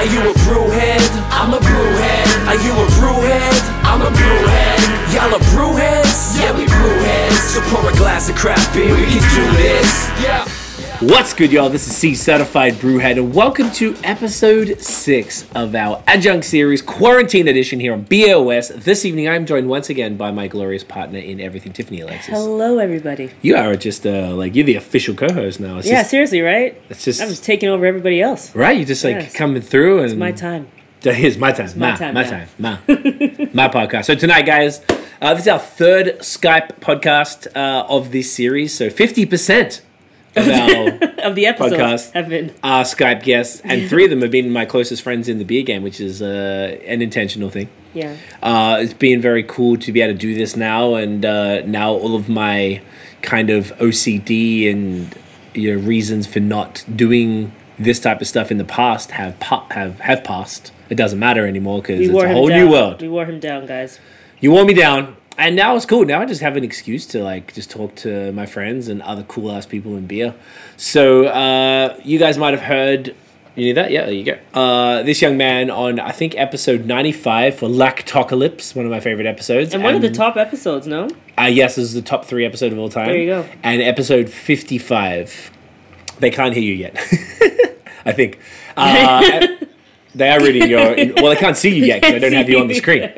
Are you a brewhead? I'm a brewhead. Are you a brewhead? I'm a brewhead. Y'all are brewheads? Yeah, we brewheads. So pour a glass of craft beer, we can do this. Yeah. What's good, y'all? This is C Certified Brewhead, and welcome to episode six of our adjunct series, Quarantine Edition, here on BOS. This evening, I'm joined once again by my glorious partner in everything, Tiffany Alexis. Hello, everybody. You are just uh, like you're the official co-host now. It's yeah, just, seriously, right? it's just I'm just taking over everybody else. right. You're just like Yes. coming through, and It's my time. Here's my time. my my time My now. time. My, my podcast. So tonight, guys, uh, this is our third Skype podcast uh, of this series. So fifty percent of our Of the episodes Podcast. have been. are Skype guests, and three of them have been my closest friends in the beer game, which is uh, an intentional thing. Yeah. Uh, it's been very cool to be able to do this now, and uh, now all of my kind of OCD and you know reasons for not doing this type of stuff in the past have pa- have have passed. It doesn't matter anymore because it's a whole down. new world. We wore him down, guys. You wore me down, and now it's cool. Now I just have an excuse to like just talk to my friends and other cool ass people in beer. So uh, you guys might have heard. You need that? Yeah, there you go. Uh, this young man on I think episode ninety five for Lactocalypse, one of my favorite episodes, And one of the top episodes, no? Uh, yes, this is the top three episode of all time. There you go. And episode fifty five. They can't hear you yet. I think. Uh, they are reading your. well, they can't see you yet because I don't have you on the screen.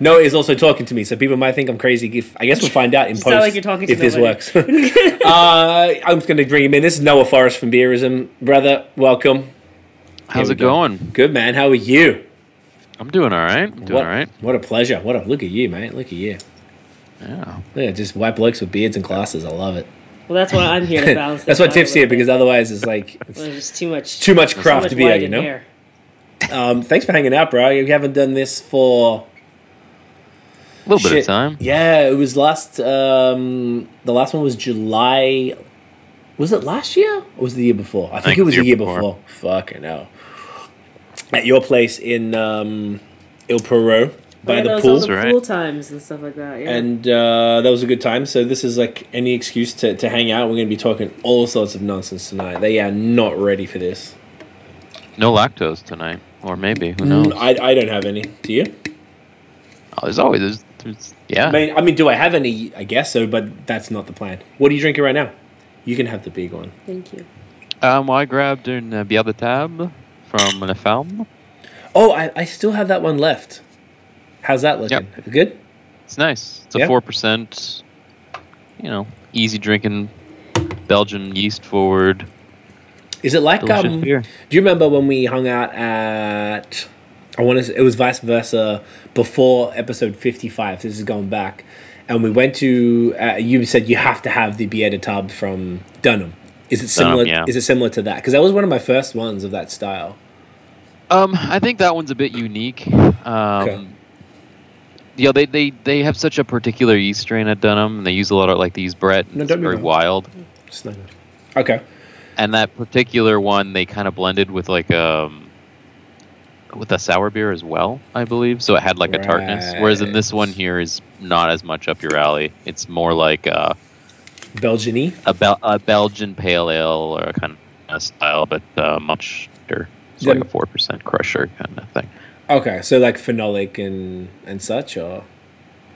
Noah is also talking to me, so people might think I'm crazy. If I guess we'll find out in post like you're talking to if this works. uh, I'm just going to bring him in. This is Noah Forrest from Beerism, brother. Welcome. How's we it go. going? Good man. How are you? I'm doing all right. Doing what, all right. What a pleasure. What a look at you, mate. Look at you. Yeah. Yeah, just white blokes with beards and glasses. I love it. Well, that's why I'm here to balance That's why what out Tiff's here because otherwise it's like it's Well, There's just too much. too much too craft much beer, white you know. here. Um, thanks for hanging out, bro. You haven't done this for A little bit shit. of time. Yeah, it was last. Um, the last one was July. Was it last year or was it the year before? I think, think it was the the year year before. before. Fucking hell. At your place in um, Île Perrot by Yeah, the those- pool. all the Right. pool times and stuff like that. Yeah. and uh, that was a good time. So this is like any excuse to, to hang out. We're going to be talking all sorts of nonsense tonight. They are not ready for this. No lactose tonight, or maybe who knows? Mm, I, I don't have any. Do you? Oh, there's always there's, there's yeah. I mean, I mean, do I have any? I guess so, but that's not the plan. What are you drinking right now? You can have the big one. Thank you. Um, well, I grabbed in uh, Bière de Table from La Femme. Oh, I, I still have that one left. How's that looking? Good. It's nice. It's a four percent. You know, easy drinking, Belgian yeast forward, Is it like delicious um? beer. Do you remember when we hung out at? I want to. It was vice versa before episode fifty-five. This is going back, and we went to. Uh, you said you have to have the Bière de Table from Dunham. Is it similar? Dunham, yeah. Is it similar to that? Because that was one of my first ones of that style. Um, I think that one's a bit unique. Um, Okay. Yeah, they, they they have such a particular yeast strain at Dunham, and they use a lot of like these use Brett. No, it's don't be very wild. It's not good. Okay. And that particular one they kind of blended with like um with a sour beer as well i believe. So it had like a tartness. Whereas in this one here is not as much up your alley. It's more like uh, Belgian-y. a, Bel- a belgian pale ale or a kind of style but uh, much better it's Yeah. like a 4% crusher kind of thing. Okay, so like phenolic and and such, or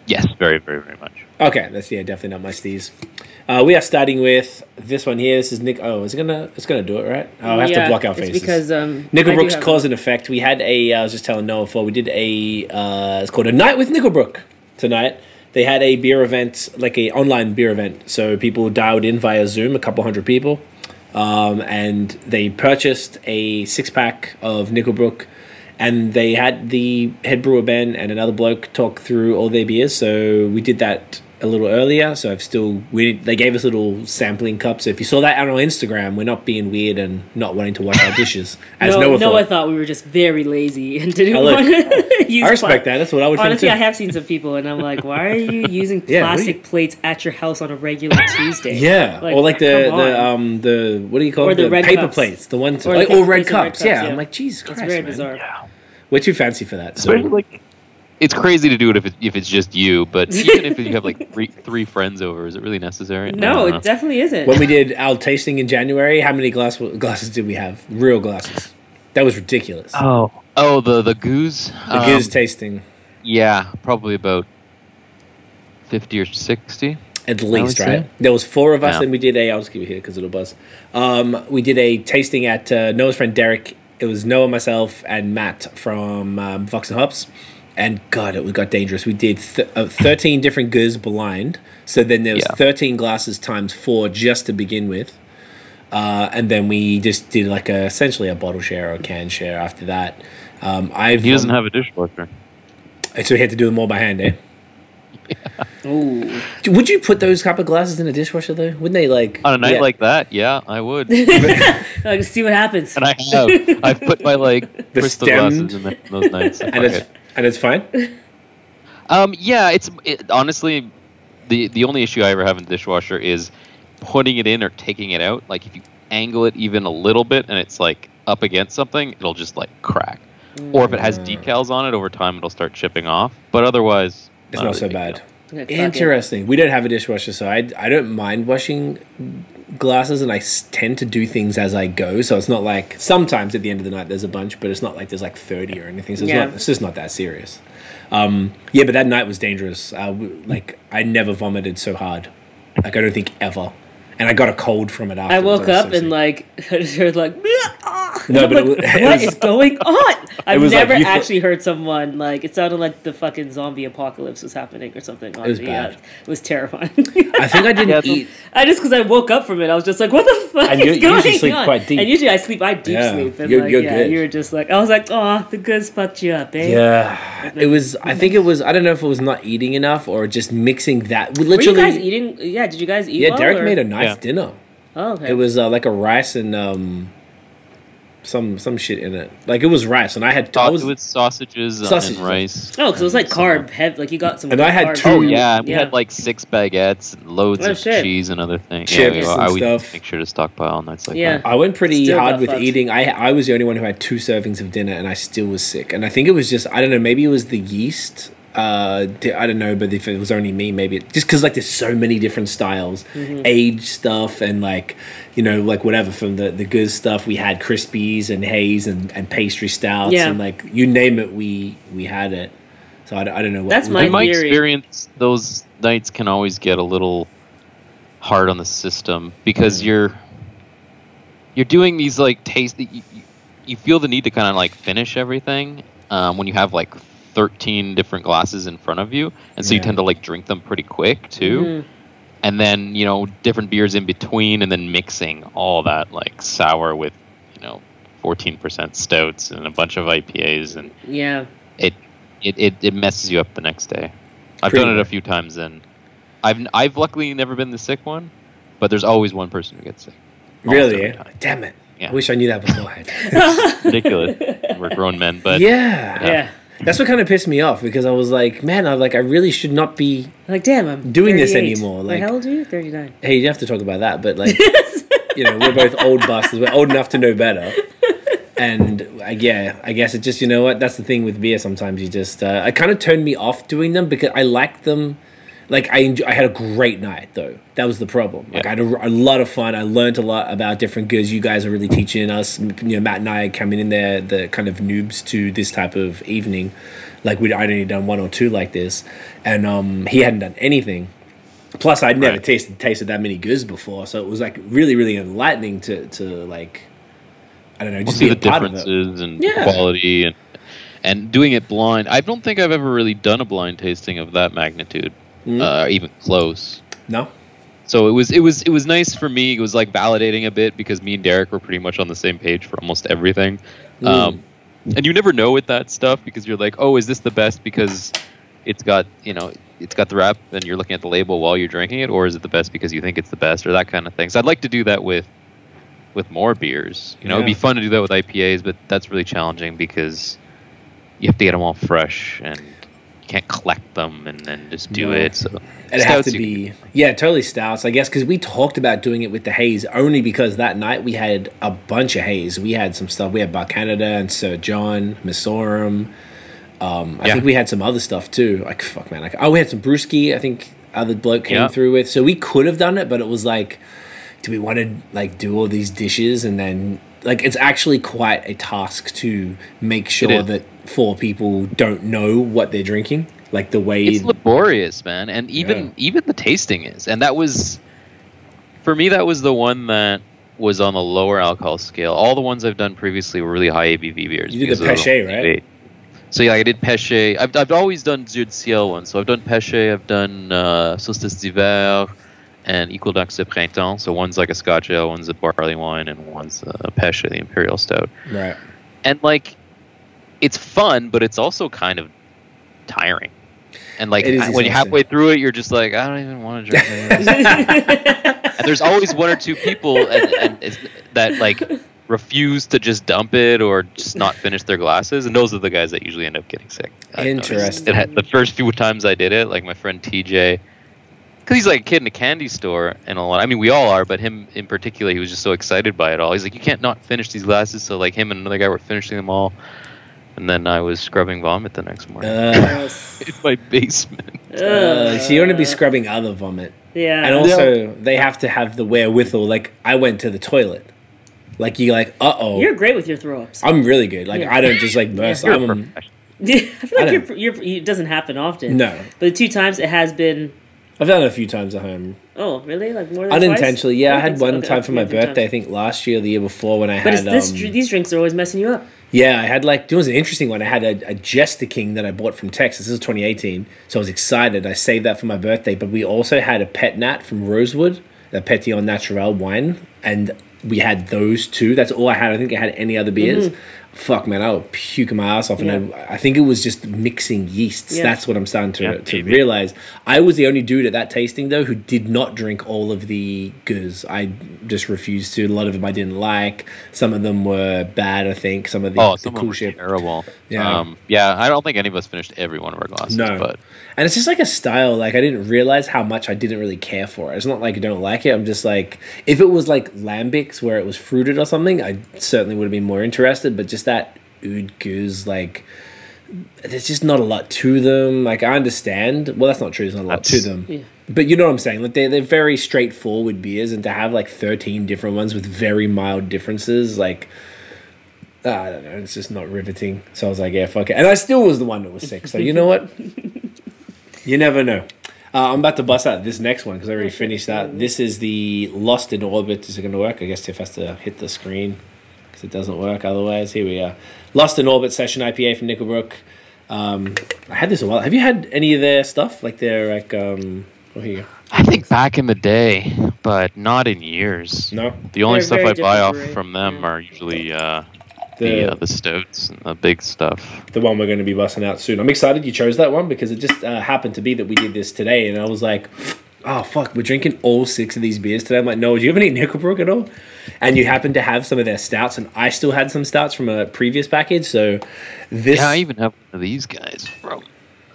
yes very very very much okay, that's yeah, definitely not my steez. Uh, we are starting with this one here. This is Nick. Oh, is it gonna? It's gonna do it, right? Oh, I have Yeah, to block our it's faces. because um. I Nickelbrook's do have- cause and effect. We had a. uh, was just telling Noah before. We did a. Uh, it's called a night with Nickelbrook tonight. They had a beer event, like a online beer event. So people dialed in via Zoom, a couple hundred people, um, and they purchased a six pack of Nickelbrook, and they had the head brewer Ben and another bloke talk through all their beers. So we did that a little earlier. So I've still we they gave us little sampling cups. So if you saw that on our Instagram, we're not being weird and not wanting to wash our dishes. As no, Noah Noah thought. thought we were just very lazy and didn't Oh, want to use. I respect that. That's what I would Honestly, I have seen some people, and I'm like, why are you using Yeah, plastic you- plates at your house on a regular Tuesday? Yeah, or like the the um the what do you call Or it? the red paper cups. plates, the ones Or like or red and red cups. cups, yeah. yeah. I'm like, Jesus it's Christ, very man. bizarre. We're too fancy for that. So Especially like it's crazy to do it if it, if it's just you, but even if you have like three three friends over, is it really necessary? No, it definitely isn't. when we did our tasting in January, how many glass glasses did we have? Real glasses. That was ridiculous. Oh, oh, the the gueuze. the Um, gueuze tasting, Yeah, probably about fifty or sixty. at would least, say. right? There was four of us, Yeah. and we did a. I'll just keep it here because it'll buzz. Um, we did a tasting at uh, Noah's friend Derek. It was Noah, myself, and Matt from um, Fox and Hops. And God, it we got dangerous. We did th- uh, 13 different goes blind. So then there was Yeah. 13 glasses times four just to begin with. Uh, and then we just did like a, essentially a bottle share or a can share after that. Um, I've, He doesn't um, have a dishwasher. So we had to do them all by hand, eh? Ooh. Would you put those couple of glasses in a dishwasher though? Wouldn't they like On a night yeah. like that, yeah, I would. I Like, see what happens. and I have. I've put my like The crystal stemmed- glasses in the, those nights. and it's it. and it's fine. Um, yeah, it's it, honestly the the only issue I ever have in the dishwasher is putting it in or taking it out. Like if you angle it even a little bit and it's like up against something, it'll just like crack. Or if it has decals on it, over time it'll start chipping off. But otherwise, It's not so bad. deal. Like, fuck. Interesting. We don't have a dishwasher, so I, I don't mind washing glasses, and I tend to do things as I go. So it's not like sometimes at the end of the night there's a bunch, but it's not like there's like thirty or anything. So it's, Yeah. not, it's just not that serious. Um, yeah, but that night was dangerous. Uh, like I never vomited so hard. Like I don't think ever, and I got a cold from it after. I woke up and like I just heard like "Ah!" No, but it like, was- it what was- is going on? I've was like never you thought- actually heard someone like it sounded like the fucking zombie apocalypse was happening or something. On was the, bad. uh, it was terrifying. I think I didn't Yeah, eat. I just because I woke up from it, I was just like, "What the fuck And is you- you going usually sleep on?" quite deep. And usually I sleep, I deep Yeah, sleep, and you're- like, you're yeah, good. you were just like, I was like, "Oh, the goods fucked you up, eh?" Yeah, it was. I think it was. I don't know if it was not eating enough or just mixing that. We Were you literally. guys eating? Yeah, did you guys eat? yeah, well, Derek or- made a nice Yeah. dinner. Oh, okay. It was uh, like a rice and um, some some shit in it. Like it was rice, and I had I Sauce was with sausages and- Sausages. and rice. Oh, because it was like carb heavy. Like you got some. And I had two. two- Oh in it. yeah, we had like six baguettes and loads Oh, of shit. cheese and other things. Chips yeah, we, and I would stuff. make sure to stockpile on nights like Yeah. that. I went pretty Still hard with fucked. eating. I I was the only one who had two servings of dinner, and I still was sick. And I think it was just I don't know. Maybe it was the yeast. Uh, I don't know, but if it was only me, maybe it, just because like there's so many different styles, Mm-hmm. age stuff, and like you know like whatever from the the good stuff. We had crispies and haze and, and pastry stouts Yeah. and like you name it, we we had it. So I, don't- I don't know what That's my my experience, those nights can always get a little hard on the system because Mm. you're you're doing these like taste. You, you- you feel the need to kind of like finish everything um, when you have like 13 different glasses in front of you, and so you tend to like drink them pretty quick too. Mhm. And then you know different beers in between, and then mixing all that like sour with you know 14% stouts and a bunch of IPAs and Yeah. it it, it, it messes you up the next day. I've Pretty done it a few times and I've I've luckily never been the sick one, but there's always one person who gets sick. Really. every time. Damn it! Yeah. I wish I knew that beforehand. Ridiculous. We're grown men, but yeah. Yeah. That's what kind of pissed me off because I was like, man, I like I really should not be. Like, damn, I'm Doing this anymore, like- how old are you? Thirty nine. Hey, you have to talk about that, but like, you know, we're both old bastards. We're old enough to know better. And uh, yeah, I guess it just you know what that's the thing with beer. Sometimes you just uh, it kind of turned me off doing them because I like them. Like I enjoy, I had a great night though. That was the problem. Like Yeah. I had a, a lot of fun. I learned a lot about different goods. You guys are really teaching us. You know, Matt and I are coming in there, the kind of noobs to this type of evening. Like we'd I'd only done one or two like this, and um, he hadn't done anything. Plus, I'd never Right. tasted tasted that many goods before, so it was like really, really enlightening to to like. I don't know, just see the a part of it. differences and Yeah. quality and and doing it blind. I don't think I've ever really done a blind tasting of that magnitude, Mm. uh, even close. No, So it was it was it was nice for me. It was like validating a bit because me and Derek were pretty much on the same page for almost everything. Mm. Um, and you never know with that stuff because you're like, oh, is this the best because it's got you know it's got the wrap and you're looking at the label while you're drinking it, or is it the best because you think it's the best or that kind of thing. So I'd like to do that with with more beers. You know, it'd be fun to do that with IPAs, but that's really challenging because you have to get them all fresh and can't collect them and then just do No. it. So have stouts to you can be yeah, totally stouts. I guess because we talked about doing it with the haze only because that night we had a bunch of haze. We had some stuff. We had Bar Canada and Sir John, Messorem. Um, I Yeah. think we had some other stuff too. Like fuck, man. Like, oh, we had some brewski. I think other bloke came Yeah. through with. So we could have done it, but it was like, do we want to like do all these dishes and then like it's actually quite a task to make sure that four people don't know what they're drinking. Like the way it's laborious, man, and even Yeah. even the tasting is, and that was for me. That was the one that was on the lower alcohol scale. All the ones I've done previously were really high ABV beers. You did the Pêché, right? ABV. So yeah, I did Pêché. I've, I've always done Dieu du Ciel ones. So I've done Pêché, I've done uh, Solstice d'hiver, and Equinox de Printemps. So one's like a Scotch ale, one's a barley wine, and one's a Pêché, the Imperial Stout. right. And like, it's fun, but it's also kind of tiring. And like It is I- when you're halfway through it, you're just like, I don't even want to drink this. and there's always one or two people and, and it's, that like refuse to just dump it or just not finish their glasses, and those are the guys that usually end up getting sick. Interesting. Had, the first few times I did it, like my friend TJ, because he's like a kid in a candy store and a lot. I mean, we all are, but him in particular, he was just so excited by it all. He's like, you can't not finish these glasses. So like him and another guy were finishing them all, and then I was scrubbing vomit the next morning Uh, in my basement. uh, so you don't want to be scrubbing other vomit. Yeah. And also, they have to have the wherewithal. Like, I went to the toilet. Like, you're like, uh oh. You're great with your throw ups. I'm really good. Like, Yeah. I don't just like burst. You're a I'm, professional. I feel I like you're, you're, it doesn't happen often. no. But the two times it has been. I've done it a few times at home. Oh, really? Like more than Unintentionally, twice? yeah. I had one Okay, time for my birthday, I think last year, or the year before, when I But had. is this um, these drinks are always messing you up? Yeah, I had like it was an interesting one. I had a, a Jester King that I bought from Texas. This is 2018, so I was excited. I saved that for my birthday. But we also had a Pet Nat from Rosewood, a Petit Naturel wine, and we had those two. That's all I had. I think I had any other beers. Fuck man, I would puke my ass off, and. Yeah. I, I think it was just mixing yeasts. Yeah. That's what I'm starting to, Yeah, to maybe. realize. I was the only dude at that tasting though who did not drink all of the gueuze. I just refused to. A lot of them I didn't like. Some of them were bad. I think some of the, Oh, the some cool of them were shit. terrible. Yeah. Um, yeah, I don't think any of us finished every one of our glasses. No. but And it's just like a style. Like I didn't realize how much I didn't really care for it. It's not like I don't like it. I'm just like if it was like lambics where it was fruited or something, I certainly would have been more interested. But just that oude gueuze, like there's just not a lot to them. Like I understand. Well, that's not true. There's not a lot to them. Yeah. But you know what I'm saying? Like they're they're very straightforward beers, and to have like 13 different ones with very mild differences, like. I don't know. It's just not riveting. So I was like, yeah, fuck it. And I still was the one that was sick. So you know what? You never know. Uh, I'm about to bust out this next one because I already finished that. This is the Lost in Orbit. Is it going to work? I guess Tiff has to hit the screen because it doesn't work otherwise. Here we are. Lost in Orbit Session IPA from Nickelbrook. Um, I had this a while. Have you had any of their stuff? Like their like um. Oh, here you go. I think back in the day, but not in years. No, The only They're stuff very I buy off different from them yeah. are usually uh, the the uh, the stouts and the big stuff. the one we're going to be busting out soon. I'm excited you chose that one because it just uh, happened to be that we did this today, and I was like, "Oh fuck, we're drinking all six of these beers today." I'm like, "No, do you have any Nickelbrook at all?" And you happen to have some of their stouts, and I still had some stouts from a previous package. So this, Yeah, I even have one of these guys from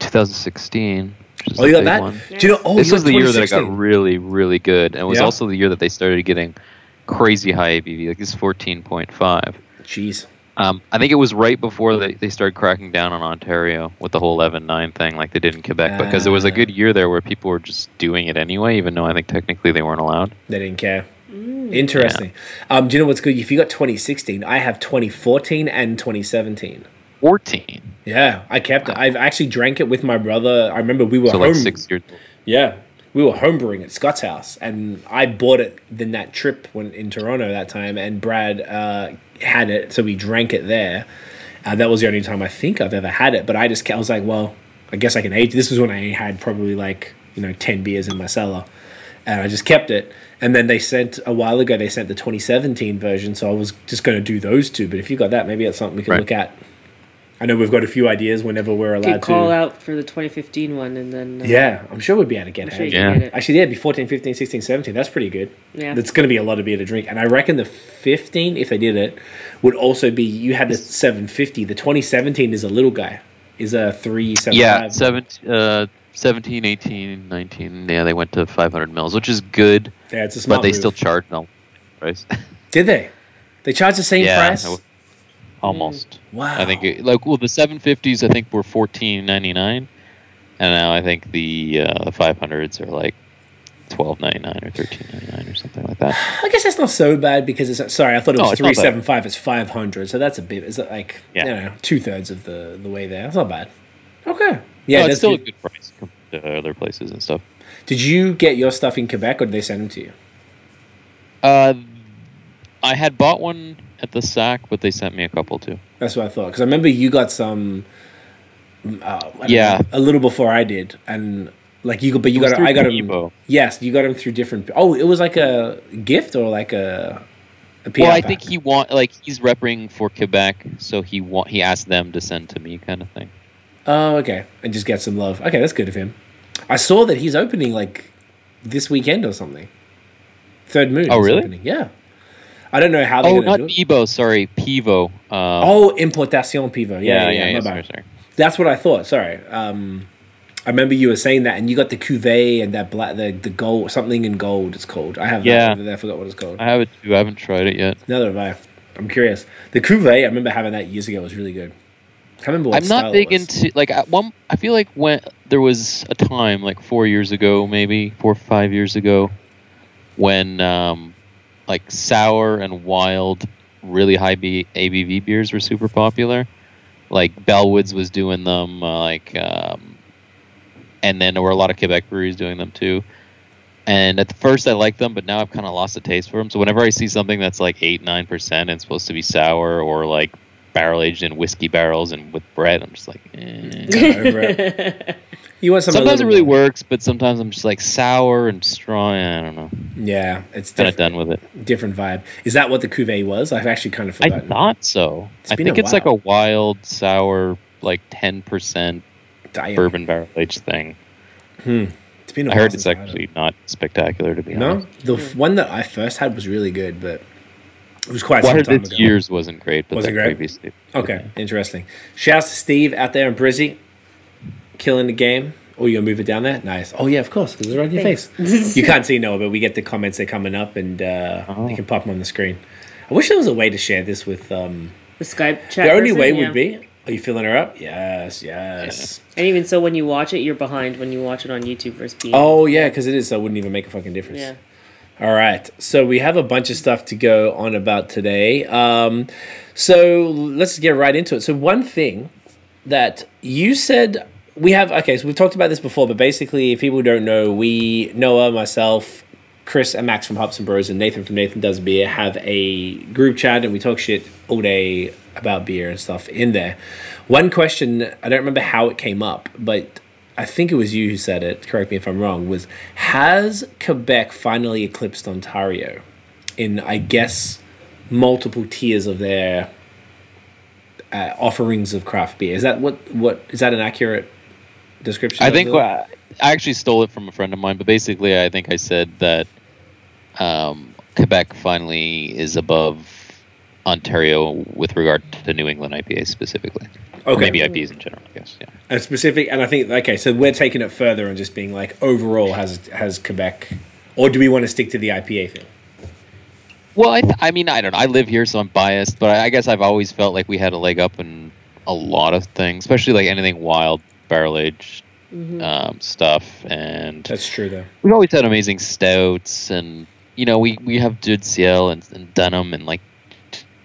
2016. which is oh, you got that? one. Do you know? Oh, this was the year that it got really, really good, and it was Yeah. also the year that they started getting crazy high ABV. Like this is 14.5. Jeez. Um, I think it was right before they, they started cracking down on Ontario with the whole 11-9 thing, like they did in Quebec, because there was a Ah. good year there where people were just doing it anyway, even though I think technically they weren't allowed. They didn't care. Interesting. Um, do you know what's good? If you got 2016, I have 2014 and 2017. 14, Yeah, I kept it. I've actually drank it with my brother. I remember we were so home. like six years. Yeah, we were homebrewing at Scott's house, and I bought it in that trip when in Toronto that time, and Brad uh, had it, so we drank it there. Uh, that was the only time I think I've ever had it. But I just I was like, well, I guess I can age. This was when I had probably like you know ten beers in my cellar, and I just kept it. And then they sent a while ago. They sent the 2017 version, so I was just going to do those two. But if you got that, maybe that's something we can Right. look at. I know we've got a few ideas whenever we're allowed Could call to. out for the 2015 one and then. Uh, Yeah, I'm sure we'd be able to get I'm sure it. you Yeah. can get it. Actually, yeah, it'd be 14, 15, 16, 17. That's pretty good. Yeah. That's going to be a lot of beer to drink. And I reckon the 15, if they did it, would also be you had the 750. The 2017 is a little guy, is a 375. Yeah, 17, uh, 17, 18, 19. Yeah, they went to 500 mils, which is good, Yeah, it's a smart but they move. still charge no price. Did they? They charge the same yeah, price? I- almost. Wow. I think it, like well, the 750s I think were 14.99, and now I think the uh, the 500s are like twelve ninety nine or thirteen ninety nine or something like that. I guess that's not so bad because it's sorry. I thought it was it's not three bad. seven five. It's five hundred, so that's a bit. Is it like Yeah. you know two thirds of the the way there? That's not bad. Okay. Yeah, no, it's still good. a good price compared to other places and stuff. Did you get your stuff in Quebec or did they send them to you? Uh, I had bought one at the SAC, but they sent me a couple too. That's what I thought because I remember you got some. Uh, Yeah. know, a little before I did, and like you, got- but you got. I got them. Tebow. Yes, you got them through different. Oh, it was like a gift or like a. a well, I pack? think he want like he's repping for Quebec, so he want he asked them to send to me, kind of thing. Oh, okay, and just get some love. Okay, that's good of him. I saw that he's opening like this weekend or something. Third Moon. Oh, really? Opening. Yeah. I don't know how they're Oh, gonna not do it. Bebo, sorry, Pivo. Um, Oh, Importation Pivo. Yeah, yeah, yeah. yeah, my sorry, sorry. That's what I thought. Sorry. Um, I remember you were saying that, and you got the cuvee and that black, the the gold, something in gold. It's called. I have Yeah. that over there. I forgot what it's called. I have it too. I haven't tried it yet. Neither have I. I'm curious. The cuvee, I remember having that years ago. It was really good. I remember what I'm not big into like at one. I feel like when there was a time like four years ago, maybe four or five years ago, when um, like sour and wild, really high B- ABV beers were super popular. Like Bellwoods was doing them, uh, like, um, and then there were a lot of Quebec breweries doing them too. And at first I liked them, but now I've kind of lost a taste for them. So whenever I see something that's like eight, nine percent and supposed to be sour or like barrel aged in whiskey barrels and with Brett, I'm just like, eh. You want something sometimes it really works, but sometimes I'm just like sour and strong. I don't know. Yeah, it's Kind of different, done with it. different vibe. Is that what the cuvee was? I've actually kind of I thought so. It's I think it's like a wild sour, like ten percent bourbon barrel aged thing. Hmm. It's been I heard it's actually not spectacular to be No, honest. No, the f- one that I first had was really good, but it was quite I some time this ago. year's wasn't great, but Wasn't that great? previously. Okay, interesting. Shouts to Steve out there in Brizzy, killing the game. Oh, you gonna move it down there? Nice. Oh yeah, of course, because it's right in your Thanks. face. you can't see Noah, but we get the comments that are coming up, and uh, Oh. you can pop them on the screen. I wish there was a way to share this with. Um, The Skype chat. the only person, way yeah. would be. Are you filling her up? Yes, yes. And even so, when you watch it, you're behind when you watch it on YouTube versus being. Oh yeah, because it is. So it wouldn't even make a fucking difference. Yeah. All right. So we have a bunch of stuff to go on about today. Um, so let's get right into it. So one thing that you said we have okay, so we've talked about this before, but basically if people don't know, we Noah, myself, Chris and Max from Hops and Bros and Nathan from Nathan Does Beer have a group chat and we talk shit all day about beer and stuff in there. One question, I don't remember how it came up, but I think it was you who said it, correct me if I'm wrong, was has Quebec finally eclipsed Ontario in I guess multiple tiers of their uh, offerings of craft beer? Is that what what is that an accurate description? I think the- I actually stole it from a friend of mine, but basically, I think I said that um, Quebec finally is above Ontario with regard to New England IPAs specifically. Or Okay. maybe IPAs in general, I guess. Yeah. a specific, and I think okay, so we're taking it further and just being like overall has has Quebec, or do we want to stick to the IPA thing? Well, I, th- I mean, I don't know. I live here, so I'm biased, but I, I guess I've always felt like we had a leg up in a lot of things, especially like anything wild, barrel aged um, stuff. And That's true though. we've always had amazing stouts, and you know, we we have Dieu du Ciel and, and Dunham, and like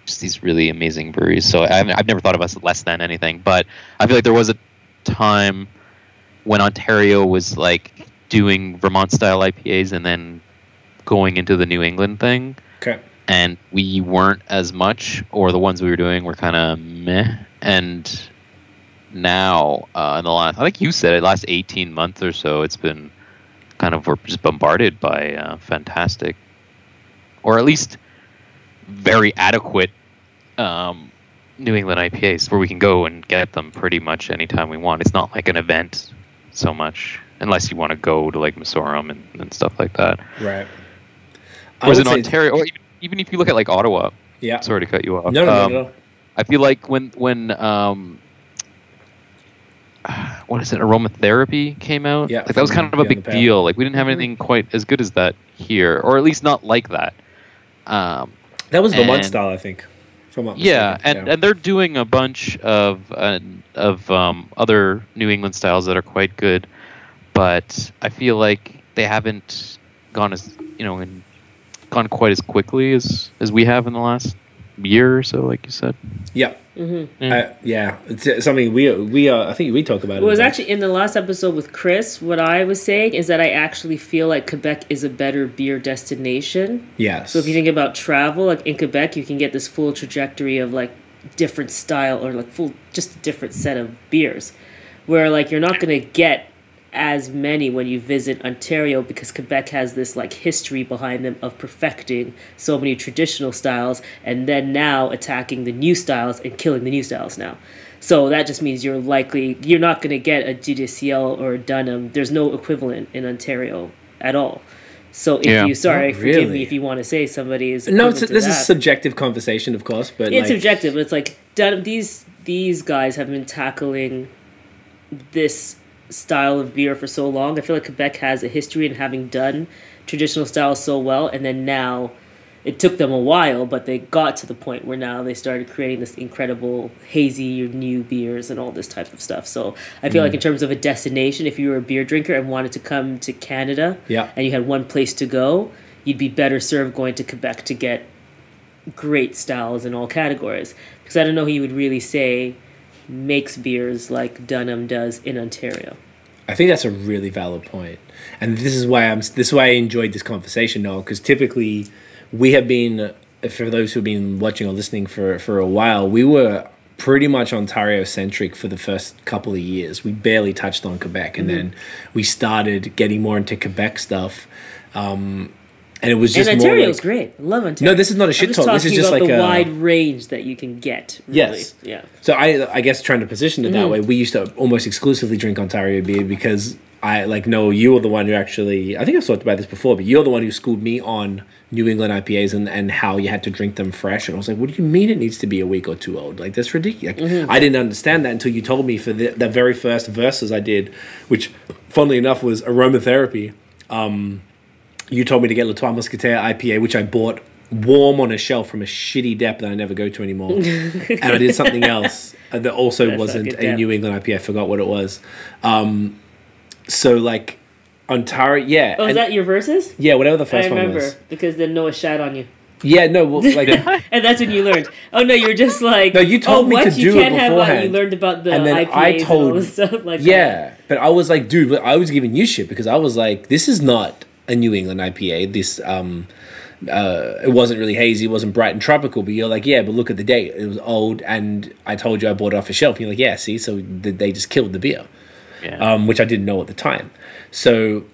just these really amazing breweries. So I've, I've never thought of us less than anything, but I feel like there was a time when Ontario was like doing Vermont style IPAs and then going into the New England thing Okay. and we weren't as much, or the ones we were doing were kind of meh. And now, uh, in the last, I think you said it, last eighteen months or so, it's been kind of we're just bombarded by uh, fantastic, or at least very adequate um, New England IPAs, where we can go and get them pretty much anytime we want. It's not like an event so much, unless you want to go to like Missouri and, and stuff like that. Right. I Whereas would in Ontario, or even, even if you look at like Ottawa, yeah. sorry to cut you off. No, no, um, no, no. I feel like when when um, what is it? Aromatherapy came out. Yeah, like that was kind of a big deal. Like we didn't have anything quite as good as that here, or at least not like that. Um, That was the and- style, I think. I'm not yeah, and and they're doing a bunch of uh, of um, other New England styles that are quite good, but I feel like they haven't gone as you know gone quite as quickly as as we have in the last year or so, like you said. Yeah. Mm-hmm. Uh, yeah, it's something we we are. I think we talk about. Well, it was actually in the last episode with Chris. What I was saying is that I actually feel like Quebec is a better beer destination. yes. So if you think about travel, like in Quebec, you can get this full trajectory of like different style or like full just a different set of beers, where like you're not gonna get as many when you visit Ontario because Quebec has this like history behind them of perfecting so many traditional styles and then now attacking the new styles and killing the new styles now. So that just means you're likely you're not going to get a GDCL or a Dunham. There's no equivalent in Ontario at all. So if Yeah. you sorry, Not forgive me if you want to say somebody is no, it's, to this is subjective conversation, of course, but It's like, subjective, but it's like Dunham, these these guys have been tackling this style of beer for so long. I feel like Quebec has a history in having done traditional styles so well, and then now it took them a while, but they got to the point where now they started creating this incredible hazy new beers and all this type of stuff. So I feel like mm. in terms of a destination, if you were a beer drinker and wanted to come to Canada, Yeah. and you had one place to go, you'd be better served going to Quebec to get great styles in all categories. Because I don't know who you would really say makes beers like Dunham does in Ontario. I think that's a really valid point, and this is why I'm. This is why I enjoyed this conversation, Noel, because typically we have been, for those who've been watching or listening for for a while, we were pretty much Ontario centric for the first couple of years. We barely touched on Quebec, and then we started getting more into Quebec stuff, um, and it was And just more Ontario's like, great. I love Ontario. No, this is not a shit talk. This is just like the a- wide range that you can get. Really. Yes. Yeah. So I, I guess trying to position it that Mm-hmm. way, we used to almost exclusively drink Ontario beer because I like no, you were the one who actually. I think I've talked about this before, but you're the one who schooled me on New England IPAs and, and how you had to drink them fresh. And I was like, what do you mean it needs to be a week or two old? Like that's ridiculous. Like, Mm-hmm. I didn't understand that until you told me for the, the very first verses I did, which, funnily enough, was aromatherapy. Um, you told me to get Le Trois Mousquetaires IPA, which I bought warm on a shelf from a shitty dep that I never go to anymore. and I did something else uh, that also That wasn't fucking a. New England IPA. I forgot what it was. Um, so like Ontario, yeah, Oh, is and- that your verses? yeah, whatever the I first one remember was. because then Noah shat on you, Yeah, no, well, like and that's when you learned. Oh no, you're just like No, you told oh, me what? to you do it can't have what you learned about the And then IPAs I and all told- this stuff like that. Yeah, but I was like, dude, but I was giving you shit because I was like, this is not a New England IPA. This um, uh, it wasn't really hazy, it wasn't bright and tropical. But you're like, yeah, but look at the date, it was old, and I told you I bought it off a shelf. And you're like, yeah, see, so they just killed the beer, Yeah. um, which I didn't know at the time. So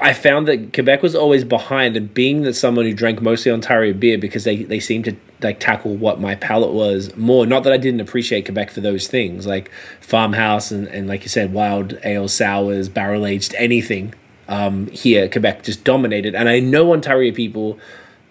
I found that Quebec was always behind, and being that someone who drank mostly Ontario beer because they they seemed to like tackle what my palate was more. Not that I didn't appreciate Quebec for those things like farmhouse and, and like you said, wild ale sours, barrel aged anything. Um, here, Quebec just dominated, and I know Ontario people,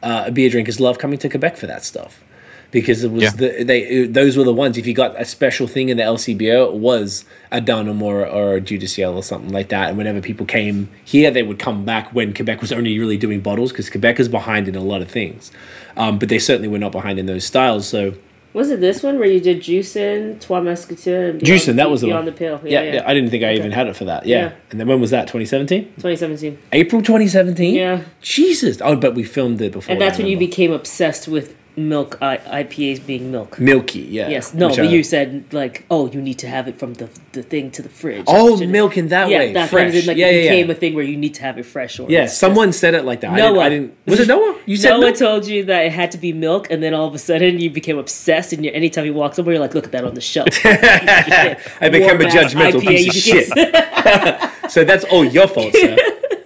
uh, beer drinkers, love coming to Quebec for that stuff because it was Yeah. the they those were the ones. If you got a special thing in the LCBO, it was a Dunham or or a Dieu du Ciel or something like that. And whenever people came here, they would come back when Quebec was only really doing bottles because Quebec is behind in a lot of things, um, but they certainly were not behind in those styles. So Was it this one where you did Juicin, Trois Mousquetaires, and Beyond, Juicin, that was the Beyond one. the Pale? yeah, yeah, I didn't think I even had it for that. Yeah. Yeah. and then when was that? Twenty seventeen. 2017. April 2017? Yeah. Jesus. Oh, but we filmed it before. And that's I when you became obsessed with milk I- IPAs being milk. Milky, yeah. Yes, no, Which but I- you said like, oh, you need to have it from the the thing to the fridge. Oh, Shouldn't- milk in that yeah, way, That fresh. Kind of, like, Yeah, it yeah, yeah. became a thing where you need to have it fresh. Or Yeah, it's someone said it like that. I didn't, I didn't. Was it Noah? You said Noah Noah? told you that it had to be milk, and then all of a sudden you became obsessed. And you, anytime you walk somewhere, you're like, look at that on the shelf. I became a Warm-ass judgmental IPA, piece you of became- shit. so that's all your fault, sir.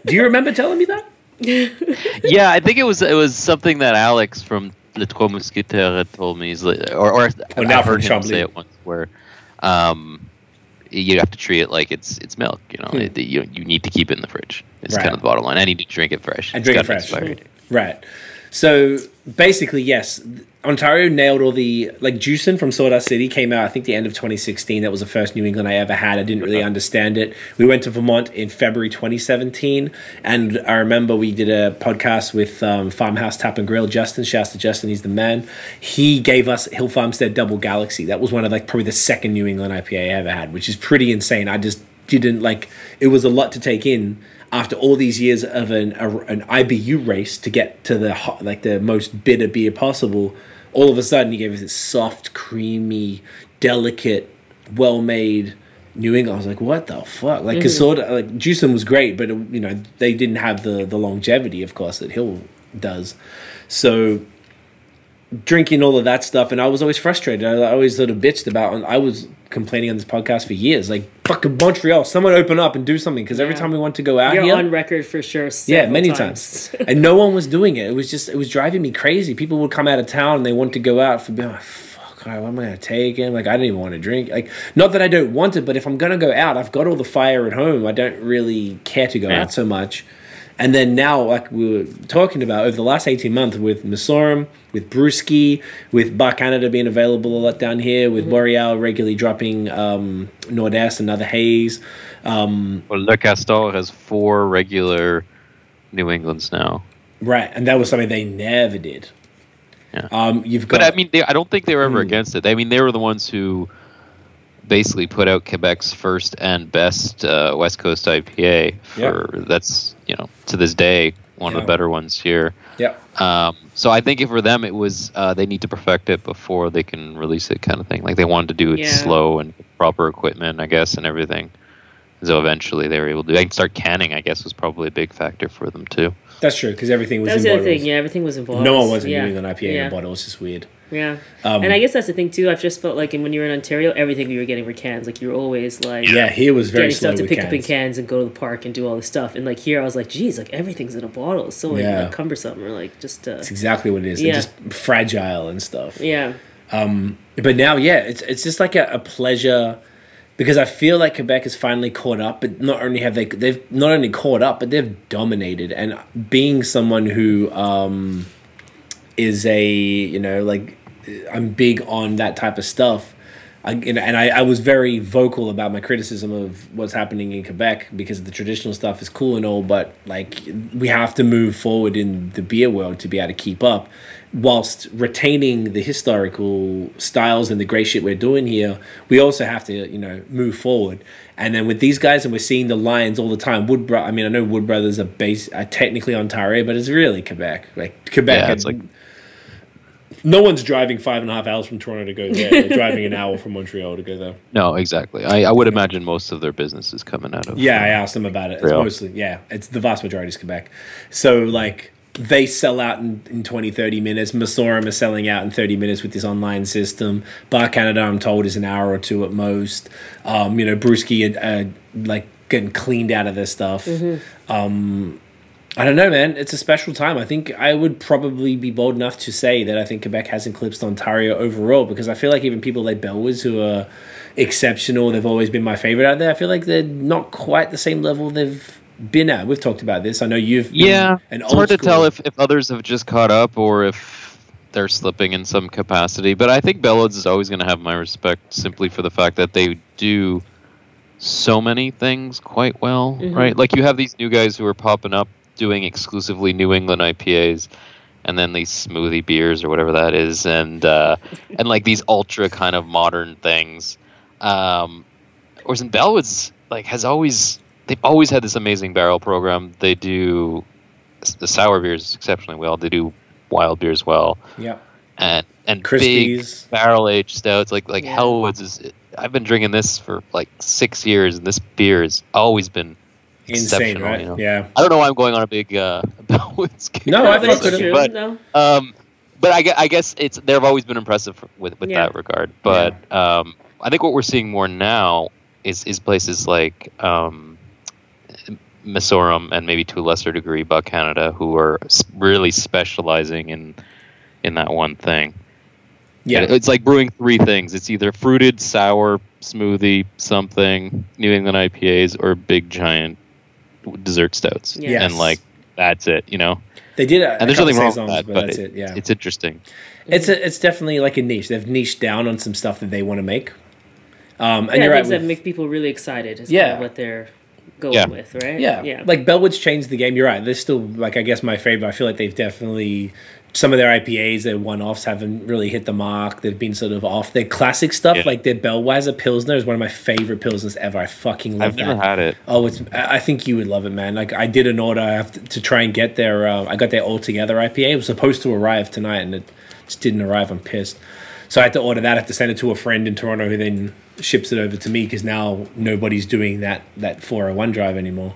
Do you remember telling me that? yeah, I think it was it was something that Alex from Trois Mousquetaires had told me. He's like, or or now I heard him say it once where, um, you have to treat it like it's it's milk. You know, it, you you need to keep it in the fridge. It's Hmm. Right. kind of the bottom line. I need to drink it fresh. And drink it fresh. Right. So basically, yes, Ontario nailed all the like Juicin from Sawdust City came out. I think the end of 2016. That was the first New England I ever had. I didn't really understand it. We went to Vermont in February 2017, and I remember we did a podcast with um, Farmhouse Tap and Grill. Justin, shouts to Justin, he's the man. He gave us Hill Farmstead Double Galaxy. That was one of like probably the second New England IPA I ever had, which is pretty insane. I just didn't like. It was a lot to take in after all these years of an a, an IBU race to get to the hot, like the most bitter beer possible, all of a sudden he gave us this soft, creamy, delicate, well made. New England, I was like, what the fuck? Like, mm. of like Juicin was great, but you know they didn't have the the longevity, of course, that Hill does. So drinking all of that stuff, and I was always frustrated. I always sort of bitched about, and I was complaining on this podcast for years, like fucking Montreal, someone open up and do something, because every time we want to go out You're here, on record for sure. yeah, many times, and no one was doing it. It was just, it was driving me crazy. People would come out of town and they want to go out for, be like, fuck, what am I gonna take? And like, I don't even want to drink. Like, not that I don't want it, but if I'm gonna go out, I've got all the fire at home. I don't really care to go Yeah. out so much. And then now, like we were talking about over the last 18 months with Messorem, with Brewski, with Bar Canada being available a lot down here, with Boreal regularly dropping um, Nordest and other haze. Um, Well, Le Castor has four regular New Englands now. right. And that was something they never did. Yeah. Um, you've got. But I mean, they, I don't think they were ever Hmm. against it. I mean, they were the ones who basically put out Quebec's first and best uh, West Coast IPA. For that's you know to this day one of the better ones here. yeah. Um, so I think for them it was uh, they need to perfect it before they can release it, kind of thing. Like they wanted to do it Yeah. slow and proper equipment, I guess, and everything. So eventually they were able to. They can start canning. I guess was probably a big factor for them too. That's true because everything was That was in the other bottles. thing. Yeah, everything was in bottles. No one wasn't yeah. doing an IPA yeah. in a bottle. It's just weird. Yeah, Um, and I guess that's the thing too. I've just felt like, and when you were in Ontario, everything we were getting were cans. Like you were always like, Yeah, here was very getting slow stuff to pick up in cans. cans and go to the park and do all this stuff. And like here, I was like, geez, like everything's in a bottle. It's so Yeah. like, cumbersome or like just uh, It's exactly what it is. Yeah. It's just fragile and stuff. yeah, Um, But now, yeah, it's it's just like a, a pleasure because I feel like Quebec is finally caught up. But not only have they they've not only caught up, but they've dominated. And being someone who um, is a you know like I'm big on that type of stuff. I, and I, I was very vocal about my criticism of what's happening in Quebec because the traditional stuff is cool and all, but like we have to move forward in the beer world to be able to keep up, whilst retaining the historical styles and the great shit we're doing here. We also have to you know move forward, and then with these guys, and we're seeing the Lions all the time. Wood, Bro- I mean, I know Wood Brothers are based are technically Ontario, but it's really Quebec. Like Quebec, Yeah, it's like- no one's driving five and a half hours from Toronto to go there. They're driving an hour from Montreal to go there. No, exactly. I, I would imagine most of their business is coming out of. Yeah, I asked them about it. It's Real. mostly, yeah, it's the vast majority is Quebec. So, like, they sell out in, in 20, 30 minutes. Messorem is selling out in 30 minutes with this online system. Bar Canada, I'm told, is an hour or two at most. Um, you know, Brewski, uh, like, getting cleaned out of their stuff. Um, I don't know, man. It's a special time. I think I would probably be bold enough to say that I think Quebec has eclipsed Ontario overall because I feel like even people like Bellwoods who are exceptional, they've always been my favorite out there. I feel like they're not quite the same level they've been at. We've talked about this. I know you've Yeah, an it's hard to tell if, if others have just caught up or if they're slipping in some capacity. But I think Bellwoods is always going to have my respect simply for the fact that they do so many things quite well, mm-hmm. right? Like you have these new guys who are popping up doing exclusively New England IPAs. And then these smoothie beers or whatever that is, and uh, and like these ultra kind of modern things. Um, whereas in Bellwoods, like has always they've always had this amazing barrel program. They do the sour beers exceptionally well. They do wild beers well, Yeah. and and Crispies. big barrel aged stouts like like Yeah. Hellwoods is. I've been drinking this for like six years, and this beer has always been Insane, right? you know? Yeah. I don't know why I'm going on a big uh, Bellwoods. kick No, no, I but fuck it's true. but no, um, but I, I guess it's they've always been impressive with with Yeah. that regard. But um, I think what we're seeing more now is is places like um, Messorem and maybe to a lesser degree Bar Canada who are really specializing in in that one thing. Yeah. it's like brewing three things. It's either fruited, sour, smoothie, something, New England IPAs, or big giant dessert stouts. Yeah. And like that's it, you know. They did a, And there's couple nothing wrong with that, but but that's it- it. Yeah. it's interesting. It's a, it's definitely like a niche. They've niched down on some stuff that they want to make. Um, and yeah, you're right. things that make people really excited. Is Yeah. kind of what they're going Yeah. with, right? Yeah, yeah. Like Bellwood's changed the game. You're right. They're still like I guess my favorite. I feel like they've definitely some of their IPAs, their one offs haven't really hit the mark. They've been sort of off. Their classic stuff, Yeah. like their Bellweiser Pilsner, is one of my favorite Pilsners ever. I fucking love I've that. never had it. Oh, it's. I think you would love it, man. Like I did an order I have to, to try and get their. Uh, I got their all together IPA. It was supposed to arrive tonight, and it just didn't arrive. I'm pissed. So I had to order that. I have to send it to a friend in Toronto, who then ships it over to me because now nobody's doing that that 401 drive anymore.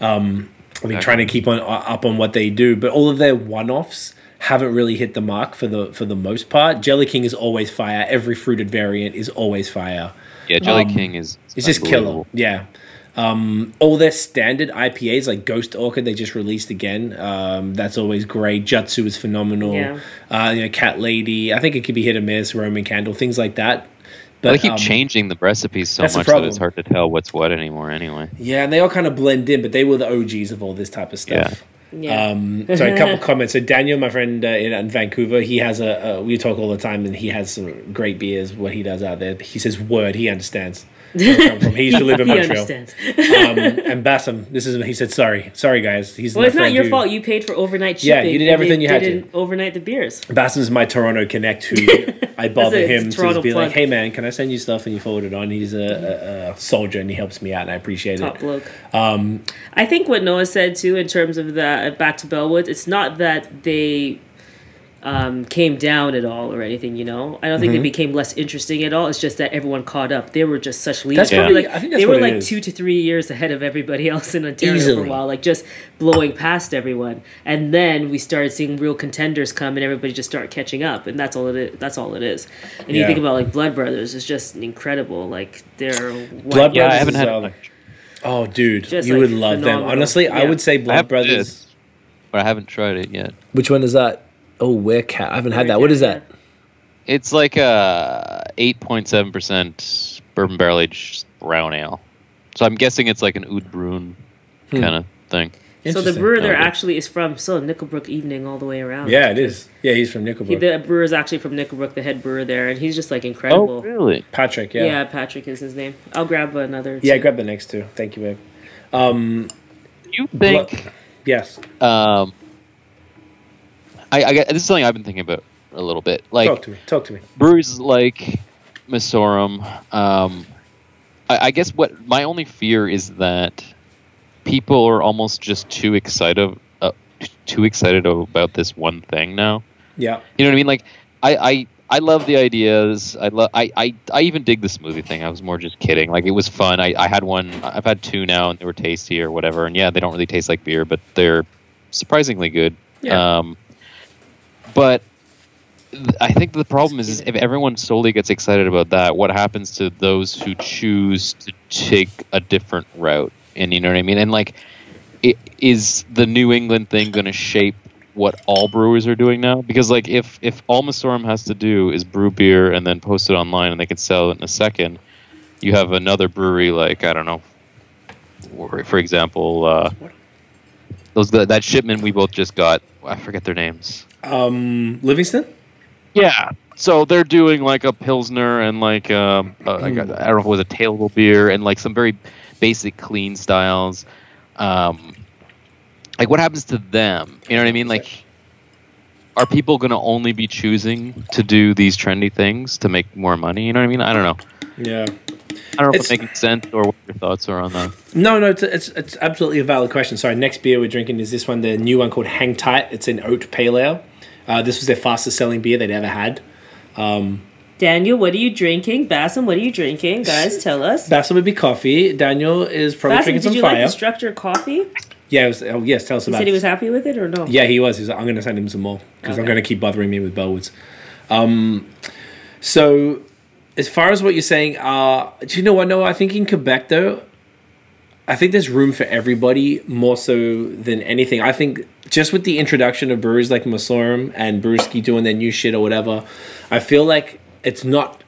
Um, I've been trying to keep on up on what they do, but all of their one offs haven't really hit the mark for the for the most part. Jelly King is always fire. Every fruited variant is always fire. Yeah, Jelly Um, King is. It's just killer. Yeah. Um, all their standard IPAs like Ghost Orchid they just released again. Um, that's always great. Jutsu is phenomenal. Yeah. Uh, you know, Cat Lady. I think it could be hit or miss. Roman Candle, things like that. But they keep um, changing the recipes so much that it's hard to tell what's what anymore. Anyway. Yeah, and they all kind of blend in, but they were the OGs of all this type of stuff. Yeah. Um, so a couple comments. So Daniel, my friend uh, in, in Vancouver, he has a, a. We talk all the time, and he has some great beers. What he does out there, he says word. He understands. Where I come from. He used to live in he Montreal. understands. Um, and Bassam, this is he said sorry, sorry guys. He's Well, it's not your who- fault. You paid for overnight shipping. Yeah, you did everything you had to. overnight the beers. Bassam's my Toronto connect who I bother him to be plug. like, hey man, can I send you stuff and you forward it on? He's a, a, a soldier and he helps me out and I appreciate Top it. bloke. Um, I think what Noah said too, in terms of the back to Bellwoods, it's not that they um, came down at all or anything. You know, I don't think they became less interesting at all. It's just that everyone caught up. They were just such leaders. That's Probably, probably- like I think that's they were like is. two to three years ahead of everybody else in Ontario for a while, like just blowing past everyone. And then we started seeing real contenders come, and everybody just started catching up. And that's all it is. That's all it is. And you think about like Blood Brothers, it's just incredible. Like they're Blood Yeah, I Brothers haven't had. um, Oh, dude, Just, you like, would love them. phenomenal. Honestly, I would say Blood Brothers. this, but I haven't tried it yet. Which one is that? Oh, where cat? I haven't had that. What is that? It's like a eight point seven percent bourbon barrel aged brown ale. So I'm guessing it's like an Oud Bruin Hmm. kind of thing. So the brewer there Okay. actually is from so Nickelbrook Evening all the way around. Yeah, it is. Yeah, he's from He, Nickelbrook. the brewer is actually from Nickelbrook, the head brewer there, and he's just like incredible. Oh, really? Patrick. yeah. Yeah. Patrick is his name. I'll grab another. Yeah, too. grab the next two. Thank you, babe. Um, You think? yes. Um, I, I this is something I've been thinking about a little bit. Like Talk to me. Talk to me. breweries like Messorem. Um, I, I guess what my only fear is that people are almost just too excited, uh, too excited about this one thing now. Yeah. You know what I mean? Like, I, I, I love the ideas. I love. I, I, I even dig the smoothie thing. I was more just kidding. Like, it was fun. I, I had one. I've had two now, and they were tasty or whatever. And yeah, they don't really taste like beer, but they're surprisingly good. Yeah. Um, but I think the problem is, is if everyone solely gets excited about that, what happens to those who choose to take a different route? And you know what I mean? And like, i- is the New England thing going to shape what all brewers are doing now? Because like, if if all Messorem has to do is brew beer and then post it online and they can sell it in a second, you have another brewery like I don't know, for example, uh, those that shipment we both just got. I forget their names. Um, Livingston. Yeah. So they're doing like a pilsner and like um, uh, a, I don't know if it was a tailable beer and like some very basic clean styles. Um, like what happens to them? You know what I mean? Like, are people going to only be choosing to do these trendy things to make more money? You know what I mean? I don't know. Yeah. I don't know if It's- it's making sense or what your thoughts are on that. No, no, it's, it's it's absolutely a valid question. Sorry, next beer we're drinking is this one, the new one called Hang Tight. It's an oat pale ale. Uh, this was their fastest selling beer they'd ever had. Daniel, what are you drinking? Bassam, what are you drinking? Guys, tell us. Bassel would be coffee. Daniel is probably Bassam, drinking did some you fire. like the structure coffee? yeah, it was, oh, yes, tell us He about said he was happy with it or no? Yeah, he was. He was like, I'm going to send him some more because I'm going to keep bothering me with Bellwoods. Um, so, as far as what you're saying, uh, do you know what? No, I think in Quebec though, I think there's room for everybody more so than anything. I think just with the introduction of breweries like Messorem and Brewski doing their new shit or whatever, I feel like it's not.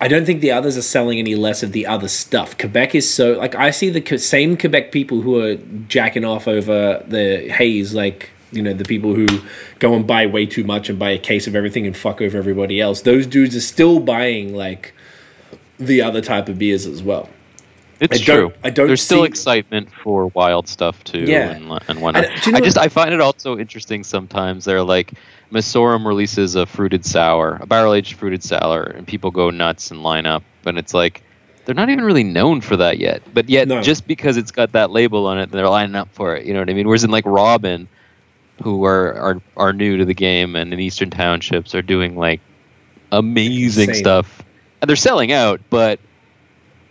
I don't think the others are selling any less of the other stuff. Quebec is so like I see the same Quebec people who are jacking off over the haze, like you know the people who go and buy way too much and buy a case of everything and fuck over everybody else. Those dudes are still buying like the other type of beers as well. It's I true. I don't There's still see- excitement for wild stuff too, Yeah. and, and whatnot. And, you know I what- just I find it also interesting sometimes. They're like Messorem releases a fruited sour, a barrel aged fruited sour, and people go nuts and line up. And it's like they're not even really known for that yet. But yet, No. just because it's got that label on it, they're lining up for it. You know what I mean? Whereas in like Robin, who are are, are new to the game and in Eastern Townships are doing like amazing Insane. stuff, and they're selling out, but.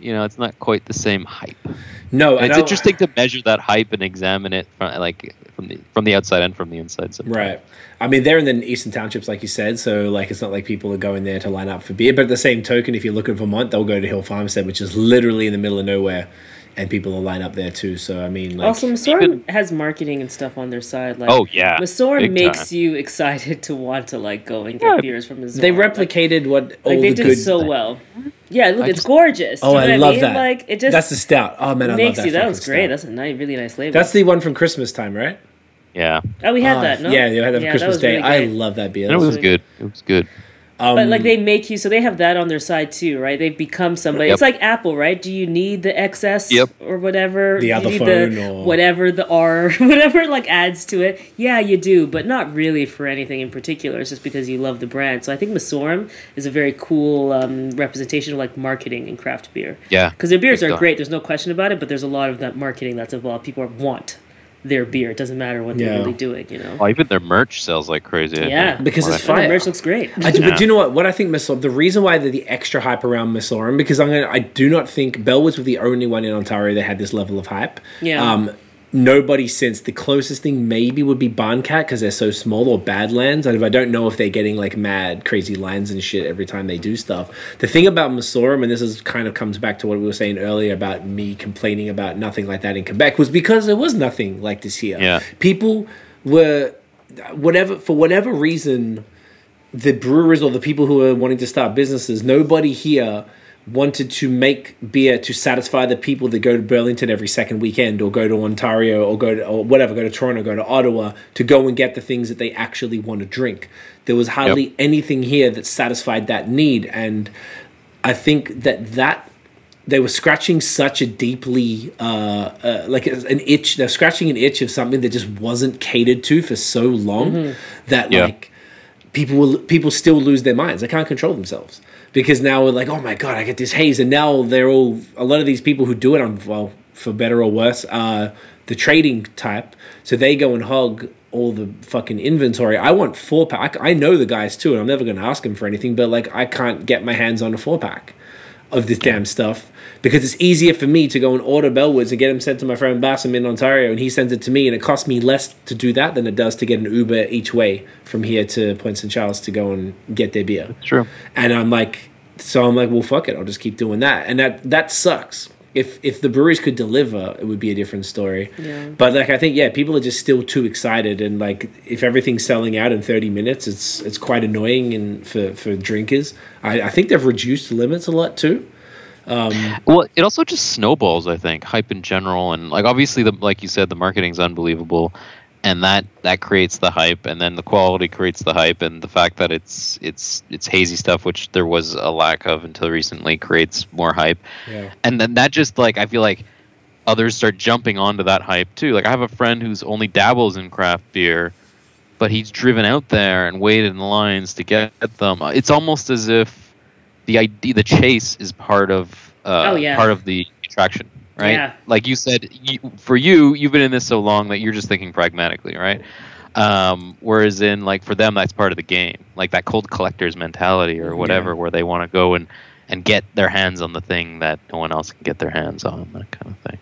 You know, it's not quite the same hype. No, it's interesting to measure that hype and examine it from like from the from the outside and from the inside. sometimes. Right. I mean, they're in the eastern townships, like you said, so like it's not like people are going there to line up for beer. But at the same token, if you look at Vermont, they'll go to Hill Farmstead, which is literally in the middle of nowhere, and people will line up there too. So I mean, like, also, Messorem even- has marketing and stuff on their side. Like, Oh yeah, Messorem big makes time. you excited to want to like go and get Yeah, beers from Messorem. they Like- replicated what all Like, they the did good. it so well. Yeah, look, I it's just- gorgeous. oh, You know I what love mean? that. Like it just that's the stout. Oh man, I makes love that. you. That was great. stout. That's a nice, really nice label. That's the one from Christmas time, right? yeah, oh, we had Ah, that. No, Yeah, they had that for Yeah, Christmas was Day. really I love that beer. and it was really good. It was good. Um, But like they make you, so they have that on their side too, right? They've become somebody. Yep. It's like Apple, right? Do you need the XS Yep. or whatever? The Do you other need phone the, or- whatever the R, whatever like adds to it. Yeah, you do, but not really for anything in particular. It's just because you love the brand. So I think Messorem is a very cool um, representation of like marketing and craft beer. Yeah, Because their beers are great. There's no question about it. But there's a lot of that marketing that's involved. People want their beer. It doesn't matter what Yeah. they're really doing. You know. Well, even their merch sells like crazy. I Yeah. think, Because from it's what I- The merch looks great. I do, Yeah. But do you know what? What I think Messorem, the reason why the, the extra hype around Messorem, because I'm gonna, I do not think Bellwoods were the only one in Ontario that had this level of hype. Yeah. Um, nobody since the closest thing maybe would be Barncat because they're so small or Badlands. And I don't know if they're getting like mad crazy lines and shit every time they do stuff. The thing about Messorem, and this is kind of comes back to what we were saying earlier about me complaining about nothing like that in Quebec, was because there was nothing like this here. Yeah. People were whatever for whatever reason the brewers or the people who are wanting to start businesses, nobody here wanted to make beer to satisfy the people that go to Burlington every second weekend or go to Ontario or go to or whatever, go to Toronto, go to Ottawa to go and get the things that they actually want to drink. There was hardly anything here that satisfied that need. And I think that that they were scratching such a deeply uh, uh, like an itch they're scratching an itch of something that just wasn't catered to for so long that Yeah. like people will people still lose their minds. They can't control themselves because now we're like oh my god i get this haze. And now they're all a lot of these people who do it on well for better or worse uh the trading type. So they go and hog all the fucking inventory. I want four pack. I know the guys too and i'm never going to ask them for anything but like i can't get my hands on a four pack of this damn stuff because it's easier for me to go and order Bellwoods and get them sent to my friend Bassam in Ontario and he sends it to me and it costs me less to do that than it does to get an Uber each way from here to Point St. Charles to go and get their beer. That's True. And I'm like, so I'm like, well, fuck it, I'll just keep doing that, and that that sucks. If if the breweries could deliver, it would be a different story. Yeah. But like, I think yeah, people are just still too excited, and like, if everything's selling out in 30 minutes, it's it's quite annoying and for for drinkers. I, I think they've reduced the limits a lot too. Um, well, it also just snowballs. I think hype in general, and like obviously, the like you said, the marketing's unbelievable, and that that creates the hype, and then the quality creates the hype, and the fact that it's it's it's hazy stuff, which there was a lack of until recently, creates more hype, Yeah. and then that just like I feel like others start jumping onto that hype too. Like I have a friend who's only dabbles in craft beer, but he's driven out there and waited in lines to get them. It's almost as if the idea, the chase, is part of uh, Oh, yeah. part of the attraction, right? Yeah. Like you said, you, for you, you've been in this so long that you're just thinking pragmatically, right? Um, whereas in like for them, that's part of the game, like that cold collector's mentality or whatever, Yeah. where they want to go and and get their hands on the thing that no one else can get their hands on, that kind of thing.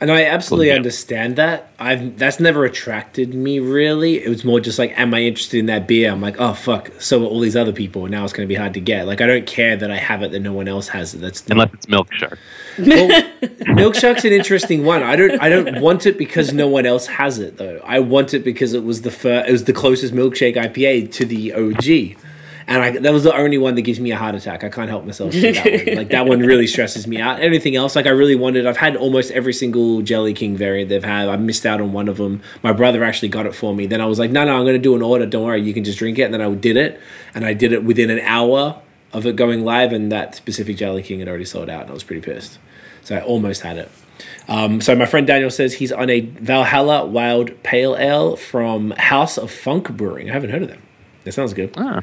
And I absolutely Yeah. understand that. I've that's never attracted me really. It was more just like, am I interested in that beer? I'm like, oh fuck. So are all these other people. Now it's going to be hard to get. Like I don't care that I have it that no one else has it. That's not, Unless it's Milk Shark. well, Milk Shark's an interesting one. I don't I don't want it because no one else has it though. I want it because it was the fir- it was the closest milkshake IPA to the OG. And I, that was the only one that gives me a heart attack. I can't help myself. that. Like that one really stresses me out. Anything else, like I really wanted. I've had almost every single Jelly King variant they've had. I missed out on one of them. My brother actually got it for me. Then I was like, no, no, I'm going to do an order. Don't worry, you can just drink it. And then I did it, and I did it within an hour of it going live, and that specific Jelly King had already sold out, and I was pretty pissed. So I almost had it. Um, so my friend Daniel says he's on a Valhalla Wild Pale Ale from House of Funk Brewing. I haven't heard of them. That sounds good. Ah,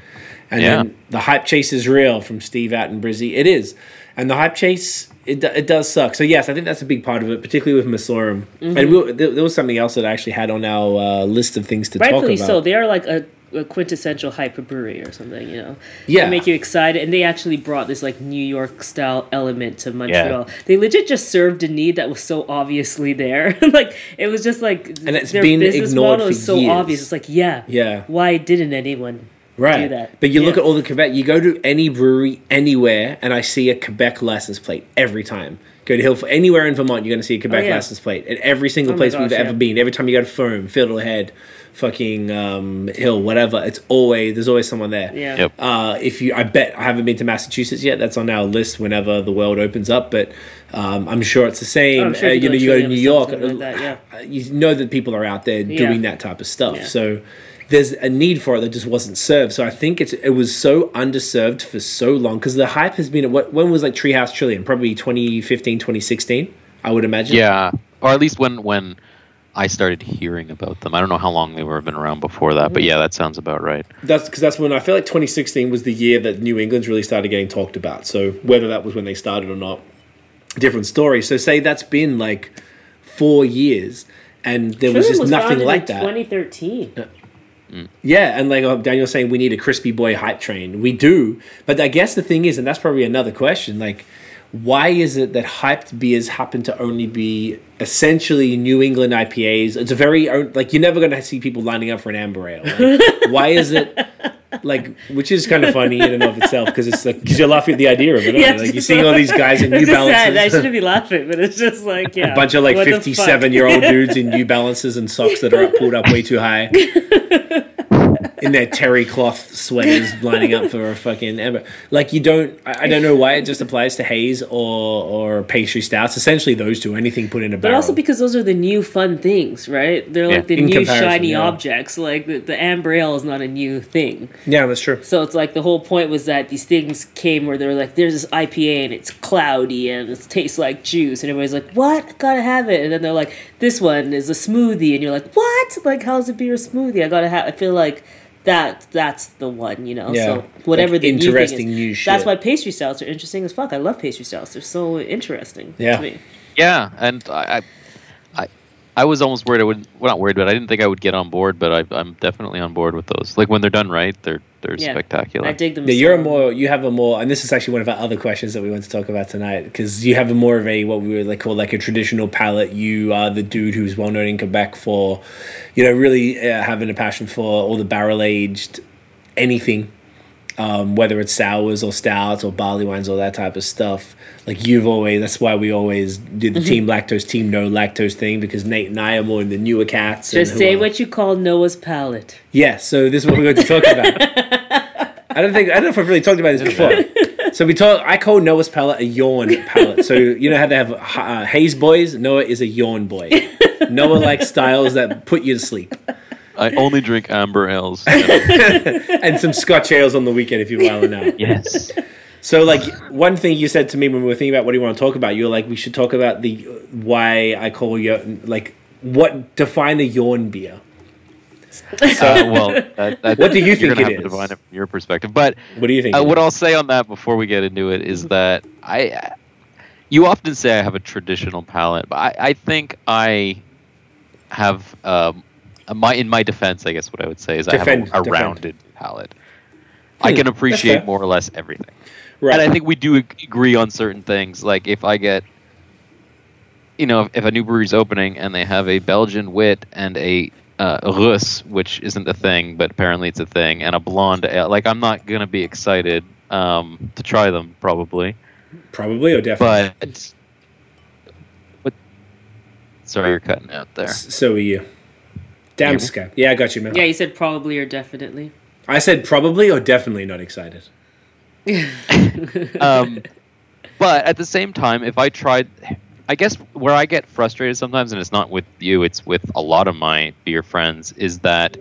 And Yeah. then the hype chase is real from Steve Attenbrizzy. It is, and the hype chase it, it does suck. So yes, I think that's a big part of it, particularly with Messorem. Mm-hmm. And we, there, there was something else that I actually had on our uh, list of things to Rightfully talk about. so. They are like a, a quintessential hyper brewery or something, you know. Yeah. They make you excited, and they actually brought this like New York style element to Montreal. They legit just served a need that was so obviously there. like it was just like And it's their been business ignored model for is so years. obvious. It's like yeah, Yeah. Why didn't anyone right. do that? But you look Yeah. at all the Quebec. You go to any brewery anywhere, and I see a Quebec license plate every time. Go to Hill for anywhere in Vermont, you're going to see a Quebec Oh, yeah. license plate at every single Oh my place gosh, we've ever yeah. been. Every time you go to Foam, Fiddlehead, fucking um, Hill, whatever, it's always there's always someone there. Yeah. Yep. Uh, if you, I bet I haven't been to Massachusetts yet. That's on our list whenever the world opens up. But um, I'm sure it's the same. I'm sure Uh, if you know, you you go go to to New Trinity York. or something like that, uh, You know that people are out there Yeah. doing that type of stuff. Yeah. So there's a need for it that just wasn't served. So I think it's it was so underserved for so long because the hype has been. What when was like Treehouse Trillium? Probably 2015, 2016. I would imagine. yeah, or at least when when I started hearing about them. I don't know how long they were been around before that, but mm. yeah, that sounds about right. That's because that's when I feel like 2016 was the year that New England's really started getting talked about. So whether that was when they started or not, different story. So say that's been like four years, and there was Trillium just nothing like in that. 2013. Yeah, and like uh, Daniel's saying, we need a crispy boy hype train. We do, but I guess the thing is, and that's probably another question, like. Why is it that hyped beers happen to only be essentially New England IPAs? It's a very like you're never going to see people lining up for an amber ale. Like, why is it like which is kind of funny in and of itself because it's like because you're laughing at the idea of it aren't you? Like you're seeing all these guys in New just sad. I shouldn't be laughing, but it's just like yeah, a bunch of like what the fuck? 57 year old dudes in New Balances and socks that are pulled up way too high in their terry cloth sweaters lining up for a fucking amber like you don't I, I don't know why it just applies to haze or or pastry stouts essentially those two anything put in a bag. But also because those are the new fun things, right? They're like Yeah. the In new shiny yeah. objects. Like the, the amber ale is not a new thing. yeah that's true So it's like the whole point was that these things came where they were like, there's this IPA and it's cloudy and it tastes like juice. And everybody's like, what? Gotta have it. And then they're like, this one is a smoothie. And you're like, what? Like, how's it beer a smoothie? I gotta have, I feel like that that's the one, you know? Yeah. So whatever Like the new thing interesting is. new That's why pastry stouts are interesting as fuck. I love pastry stouts. They're so interesting Yeah. to me. Yeah, and I, I, I, I was almost worried I would. Well, not worried, but I didn't think I would get on board. But I, I'm definitely on board with those. Like when they're done right, they're they're Yeah. spectacular. I dig them Yeah, you're a more you have a more and this is actually one of our other questions that we want to talk about tonight because you have a more of a what we would like call like a traditional palate. You are the dude who's well known in Quebec for, you know, really uh, having a passion for all the barrel aged anything, um, whether it's sours or stouts or barley wines or that type of stuff. Like you've always that's why we always did Mm-hmm. the team lactose team no lactose thing because Nate and I are more in the newer cats. Just say are- what you call Noah's palate. yeah, so this is what we're going to talk about. I don't think I don't know if I've really talked about this before. So we talk. I call Noah's palate a yawn palate. So you know how they have uh, haze boys. Noah is a yawn boy. Noah likes styles that put you to sleep, I only drink amber ales. and some Scotch ales on the weekend if you're wilding out. yes. So like one thing you said to me when we were thinking about what do you want to talk about, you were like, we should talk about the why I call you like what define a yawn beer. Uh, well, that, that, What do you think gonna it have to is? define it from your perspective, but What do you think? uh, it what is? I'll say on that before we get into it is that I, you often say I have a traditional palate, but I, I think I have um, a- my in my defense. I guess what I would say is I have a, a rounded palate. I Hmm, can appreciate more or less everything, right. and I think we do agree on certain things. Like if I get, you know, if, if a new brewery's opening and they have a Belgian wit and a uh, Russ, which isn't a thing, but apparently it's a thing, and a blonde ale, like I'm not gonna be excited um, to try them probably, Probably or definitely. but. What? Sorry, you're cutting out there. So are you. Damn, You? Sky. Yeah, I got you, man. Yeah, you said probably or definitely. I said probably or definitely not excited. um, but at the same time, if I tried, I guess where I get frustrated sometimes, and it's not with you, it's with a lot of my beer friends, is that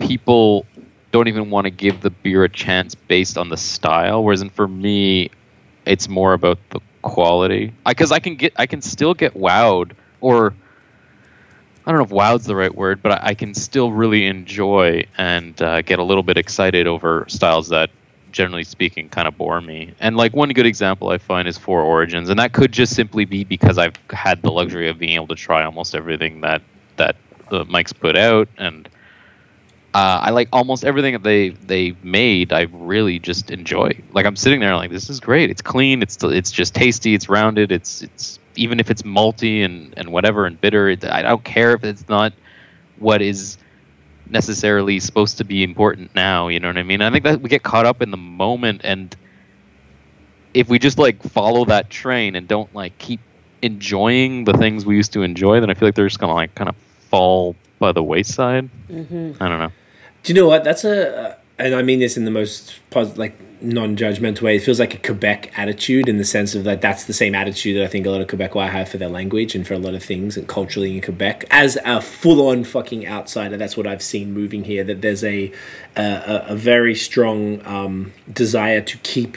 people don't even want to give the beer a chance based on the style. Whereas in, for me, it's more about the quality. Because I, I, can get, I can still get wowed, or I don't know if wowed's the right word, but I, I can still really enjoy and uh, get a little bit excited over styles that, generally speaking, kind of bore me. And like one good example I find is Four Origins, and that could just simply be because I've had the luxury of being able to try almost everything that that the Mike's put out and uh, I like almost everything that they they made. I really just enjoy. Like I'm sitting there, like this is great. It's clean. It's it's just tasty. It's rounded. It's it's even if it's malty and and whatever and bitter. It, I don't care if it's not what is necessarily supposed to be important now. You know what I mean? I think that we get caught up in the moment, and if we just like follow that train and don't like keep enjoying the things we used to enjoy, then I feel like they're just gonna like kind of fall by the wayside. Mm-hmm. I don't know. Do you know what? That's a, and I mean this in the most positive, like non-judgmental way. It feels like a Quebec attitude in the sense of like that's the same attitude that I think a lot of Quebecois have for their language and for a lot of things and culturally in Quebec. As a full-on fucking outsider, that's what I've seen moving here. That there's a a, a very strong um, desire to keep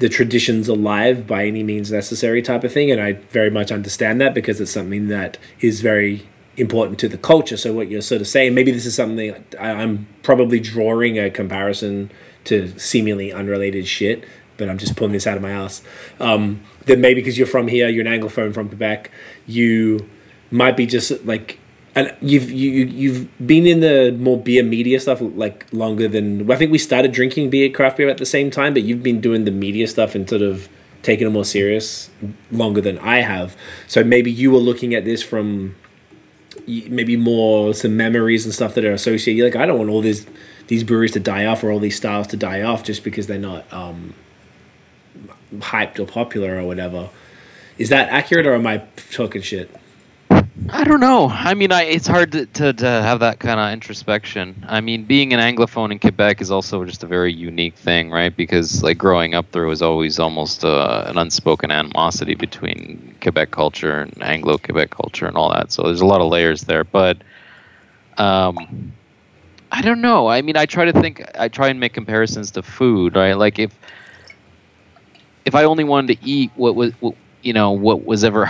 the traditions alive by any means necessary type of thing and i very much understand that because it's something that is very important to the culture. So what you're sort of saying, maybe this is something I, I'm probably drawing a comparison to seemingly unrelated shit, but I'm just pulling this out of my ass. Um, that maybe because you're from here, you're an anglophone from Quebec, you might be just like, and you've you you've been in the more beer media stuff like longer than I think we started drinking beer craft beer at the same time, but you've been doing the media stuff and sort of taking it more serious longer than I have. So maybe you were looking at this from maybe more some memories and stuff that are associated. Like I don't want all these these breweries to die off or all these styles to die off just because they're not um, hyped or popular or whatever. Is that accurate or am I talking shit? I don't know. I mean, I, it's hard to, to, to have that kind of introspection. I mean, being an Anglophone in Quebec is also just a very unique thing, right? Because, like, growing up, there was always almost uh, an unspoken animosity between Quebec culture and Anglo Quebec culture and all that. So there's a lot of layers there. But um, I don't know. I mean, I try to think, I try and make comparisons to food, right? Like, if if I only wanted to eat what was, what, you know, what was ever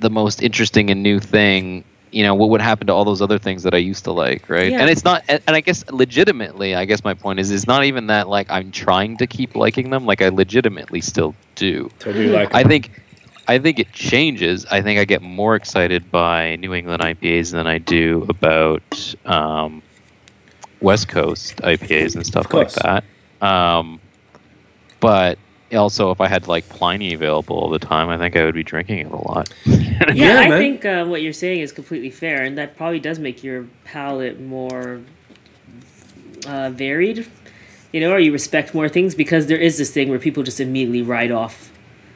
the most interesting and new thing you know what would happen to all those other things that i used to like right yeah. and it's not and i guess legitimately i guess my point is it's not even that like i'm trying to keep liking them like i legitimately still do like i think i think it changes i think i get more excited by new england ipas than i do about um, west coast ipas and stuff like that um, but also, if I had like Pliny available all the time, I think I would be drinking it a lot. yeah, yeah, I man. think uh, what you're saying is completely fair, and that probably does make your palate more uh, varied. You know, or you respect more things because there is this thing where people just immediately write off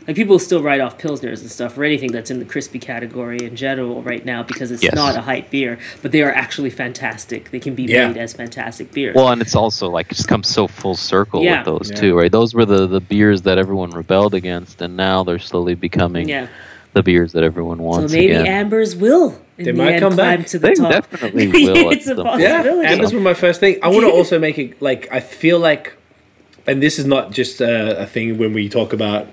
like people still write off pilsners and stuff or anything that's in the crispy category in general right now because it's yes. not a hype beer, but they are actually fantastic. They can be yeah. made as fantastic beers. Well, and it's also like it just comes so full circle yeah. with those yeah. too, right? Those were the the beers that everyone rebelled against, and now they're slowly becoming yeah. the beers that everyone wants. So maybe again. Ambers will. They might come back to the they top. definitely will. it's a possibility. Yeah, Ambers were my first thing. I want to also make it like I feel like, and this is not just a, a thing when we talk about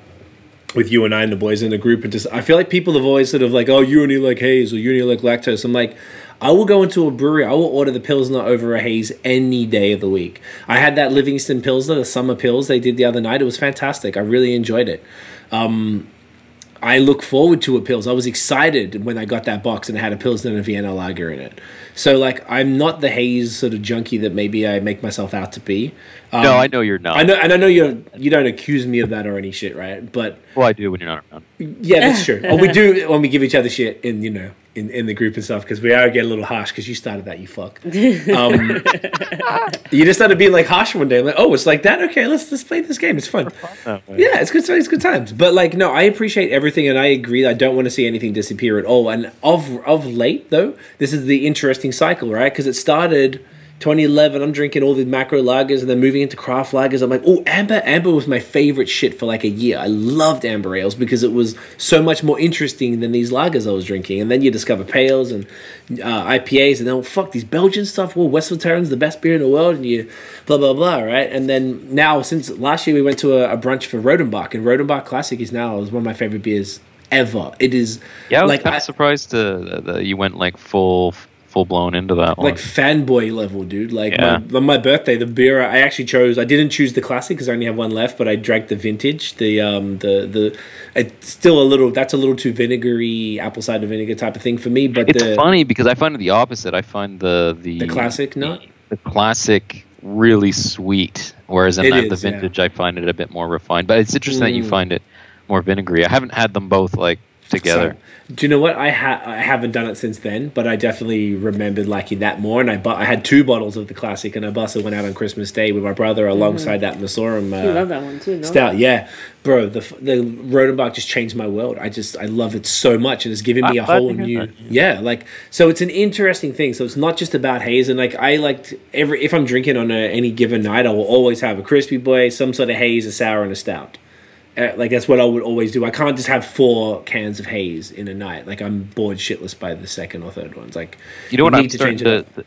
with you and I and the boys in the group, and just I feel like people have always sort of like, oh, you only like haze or you only like lactose. I'm like, I will go into a brewery, I will order the pilsner over a haze any day of the week. I had that Livingston Pilsner, the summer pills they did the other night. It was fantastic. I really enjoyed it. Um, I look forward to a pills. I was excited when I got that box and it had a pilsner and a Vienna lager in it. So like I'm not the haze sort of junkie that maybe I make myself out to be. Um, no, I know you're not. I know, and I know you you don't accuse me of that or any shit, right? But well, I do when you're not around. Yeah, that's true. or we do when we give each other shit in you know in, in the group and stuff because we are getting a little harsh because you started that, you fuck. Um, you just started being like harsh one day, like, oh, it's like that. Okay, let's let's play this game. It's fun. yeah, it's good. It's good times. But like, no, I appreciate everything, and I agree. I don't want to see anything disappear at all. And of of late though, this is the interesting cycle, right? Because it started 2011, I'm drinking all the macro lagers and then moving into craft lagers. I'm like, oh, amber. Amber was my favorite shit for like a year. I loved amber ales because it was so much more interesting than these lagers I was drinking. And then you discover pales and uh, IPAs, and then oh, fuck these Belgian stuff. Well, Westvleteren's the best beer in the world, and you blah blah blah, right? And then now, since last year, we went to a, a brunch for Rodenbach, and Rodenbach Classic is now is one of my favorite beers ever. It is Yeah, I was like kind I- of surprised uh, that you went like full full blown into that one. like fanboy level, dude. Like Yeah. my, on my birthday, the beer I actually chose. I didn't choose the classic because I only have one left, but I drank the vintage. The um the the it's still a little. That's a little too vinegary, apple cider vinegar type of thing for me. But it's the funny because I find it the opposite. I find the the the classic not. the classic really sweet, whereas in It the, the is, yeah. vintage I find it a bit more refined. But it's interesting that you Mm. find it more vinegary. I haven't had them both like together. So, do you know what I ha- I haven't done it since then, but I definitely remembered liking that more. And I bu- I had two bottles of the classic, and I busted went out on Christmas Day with my brother alongside that Messorem. Uh, You love that one too, no? Stout, yeah, bro. The f- the Rodenbach just changed my world. I just I love it so much, and it's given me I'm a whole new that, yeah. Like so, it's an interesting thing. So it's not just about haze, and like I liked every if I'm drinking on a, any given night, I will always have a crispy boy, some sort of haze, a sour, and a stout. Uh, like that's what I would always do. I can't just have four cans of haze in a night. Like I'm bored shitless by the second or third ones. Like You know what need I'm to starting change to,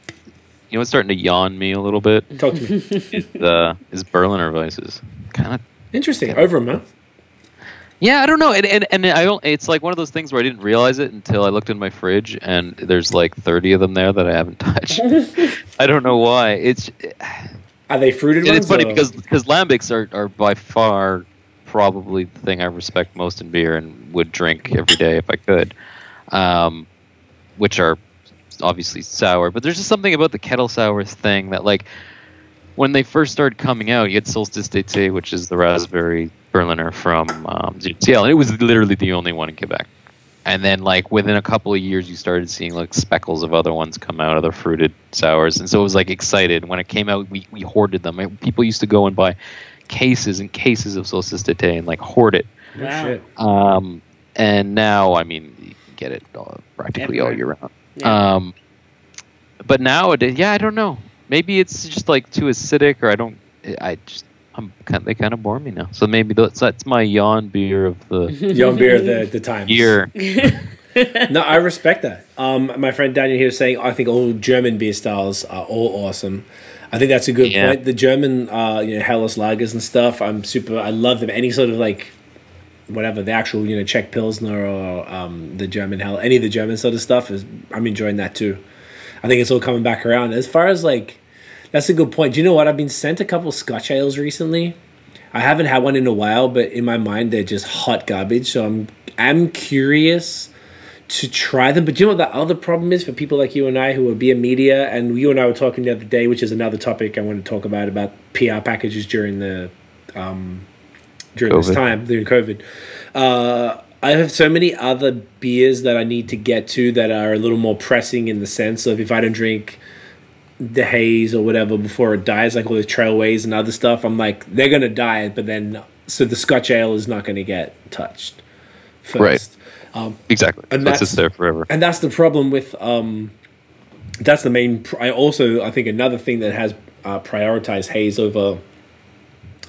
you know what's starting to yawn me a little bit talk to me. is uh, is Berliner Weisses. Kind of Interesting. Over 'em, huh? Yeah, I don't know, and, and and I don't. It's like one of those things where I didn't realize it until I looked in my fridge, and there's like 30 of them there that I haven't touched. I don't know why. It's Are they fruited and ones? it's funny or- because because lambics are, are by far probably the thing I respect most in beer and would drink every day if I could, um, which are obviously sour. But there's just something about the kettle sours thing that like when they first started coming out, you had Solstice d'été, which is the raspberry Berliner from um, ZCL, and it was literally the only one in Quebec. And then, like within a couple of years, you started seeing like speckles of other ones come out, other fruited sours, and so it was like excited when it came out. We, we hoarded them. People used to go and buy cases and cases of Solstice d'été and like hoard it. Wow. Um, and now, I mean, you can get it all, practically all year round. Yeah. Um, but nowadays, yeah, I don't know. Maybe it's just like too acidic, or I don't. I just, I'm kind. of, They kind of bore me now. So maybe that's that's my yawn beer of the Young beer of the the times. year. No, I respect that. Um, my friend Daniel here was saying I think all German beer styles are all awesome. I think that's a good Yeah. point. The German, uh, you know, Helles lagers and stuff. I'm super. I love them. Any sort of like, whatever the actual you know Czech Pilsner or um, the German Hell, any of the German sort of stuff is. I'm enjoying that too. I think it's all coming back around. As far as like, that's a good point. Do you know what? I've been sent a couple Scotch ales recently. I haven't had one in a while, but in my mind they're just hot garbage. So I'm I'm curious to try them. But you know what the other problem is for people like you and I who are beer media, and you and I were talking the other day, which is another topic I want to talk about about PR packages during the um, during this time during COVID. Uh, I have so many other beers that I need to get to that are a little more pressing in the sense of if I don't drink the haze or whatever before it dies, like all the trailways and other stuff, I'm like they're gonna die, but then so the Scotch ale is not gonna get touched first. Right. Um, Exactly. And that's that's- there forever. and that's the problem with um that's the main pr- i also i think another thing that has uh, prioritized haze over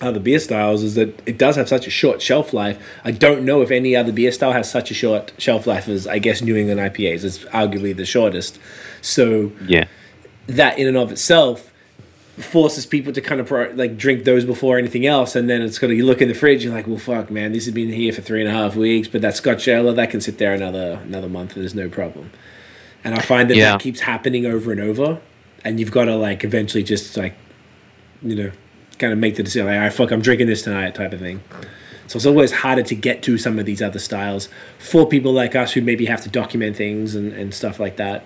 other beer styles is that it does have such a short shelf life i don't know if any other beer style has such a short shelf life as i guess new england ipas it's arguably the shortest so Yeah. that in and of itself forces people to kind of pro- like drink those before anything else, and then it's gonna you look in the fridge, you're like, well, fuck, man, this has been here for three and a half weeks, but that Scotch ale that can sit there another another month, and there's no problem. And I find that Yeah. that keeps happening over and over, and you've got to like eventually just like, you know, kind of make the decision, like, all right, fuck, I'm drinking this tonight, type of thing. So it's always harder to get to some of these other styles for people like us who maybe have to document things and, and stuff like that.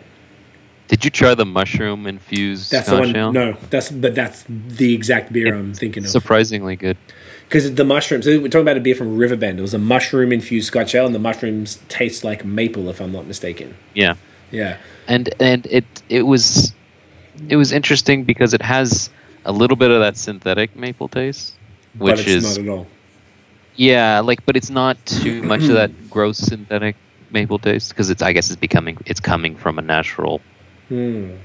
Did you try the mushroom infused That's the one. ale? No, that's but that's the exact beer I'm thinking of. Surprisingly good. Because the mushrooms, we're talking about a beer from Riverbend. It was a mushroom infused Scotch ale, and the mushrooms taste like maple, if I'm not mistaken. Yeah. Yeah, and and it it was it was interesting because it has a little bit of that synthetic maple taste, which it's is not at all. yeah, like but it's not too much of that gross synthetic maple taste because it's I guess it's becoming it's coming from a natural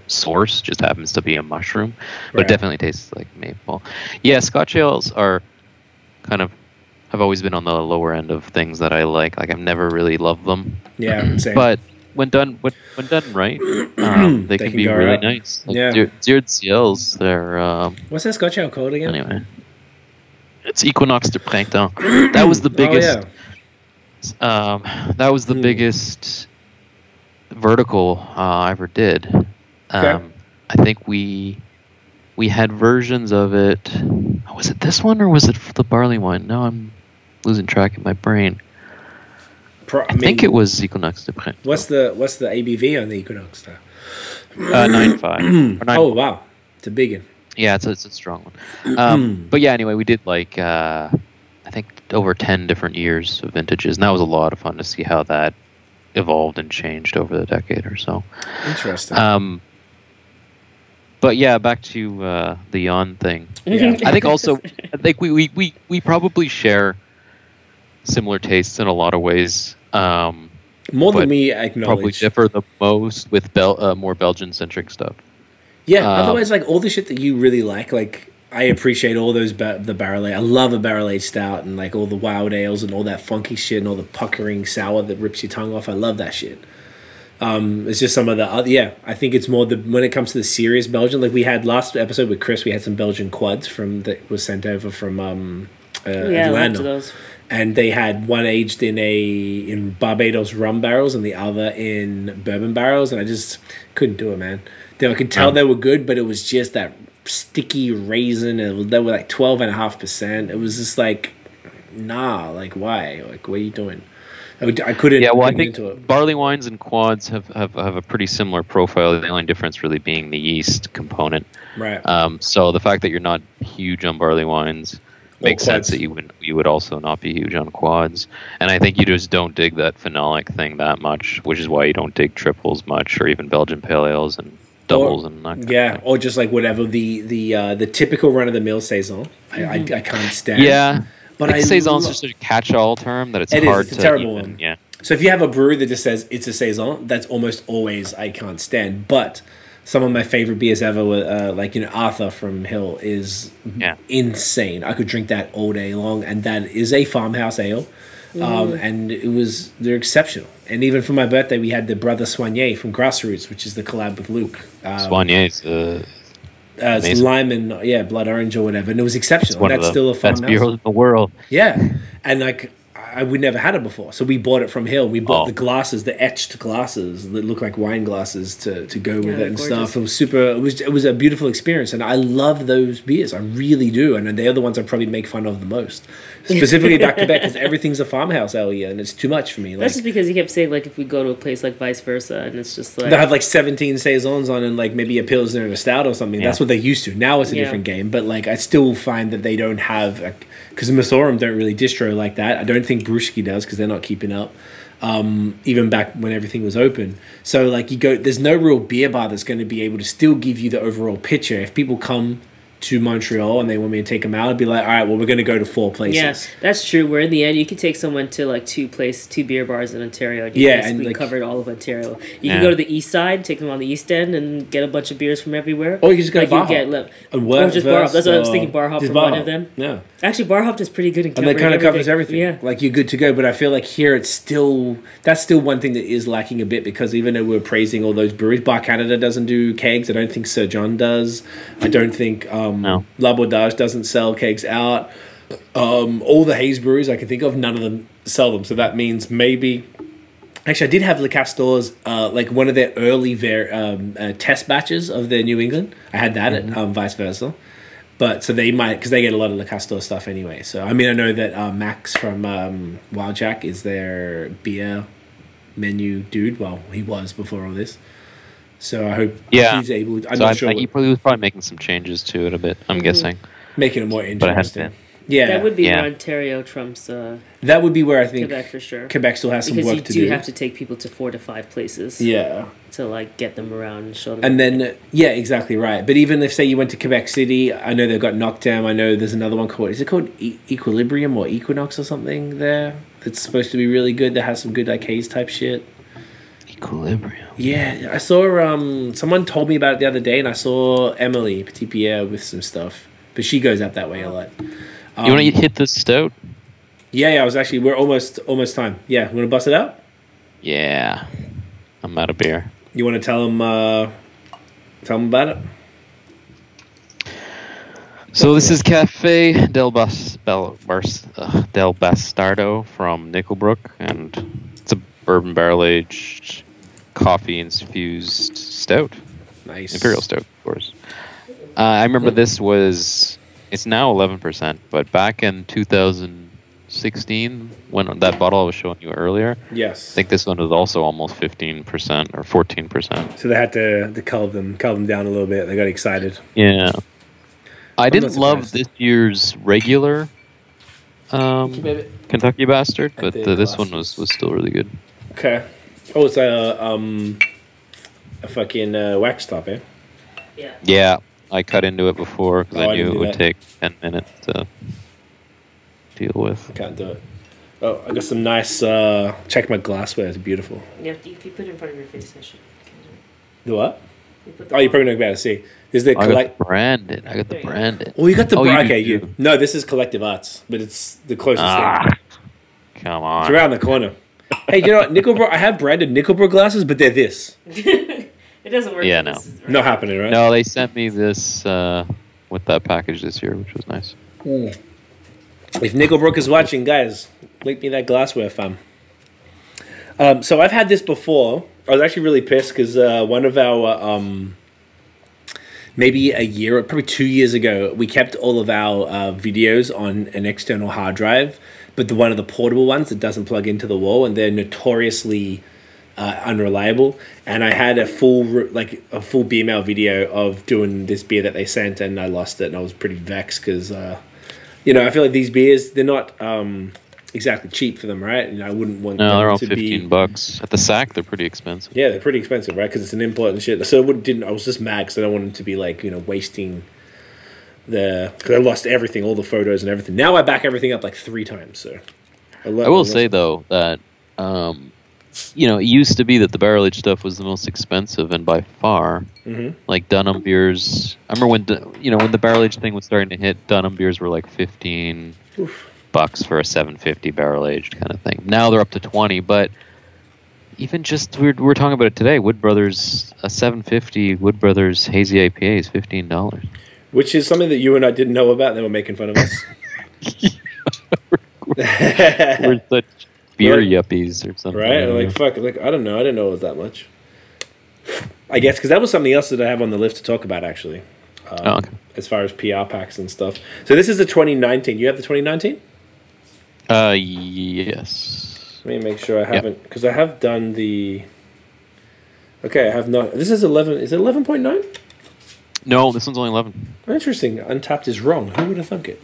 source just happens to be a mushroom, but Right. it definitely tastes like maple. Yeah, Scotch ales are kind of have always been on the lower end of things that I like. Like I've never really loved them, Yeah, same. but when done when, when done right, um, they, They can, can be really up. nice. Like Yeah. Zero- Zero CLs, they're um, what's that Scotch ale called again? anyway. It's Equinox de Printemps. That was the biggest. Oh, biggest. yeah. Um, that was the Hmm. biggest vertical uh, I ever did. Um, I think we we had versions of it. Was it this one or was it the barley one? No, I'm losing track of my brain. Pro- I, think it was Equinox de Printemps. What's the what's the ABV on the Equinox? Star? uh, nine five nine Oh wow, it's a big one. Yeah, it's a, it's a strong one. Um, but yeah, anyway, we did like uh, I think over ten different years of vintages, and that was a lot of fun to see how that evolved and changed over the decade or so. Interesting. Um, but yeah, back to uh, the yawn thing. Yeah. I think also, I think we, we, we, we probably share similar tastes in a lot of ways. Um, More than but me probably acknowledge. differ the most with Bel- uh, more Belgian centric stuff. Yeah. Um, otherwise, like all the shit that you really like, like I appreciate all those ba- the barrel. I love a barrel aged stout and like all the wild ales and all that funky shit and all the puckering sour that rips your tongue off. I love that shit. Um, it's just some of the other, yeah. I think it's more the when it comes to the serious Belgian. Like we had last episode with Chris, we had some Belgian quads from that was sent over from um, uh, yeah, Atlanta. those. and they had one aged in a in Barbados rum barrels and the other in bourbon barrels, and I just couldn't do it, man. They, I could tell Oh. they were good, but it was just that sticky raisin, and they were like twelve and a half percent. It was just like, nah, like why? Like what are you doing? I, I couldn't. Yeah, well, I couldn't think into it. barley wines and quads have, have, have a pretty similar profile. The only difference really being the yeast component. Right. Um, so the fact that you're not huge on barley wines makes sense that you would you would also not be huge on quads. And I think you just don't dig that phenolic thing that much, which is why you don't dig triples much, or even Belgian pale ales and doubles Or- and that. Kind yeah, Of thing. or just like whatever the the uh, the typical run of the mill saison. I, I, I can't stand. Yeah. but But I saison's lo- just a catch-all term that it's It is, hard it's a to terrible even, one. Yeah. So if you have a brewery that just says it's a saison, that's almost always I can't stand. But some of my favorite beers ever were uh, like you know Arthur from Hill is Yeah. insane. I could drink that all day long, and that is a farmhouse ale. Um, and it was they're exceptional. And even for my birthday, we had the Brother Soigné from Grassroots, which is the collab with Luke. Um, Soigné's uh, uh, it's lime and yeah, blood orange or whatever, and it was exceptional. one And of that's the still a best farmhouse. beers in the world. Yeah, and like I would never had it before, so we bought it from Hill. We bought Oh. the glasses, the etched glasses that look like wine glasses to, to go with it and gorgeous. stuff. It was super. It was it was a beautiful experience, and I love those beers. I really do, and they're the ones I probably make fun of the most, specifically back to back because everything's a farmhouse ale here, and it's too much for me. Like That's just because you kept saying like if we go to a place like vice versa, and it's just like they have like 17 saisons on and like maybe a pilsner and a stout or something. That's what they used to. Now it's a Yeah. different game, but like I still find that they don't have because the Messorem don't really distro like that. I don't think Brewski does because they're not keeping up. Um, even back when everything was open, so like you go, there's no real beer bar that's going to be able to still give you the overall picture. If people come to Montreal and they want me to take them out, I'd be like, all right, well, we're going to go to four places. Yes, that's true. Where in the end, you could take someone to like two place, two beer bars in Ontario. And you Yeah, basically and, like- covered all of Ontario. You Yeah. can go to the east side, take them on the east end, and get a bunch of beers from everywhere. Or you just go like to Bar you get, Hop. li- And or just bar hop. That's what I was thinking. Bar hop just from Bar one Hop. of them. Yeah. Actually, bar hop is pretty good in and that kind of covers everything. Yeah, Like you're good to go. But I feel like here it's still that's still one thing that is lacking a bit because even though we're praising all those breweries, Bar Canada doesn't do kegs. I don't think Sir John does. I don't think um, No. L'Abordage doesn't sell kegs out. Um, all the haze breweries I can think of, none of them sell them. So that means maybe. Actually, I did have Le Castor's, uh, like one of their early ver- um, uh, test batches of their New England. I had that at um, vice versa. But so they might, because they get a lot of Le Castor stuff anyway. So, I mean, I know that uh, Max from um, Wild Jack is their beer menu dude. Well, he was before all this. So I hope Yeah. he's able. I'm so I, not sure. I, he probably was probably making some changes to it a bit. I'm guessing. making it more But it has interesting. Yeah, that would be Yeah. where Ontario trumps uh, that would be where I think Quebec for sure. Quebec still has some because work to do, You do. have to take people to four to five places. yeah. To like get them around and show them. And then, uh, yeah, exactly right. But even if, say, you went to Quebec City, I know they've got Knockdown. I know there's another one called, is it called e- Equilibrium or Equinox or something there? It's supposed to be really good. That has some good IKs type shit. Equilibrium. Yeah, I saw. Um, someone told me about it the other day, and I saw Emily Petit Pierre with some stuff, but she goes up that way a lot. you want to hit the stout? Yeah, yeah. I was actually. We're almost almost time. Yeah, we want to bust it out? Yeah. I'm out of beer. You want to tell them? Uh, tell them about it. So this is Cafe del Bas Bel, Bars, uh, del Bastardo from Nickelbrook, and it's a bourbon barrel aged, coffee infused stout, Nice. imperial stout, of course. Uh, I remember this was it's now eleven percent, but back in 2016, when that bottle I was showing you earlier, Yes. I think this one was also almost fifteen percent or fourteen percent. so they had to to cull them cull them down a little bit. They got excited. Yeah. I didn't love this year's regular um, Kentucky Bastard, but think uh, this one was, was still really good. Okay. Oh, it's a um, a fucking uh, wax top, eh? Yeah. Yeah, I cut into it before because Oh, I I knew didn't it would that. take 10 minutes to deal with. I can't do it. Oh, I got some nice. Uh, check my glassware. It's beautiful. Yeah, if you put it in front of your face, I should. The what? You the Oh, you're probably not about to see. This is the I got collect. the branded. I got the There you branded. Oh, you got the. Oh, bra- you okay, you. No, this is collective arts, but it's the closest Ah, thing. come on, It's around the corner. Hey, you know what? Nickelbrook. I have branded Nickelbrook glasses, but they're this. it doesn't work. Yeah, if no. this is- Not happening, right? No, they sent me this uh, with that package this year, which was nice. If Nickelbrook is watching, guys, link me that glassware, fam. Um, so I've had this before. I was actually really pissed because uh, one of our um, maybe a year, probably two years ago, we kept all of our uh, videos on an external hard drive, but the one of the portable ones that doesn't plug into the wall, and they're notoriously uh, unreliable. And I had a full like a full BML video of doing this beer that they sent, and I lost it, and I was pretty vexed because. Uh, you know, I feel like these beers, they're not um, exactly cheap for them, right? And I wouldn't want No, them they're all to 15 be. bucks. At the sack, they're pretty expensive. Yeah, they're pretty expensive, right? Because it's an import and shit. So I wouldn't, didn't I was just mad because I don't want them to be like you know wasting the because I lost everything, all the photos and everything. Now I back everything up like three times. So I, I will say though that um, you know it used to be that the barrel aged stuff was the most expensive and by far. Mhm. Like Dunham beers. I remember when you know when the barrel aged thing was starting to hit. Dunham beers were like fifteen bucks for a seven fifty barrel aged kind of thing. Now they're up to twenty, but. Even just we're, we were talking about it today. Wood Brothers a 750 Wood Brothers hazy IPA is fifteen dollars. Which is something that you and I didn't know about. and They were making fun of us. We're such beer Right. yuppies or something. right? Like fuck, like I don't know. I didn't know it was that much. I guess because that was something else that I have on the list to talk about actually. Um, Oh, okay. As far as PR packs and stuff. So this is the 2019. You have the 2019? Uh, yes. Let me make sure I haven't because I have done the. Okay, I have not. This is 11. Is it 11.9? No, this one's only 11. Interesting. Untappd is wrong. Who would have thunk it?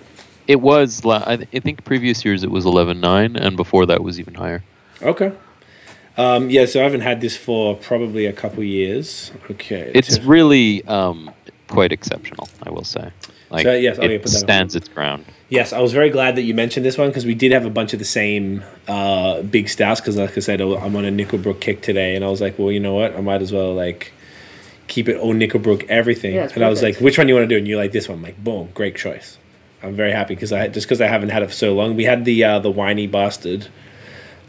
It was, la- I, th- I think previous years it was 11.9, and before that was even higher. Okay. Um, yeah, so I haven't had this for probably a couple years. Okay. It's so- really um, quite exceptional, I will say. Like, So, yes, oh, it put stands its ground. Yes, I was very glad that you mentioned this one because we did have a bunch of the same uh, big stouts. Because, like I said, I'm on a Nickelbrook kick today, and I was like, well, you know what? I might as well like keep it all Nickelbrook everything. Yeah, it's and I was like, which one do you want to do? And you're like, this one. I'm like, boom, great choice. I'm very happy because I just because I haven't had it for so long. We had the uh, the whiny bastard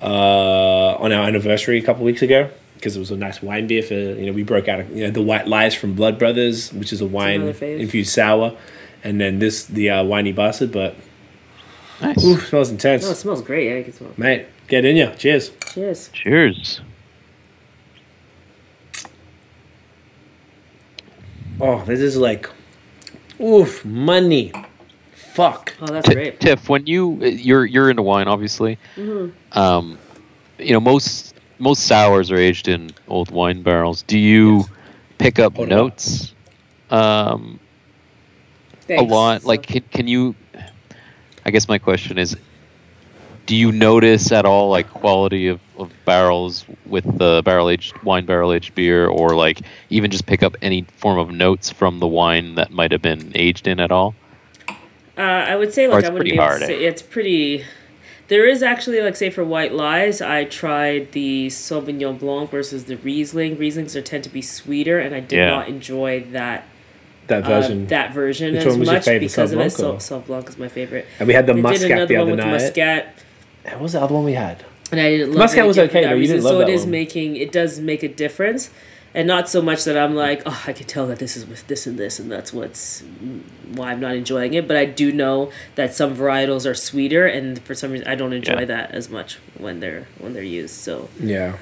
uh, on our anniversary a couple weeks ago because it was a nice wine beer for you know we broke out you know the White Lies from Blood Brothers, which is a wine infused sour, and then this the uh, whiny bastard, but. Nice. Ooh, smells intense. Oh, it smells great. Yeah, I can smell. it. Mate, get in ya. Cheers. Cheers. Cheers. Oh, this is like, oof, money. Fuck. Oh, that's Ti- great. Tiff, when you you're you're into wine, obviously. Mm-hmm. Um, you know most most sours are aged in old wine barrels. Do you Yes. pick up Hold on. notes? Um, a lot. So- Like, can, can you? I guess my question is, do you notice at all like quality of, of barrels with the barrel aged wine barrel aged beer, or like even just pick up any form of notes from the wine that might have been aged in at all? Uh, I would say like it's I wouldn't pretty be able hard, to eh? say it's pretty. There is actually like say for white lies, I tried the Sauvignon Blanc versus the Riesling. Rieslings are tend to be sweeter, and I did Yeah. not enjoy that That uh, version. that version Which as one was your much favorite, because of it. Sauv Blanc or- Sauv Sauv Blanc is my favorite. and we had the They did muscat another the one other with night. Muscat. What was the other one we had? and I didn't love Muscat it was okay, that though. You didn't love so that it is one. making it does make a difference, and not so much that I'm like, oh, I can tell that this is with this and this, and that's what's mm, why I'm not enjoying it. But I do know that some varietals are sweeter, and for some reason I don't enjoy Yeah. that as much when they're when they're used. So Yeah.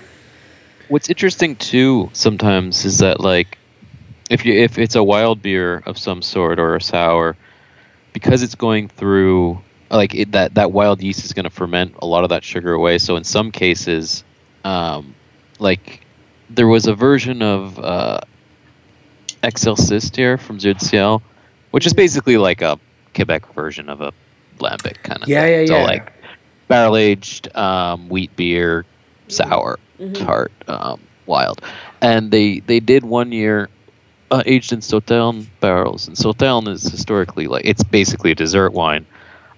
What's interesting too sometimes is that like if you if it's a wild beer of some sort or a sour, because it's going through like it, that that wild yeast is going to ferment a lot of that sugar away. So in some cases, um, like there was a version of uh, Excelsis from Dieu du Ciel, which is basically like a Quebec version of a lambic kind of Yeah, thing. yeah, So yeah. like barrel aged um, wheat beer, sour, tart, um, wild, and they they did one year uh, aged in Sauternes barrels, and Sauternes is historically like it's basically a dessert wine,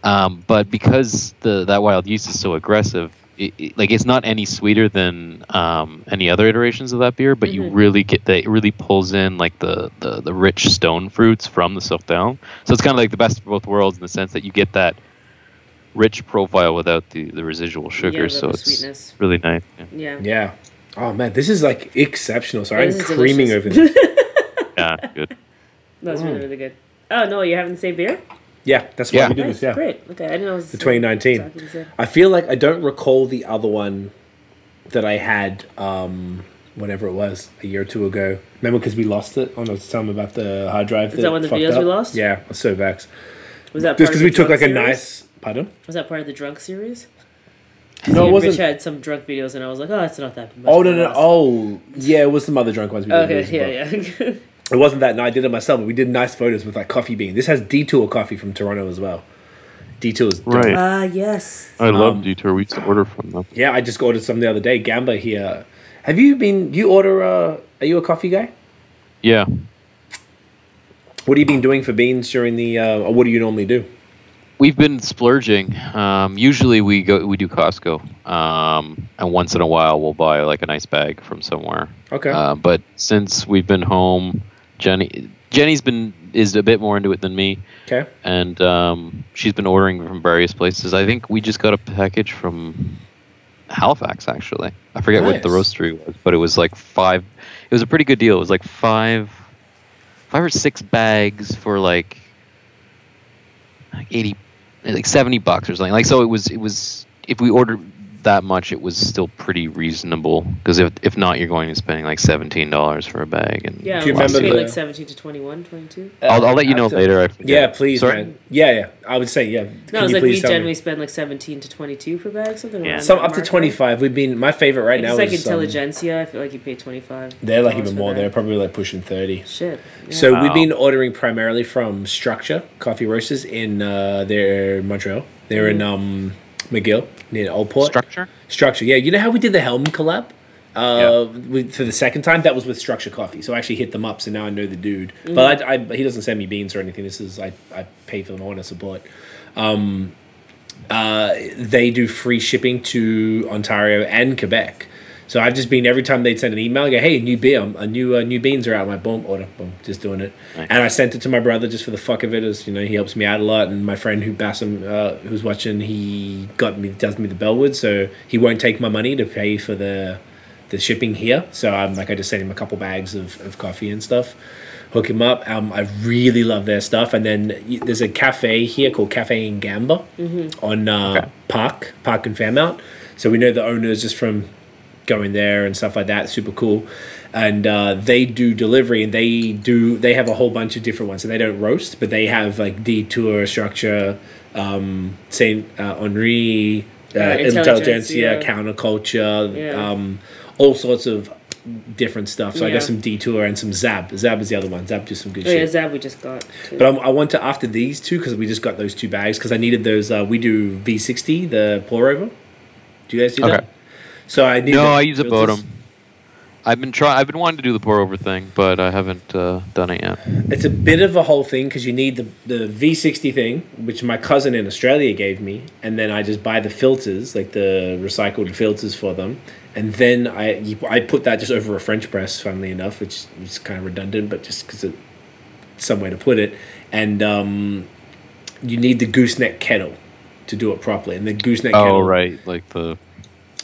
um, but because the that wild yeast is so aggressive. It, it- like it's not any sweeter than um, any other iterations of that beer, but you really get that it really pulls in like the, the, the rich stone fruits from the Sauternes. So it's kind of like the best of both worlds in the sense that you get that rich profile without the, the residual sugar. without so the it's sweetness. really nice. yeah. yeah, Yeah. Oh man, this is like exceptional. Sorry, Yeah, I'm creaming delicious. over this. Yeah, good. that was really really good. Oh no, you're having the same beer? Yeah, that's why Yeah. we do Nice, this. Yeah. great. Okay, I didn't know it was The 2019. exactly. I feel like I don't recall the other one that I had, um, whenever it was, a year or two ago. Remember, because we lost it? Oh no, it's telling me about the hard drive. Is that one of the fucked videos we lost? Yeah, I was so vexed. Was that Just part because we took drunk like a series? nice. Pardon? Was that part of the drunk series? No, it wasn't. Rich had some drunk videos, and I was like, oh, that's not that much. Oh of no no! Oh yeah, it was some other drunk ones. We Okay, lose, but yeah, yeah. It wasn't that. No, I did it myself. But we did nice photos with like coffee bean. This has Detour coffee from Toronto as well. Detour is dope. Right. Ah, yes. I love Um, Detour. We used to order from them. Yeah, I just ordered some the other day. Gamba here. Have you been? You order? Uh, are you a coffee guy? Yeah. What have you been doing for beans during the? Uh, or what do you normally do? We've been splurging. Um, usually we go we do Costco, um, and once in a while we'll buy like a nice bag from somewhere. Okay. Uh, but since we've been home, Jenny Jenny's been is a bit more into it than me, Okay. and um, she's been ordering from various places. I think we just got a package from Halifax actually. I forget what the Nice. roastery was, but it was like five. It was a pretty good deal. It was like five, five or six bags for like like eighty, like seventy bucks or something. Like so, it was it was if we ordered that much, it was still pretty reasonable. Because if if not, you're going to be spending like seventeen dollars for a bag. And Yeah, Do you remember between the- like 17 to 21, 22. I'll, I'll let you know After- later. I forget. Yeah, please, Sorry? man. Yeah, yeah. I would say yeah. No, Can it was you like we please tell me? generally spend like 17 to 22 for bags, something Yeah. Some that up to mark, twenty. We've been my favorite right now. It's now like is um, Intelligentsia. I feel like you pay 25. they're like even more. that. They're probably like pushing thirty. Shit. Yeah. So we've been ordering primarily from Structure Coffee Roasters in uh, they're Montreal. They're in um, McGill near Old Port. Structure. Structure, yeah. You know how we did the Helm collab uh, with, for the second time? That was with Structure Coffee. So I actually hit them up. So now I know the dude. But I, I, he doesn't send me beans or anything. This is I, I pay for them. I want to support. Um, uh, they do free shipping to Ontario and Quebec. So I've just been every time they'd send an email, I go, "Hey, new beer, a new uh, new beans are out." My boom order, boom, just doing it. Nice. And I sent it to my brother just for the fuck of it, as you know, he helps me out a lot. And my friend who Bassam, uh, who's watching, he got me does me the Bellwood, so he won't take my money to pay for the the shipping here. So I'm like, I just sent him a couple bags of, of coffee and stuff. Hook him up. Um, I really love their stuff. And then there's a cafe here called Cafe in Gamba on uh, Okay. Park Park and Fairmount. So we know the owners just from going there and stuff like that. Super cool. And uh, they do delivery, and they do. They have a whole bunch of different ones. So they don't roast, but they have like detour structure, um, Saint uh, Henri, uh, Uh, intelligentsia, Intelligentsia. counterculture, Yeah. um, all sorts of different stuff. So I got some detour and some Zab. Zab is the other one. Zab do some good Oh, yeah. Zab we just got. Too. But I'm, I want to after these two because we just got those two bags because I needed those. Uh, we do V60, the pour over. Do you guys do that? So I need. No, I use a. Bodum. I've been trying. I've been wanting to do the pour over thing, but I haven't uh, done it yet. It's a bit of a whole thing because you need the, the V60 thing, which my cousin in Australia gave me, and then I just buy the filters, like the recycled filters for them, and then I you- I put that just over a French press, funnily enough, which is kind of redundant, but just because it's some way to put it, and um, you need the gooseneck kettle to do it properly, and the gooseneck Oh kettle, right, like the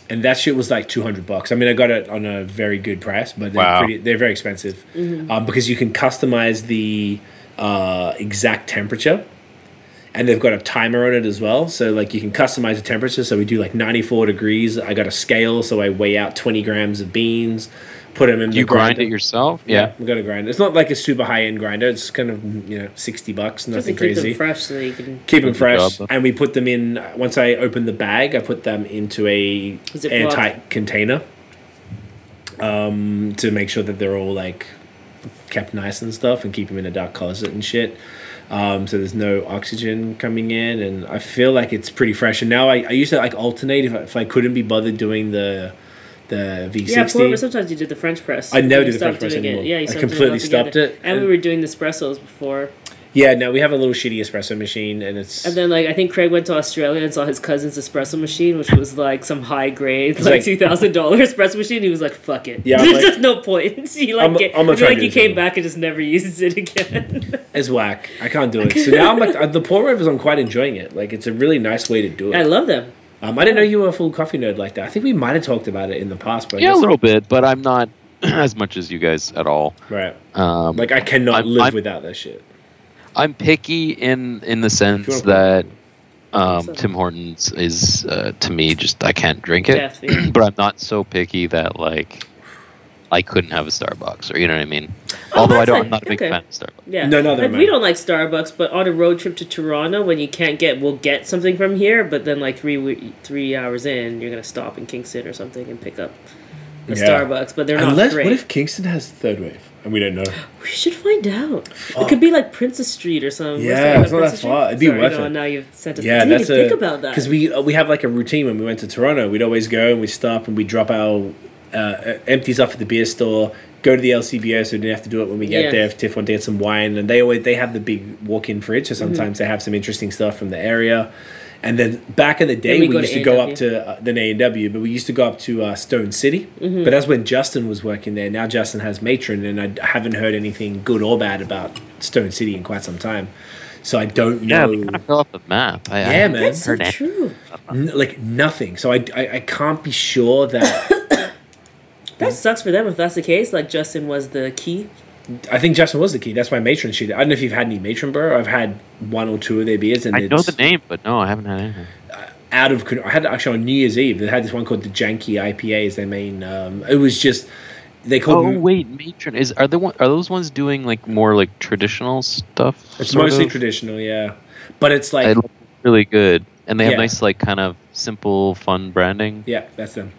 and that shit was like 200 bucks. I mean, I got it on a very good price, but they're Wow. pretty they're very expensive. Um, because you can customize the uh, exact temperature and they've got a timer on it as well. So like you can customize the temperature. So we do like 94 degrees. I got a scale so I weigh out 20 grams of beans, put them in Do the you grind grinder. it yourself? Yeah, we got a grinder. It's not like a super high end grinder. It's kind of, you know, 60 bucks, Just to nothing keep crazy them fresh so you can. keep them fresh job. and we put them in once i open the bag i put them into a Ziploc. airtight container um, to make sure that they're all like kept nice and stuff and keep them in a dark closet and shit um, so there's no oxygen coming in and i feel like it's pretty fresh and now i, I used to like alternate if I, if I couldn't be bothered doing the the v60 Yeah, pour, but sometimes you did the French press. I never do the French press doing it. anymore. Yeah, you I stopped completely doing it stopped it, And we were doing the espressos before. yeah no we have a little shitty espresso machine and it's And then, like, I think Craig went to Australia and saw his cousin's espresso machine, which was like some high grade, like, like- two thousand dollars espresso machine. He was like, "Fuck it." Yeah, there's like- just no point. He like, I'm- get, I'm gonna I feel like he came back and just never uses it again. It's whack. I can't do it. So now I'm like uh, the pour overs. I'm quite enjoying it. Like it's a really nice way to do it. I love them. Um, I didn't know you were a full coffee nerd like that. I think we might have talked about it in the past, but I Yeah, a guess- little bit, but I'm not as much as you guys at all. right. Um, Like I cannot I'm- live I'm- without that shit. I'm picky in in the sense that um, So- Tim Hortons is uh, to me just I can't drink it, yeah. but I'm not so picky that like I couldn't have a Starbucks or you know what I mean. Although I Oh, don't, fine. I'm not a big Okay. fan of Starbucks. Yeah. No, no, Like, am we don't like Starbucks, but on a road trip to Toronto, when you can't get, we'll get something from here. But then, like three three hours in, you're gonna stop in Kingston or something and pick up a Yeah. Starbucks. But they're not Unless great. what if Kingston has third wave and we don't know? we should find out. It could be like Princess Street or something. Yeah, staying it's on not that Princess far. Street? It'd be Sorry, worth no, it. Now you've sent us. Yeah, I didn't that's a think about that. because we uh, we have like a routine when we went to Toronto. We'd always go and we stop and we drop our uh, empties off at the beer store. Go to the LCBO so we didn't have to do it when we get Yeah. there. If Tiff wanted to get some wine, and they always they have the big walk-in fridge, so sometimes they have some interesting stuff from the area. And then back in the day, we we, go to used to go A&W. up to uh, the A and W, but we used to go up to uh, Stone City. Mm-hmm. But that's when Justin was working there. Now Justin has Matron, and I haven't heard anything good or bad about Stone City in quite some time. So I don't Yeah, know. they kind of fell off the map. I, I Yeah, haven't man. That's so true. N- like nothing. So I, I, I can't be sure that That sucks for them if that's the case. Like Justin was the key. I think Justin was the key. That's why Matron shit. I don't know if you've had any Matron bro. I've had one or two of their beers, and I know the name, but no, I haven't had anything. out of. con- I had actually on New Year's Eve. They had this one called the Janky IPA as their main. Um, it was just they called. It Oh wait, Matron is are the one are those ones doing like more like traditional stuff? It's mostly of? traditional, yeah, but it's like really good, and they have Yeah. nice like kind of simple, fun branding. yeah, that's them.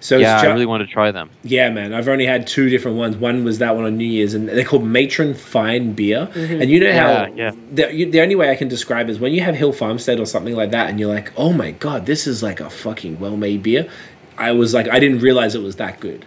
So yeah, it's I really want to try them. Yeah, man. I've only had two different ones. One was that one on New Year's, and they're called Matron Fine Beer. And you know Yeah, how yeah. The, you, the only way I can describe is when you have Hill Farmstead or something like that, and you're like, "Oh my god, this is like a fucking well-made beer." I was like, I didn't realize it was that good.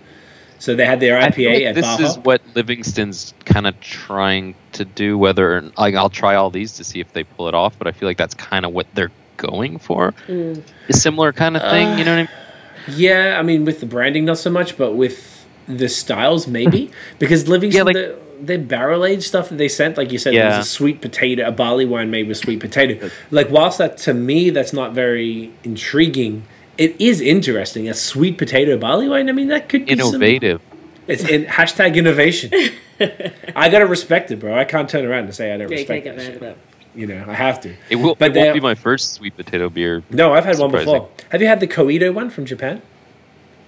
So they had their I feel IPA like at this Bar is Hop. what Livingston's kind of trying to do. Whether like I'll try all these to see if they pull it off, but I feel like that's kind of what they're going for. Mm. A similar kind of thing, you know what I mean? Yeah, I mean, with the branding, not so much, but with the styles, maybe hmm. because Livingston, like- the, their barrel aged stuff that they sent, like you said, Yeah. there's a sweet potato, a barley wine made with sweet potato. Like, whilst that to me, that's not very intriguing. It is interesting. A sweet potato barley wine. I mean, that could be some- Innovative. it's in hashtag innovation. I gotta respect it, bro. I can't turn around and say I don't Yeah, you can't respect get that mad shit. at that. You know, I have to. It will. But it won't be my first sweet potato beer. No, I've had one before. Have you had the Coedo one from Japan?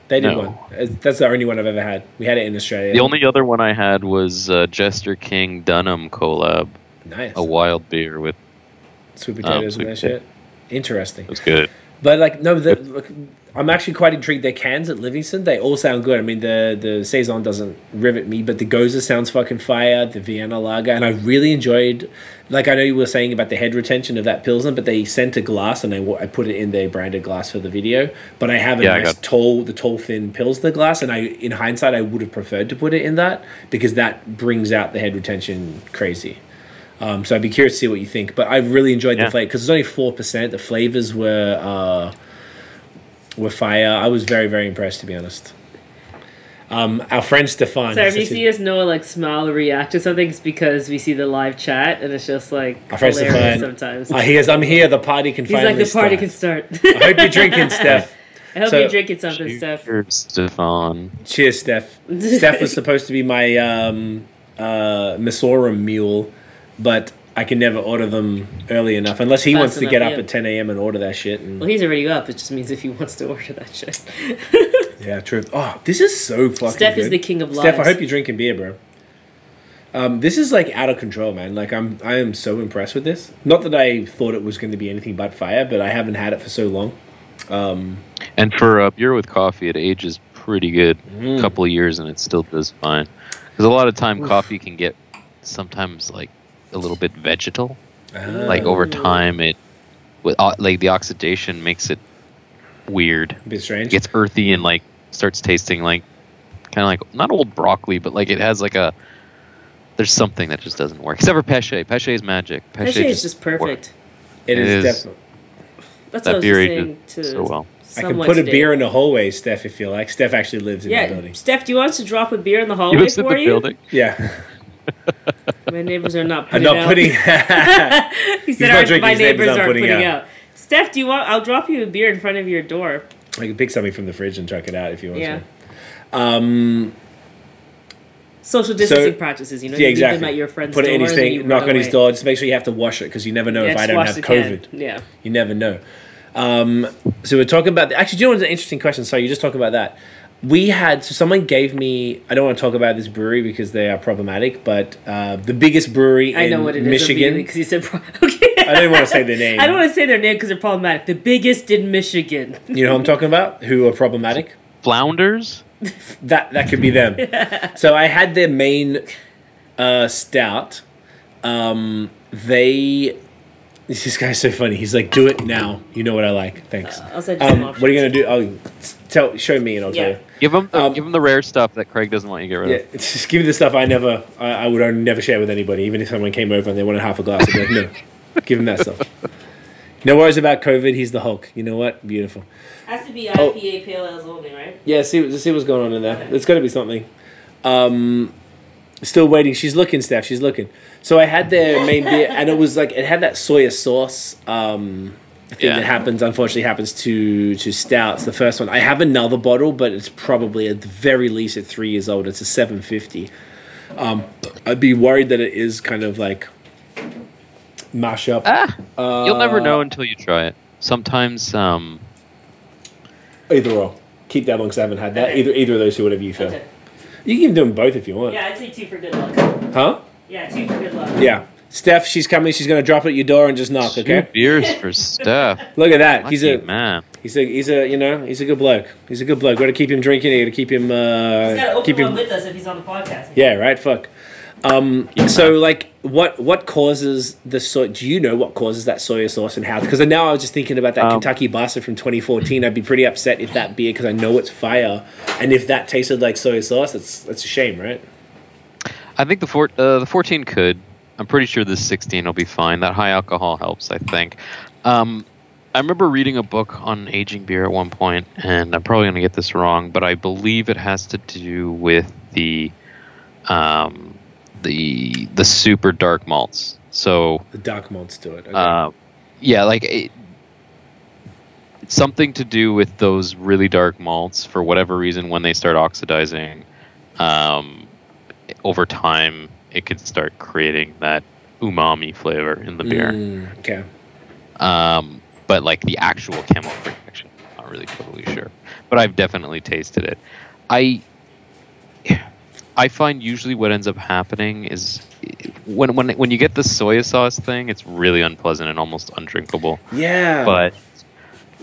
They did No. one. Uh, That's the only one I've ever had. We had it in Australia. The only other one I had was uh, Jester King Dunham collab, nice a wild beer with. sweet potatoes sweet and that potato. shit. Interesting, It was good. but like no, the, look, I'm actually quite intrigued. Their cans at Livingston, they all sound good. I mean, the the saison doesn't rivet me, but the Gose sounds fucking fire. The Vienna Lager, and I really enjoyed. Like I know you were saying about the head retention of that pilsner, but they sent a glass and I, I put it in their branded glass for the video. But I have a Yeah, nice tall, the tall thin pilsner glass, and I, in hindsight, I would have preferred to put it in that because that brings out the head retention crazy. Um, so I'd be curious to see what you think. But I really enjoyed the Yeah. flavor because it's only four percent. The flavors were uh, were fire. I was very very impressed to be honest. Um, our friend Stefan. So if you see us Noah like smile or react to something, it's because we see the live chat and it's just like Our friend hilarious Stefan. sometimes. Ah, he is, I'm here. The party can He's finally like the party can start. start. I hope you're drinking, Steph. I hope So- you're drinking something, Steph. Cheers, Stefan. Cheers, Steph. Steph was supposed to be my um, uh, Messorem mule, but I can never order them early enough unless he Fast wants to enough, get up yeah. at 10 a.m. and order that shit. And Well, he's already up. It just means if he wants to order that shit. Yeah, true. Oh, this is so fucking Steph is the king of love. Steph, I hope you're drinking beer, bro. Um, this is like out of control, man. Like I'm, I am so impressed with this. Not that I thought it was going to be anything but fire, but I haven't had it for so long. And for a beer with coffee, it ages pretty good. Mm. A couple of years, and it still does fine. Because a lot of time, coffee can get sometimes like a little bit vegetal. Like over time, it with uh, like the oxidation makes it weird. A bit strange. It gets earthy and like starts tasting like kind of like not old broccoli, but like it has like a there's something that just doesn't work. Except for Peche. Peche is magic. Peche, is just perfect. it it is, is. definitely. That's That what I was beer saying to so well. I can put a beer in the hallway, Steph, if you like. Steph actually lives in the Yeah, building. Steph, do you want us to drop a beer in the You hallway in for the you? building. Yeah, My neighbors are not I'm putting not out. putting. he said not our, drinking, my neighbors aren't putting out. out. Steph, do you want? I'll drop you a beer in front of your door. I can pick something from the fridge and chuck it out if you want Yeah. to. Um, Social distancing practices. You know, yeah, you exactly. them at your friend's Put door it in his thing, you knock on his door. Just make sure you have to wash it because you never know Yeah, if I don't have COVID. can. Yeah. You never know. Um, so we're talking about actually. Do you know what's an interesting question? Sorry, you just talk about that. We had so someone gave me. I don't want to talk about this brewery because they are problematic, but uh, the biggest brewery I in know what it is Michigan. because you said pro- okay. I didn't want to say their name. I don't want to say their name because they're problematic. The biggest in Michigan. You know who I'm talking about? Who are problematic? Founders. That that could be them. so I had their main uh, stout. Um, they. This guy's so funny. He's like, "Do it now." You know what I like. Thanks. I'll send you some Um, what are you gonna options. do? Oh, tell, show me, and I'll tell Yeah. you. Give him, the, Um, give them the rare stuff that Craig doesn't want you to get rid Yeah, of. it's just give me the stuff I never, I, I would never share with anybody. Even if someone came over and they wanted half a glass, I'd be like, no, give him that stuff. No worries about COVID. He's the Hulk. You know what? Beautiful. Has to be Oh. IPA pale ales only, right? Yeah, see, see what's going on in there. There's got to be something. Um, still waiting. She's looking, Steph. She's looking. So I had their main beer, and it was like it had that soya sauce. Um, thing Yeah. that happens, unfortunately, happens to to stouts. The first one. I have another bottle, but it's probably at the very least at three years old. It's a seven fifty. Um, I'd be worried that it is kind of like mash up. Ah, you'll never Uh, know until you try it. Sometimes, um, Either or. Keep that one because I haven't had that. Okay. Either either of those two, whatever you feel. Okay. You can do them both if you want. Yeah, I'd say two for good luck. Huh? Yeah, two for good luck. Yeah. Steph, she's coming. She's gonna drop at your door and just knock. two Okay. beers for Steph. Look at that. He's a man. he's a he's a you know he's a good bloke. He's a good bloke. Got to keep him drinking. You got to keep him. He's gotta Uh, open keep one him. with us if he's on the podcast. Yeah. Right. Fuck. Um. So like, what what causes the soy? Do you know what causes that soya sauce and how? Because now I was just thinking about that Um, Kentucky Bastard from 2014. I'd be pretty upset if that beer, because I know it's fire, and if that tasted like soy sauce, that's that's a shame, right? I think the four, uh, the 14 could. I'm pretty sure the 16 will be fine. That high alcohol helps, I think. Um, I remember reading a book on aging beer at one point, and I'm probably going to get this wrong, but I believe it has to do with the um, the the super dark malts. So The dark malts do it. Okay. uh, yeah, like it, something to do with those really dark malts for whatever reason when they start oxidizing um, over time it could start creating that umami flavor in the beer Mm, okay. um, but like the actual chemical reaction i'm not really totally sure but i've definitely tasted it i i find usually what ends up happening is when when when you get the soy sauce thing it's really unpleasant and almost undrinkable Yeah. but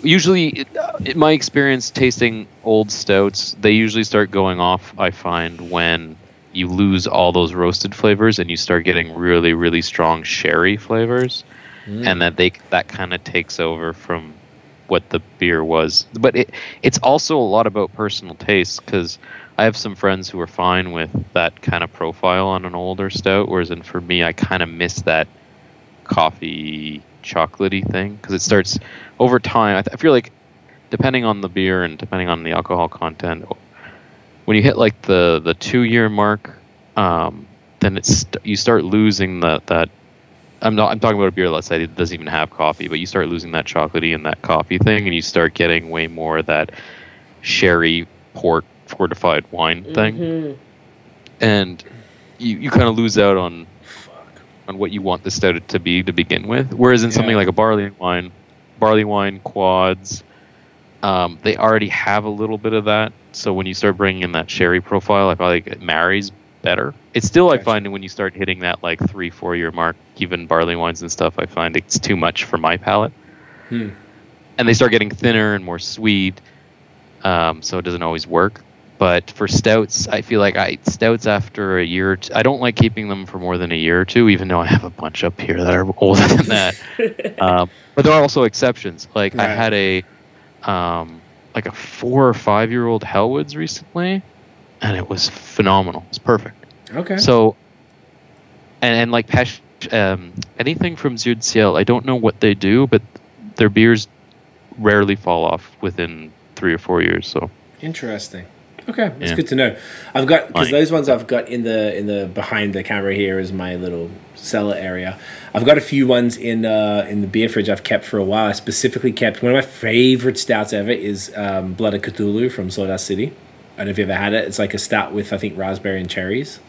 usually, in my experience tasting old stouts, they usually start going off. I find when you lose all those roasted flavors and you start getting really, really strong sherry flavors, mm. and that they that kind of takes over from what the beer was. But it it's also a lot about personal taste because I have some friends who are fine with that kind of profile on an older stout, whereas in for me, I kind of miss that coffee chocolatey thing because it starts over time. I, th- I feel like depending on the beer and depending on the alcohol content, when you hit like the the two year mark, um, then it's you start losing that that. I'm not. I'm talking about a beer. Let's say that doesn't even have coffee, but you start losing that chocolatey and that coffee thing, and you start getting way more of that sherry port fortified wine thing, Mhm. and you you kind of lose out on on what you want the stout to be to begin with. Whereas in something like a barley wine, barley wine quads, um, they already have a little bit of that. So when you start bringing in that sherry profile, I feel like it marries better. It's still I Gotcha. find when you start hitting that like three four year mark, even barley wines and stuff, I find it's too much for my palate. Hmm. And they start getting thinner and more sweet, um, so it doesn't always work. But for stouts, I feel like I stouts after a year. Or two, I don't like keeping them for more than a year or two, even though I have a bunch up here that are older than that. um, but there are also exceptions. Like I had a um, like a four or five year old Hellwoods recently, and it was phenomenal. It's perfect. Okay. So, and, and like Peche, um, anything from Dieu du Ciel, I don't know what they do, but their beers rarely fall off within three or four years. So Interesting. Okay, that's Yeah. good to know. I've got because those ones I've got in the in the behind the camera here is my little cellar area. I've got a few ones in uh, in the beer fridge I've kept for a while. I specifically kept one of my favorite stouts ever is um, Blood of Cthulhu from Sawdust City. I don't know if you ever had it. It's like a stout with I think raspberry and cherries.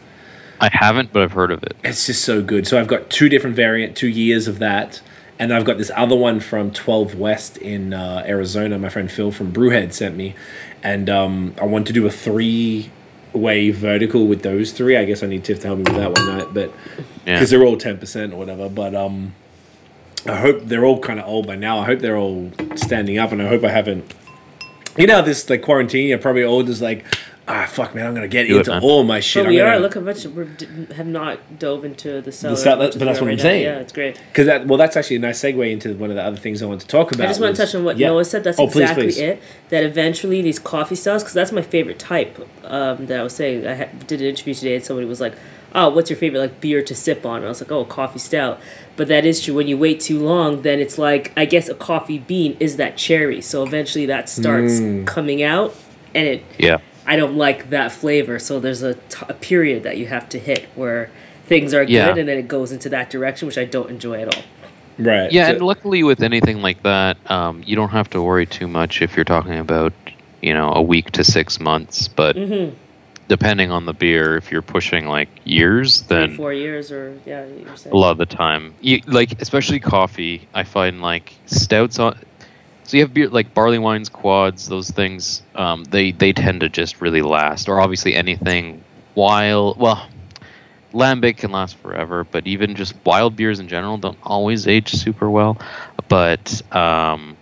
I haven't, but I've heard of it. It's just so good. So I've got two different variant, two years of that, and I've got this other one from Twelve West in uh, Arizona. My friend Phil from Brewhead sent me, and um, I want to do a three-way vertical with those three. I guess I need Tiff to help me with that one night, but Yeah. because they're all ten percent or whatever. But um, I hope they're all kind of old by now. I hope they're all standing up, and I hope I haven't. You know, this like quarantine. You're probably all just like, ah, fuck, man, I'm gonna get Do into man. all my shit. But I'm we are. gonna- Look how much we have not dove into the cellar. cellar- which is but that's where what I'm right now- saying. Yeah, it's great. Because that well, that's actually a nice segue into one of the other things I want to talk about. I just want to touch on what yeah. Noah said. That's Oh, exactly please. it. That eventually these coffee styles, because that's my favorite type. Um, that I was saying, I had, did an interview today, and somebody was like, "Oh, what's your favorite like beer to sip on?" And I was like, "Oh, coffee stout." But that is true. When you wait too long, then it's like I guess a coffee bean is that cherry. So eventually that starts Mm. coming out, and it Yeah. I don't like that flavor. So there's a, t- a period that you have to hit where things are Yeah. good, and then it goes into that direction, which I don't enjoy at all. Right. Yeah, so- and luckily with anything like that, um, you don't have to worry too much if you're talking about, you know, a week to six months. But Mm-hmm. depending on the beer, if you're pushing like years, Three, then four years, or yeah, you're saying. a lot of the time, you, like especially coffee, I find like stouts on. So you have beer like barley wines, quads, those things. Um, they they tend to just really last. Or obviously anything wild. Well, lambic can last forever, but even just wild beers in general don't always age super well. But um,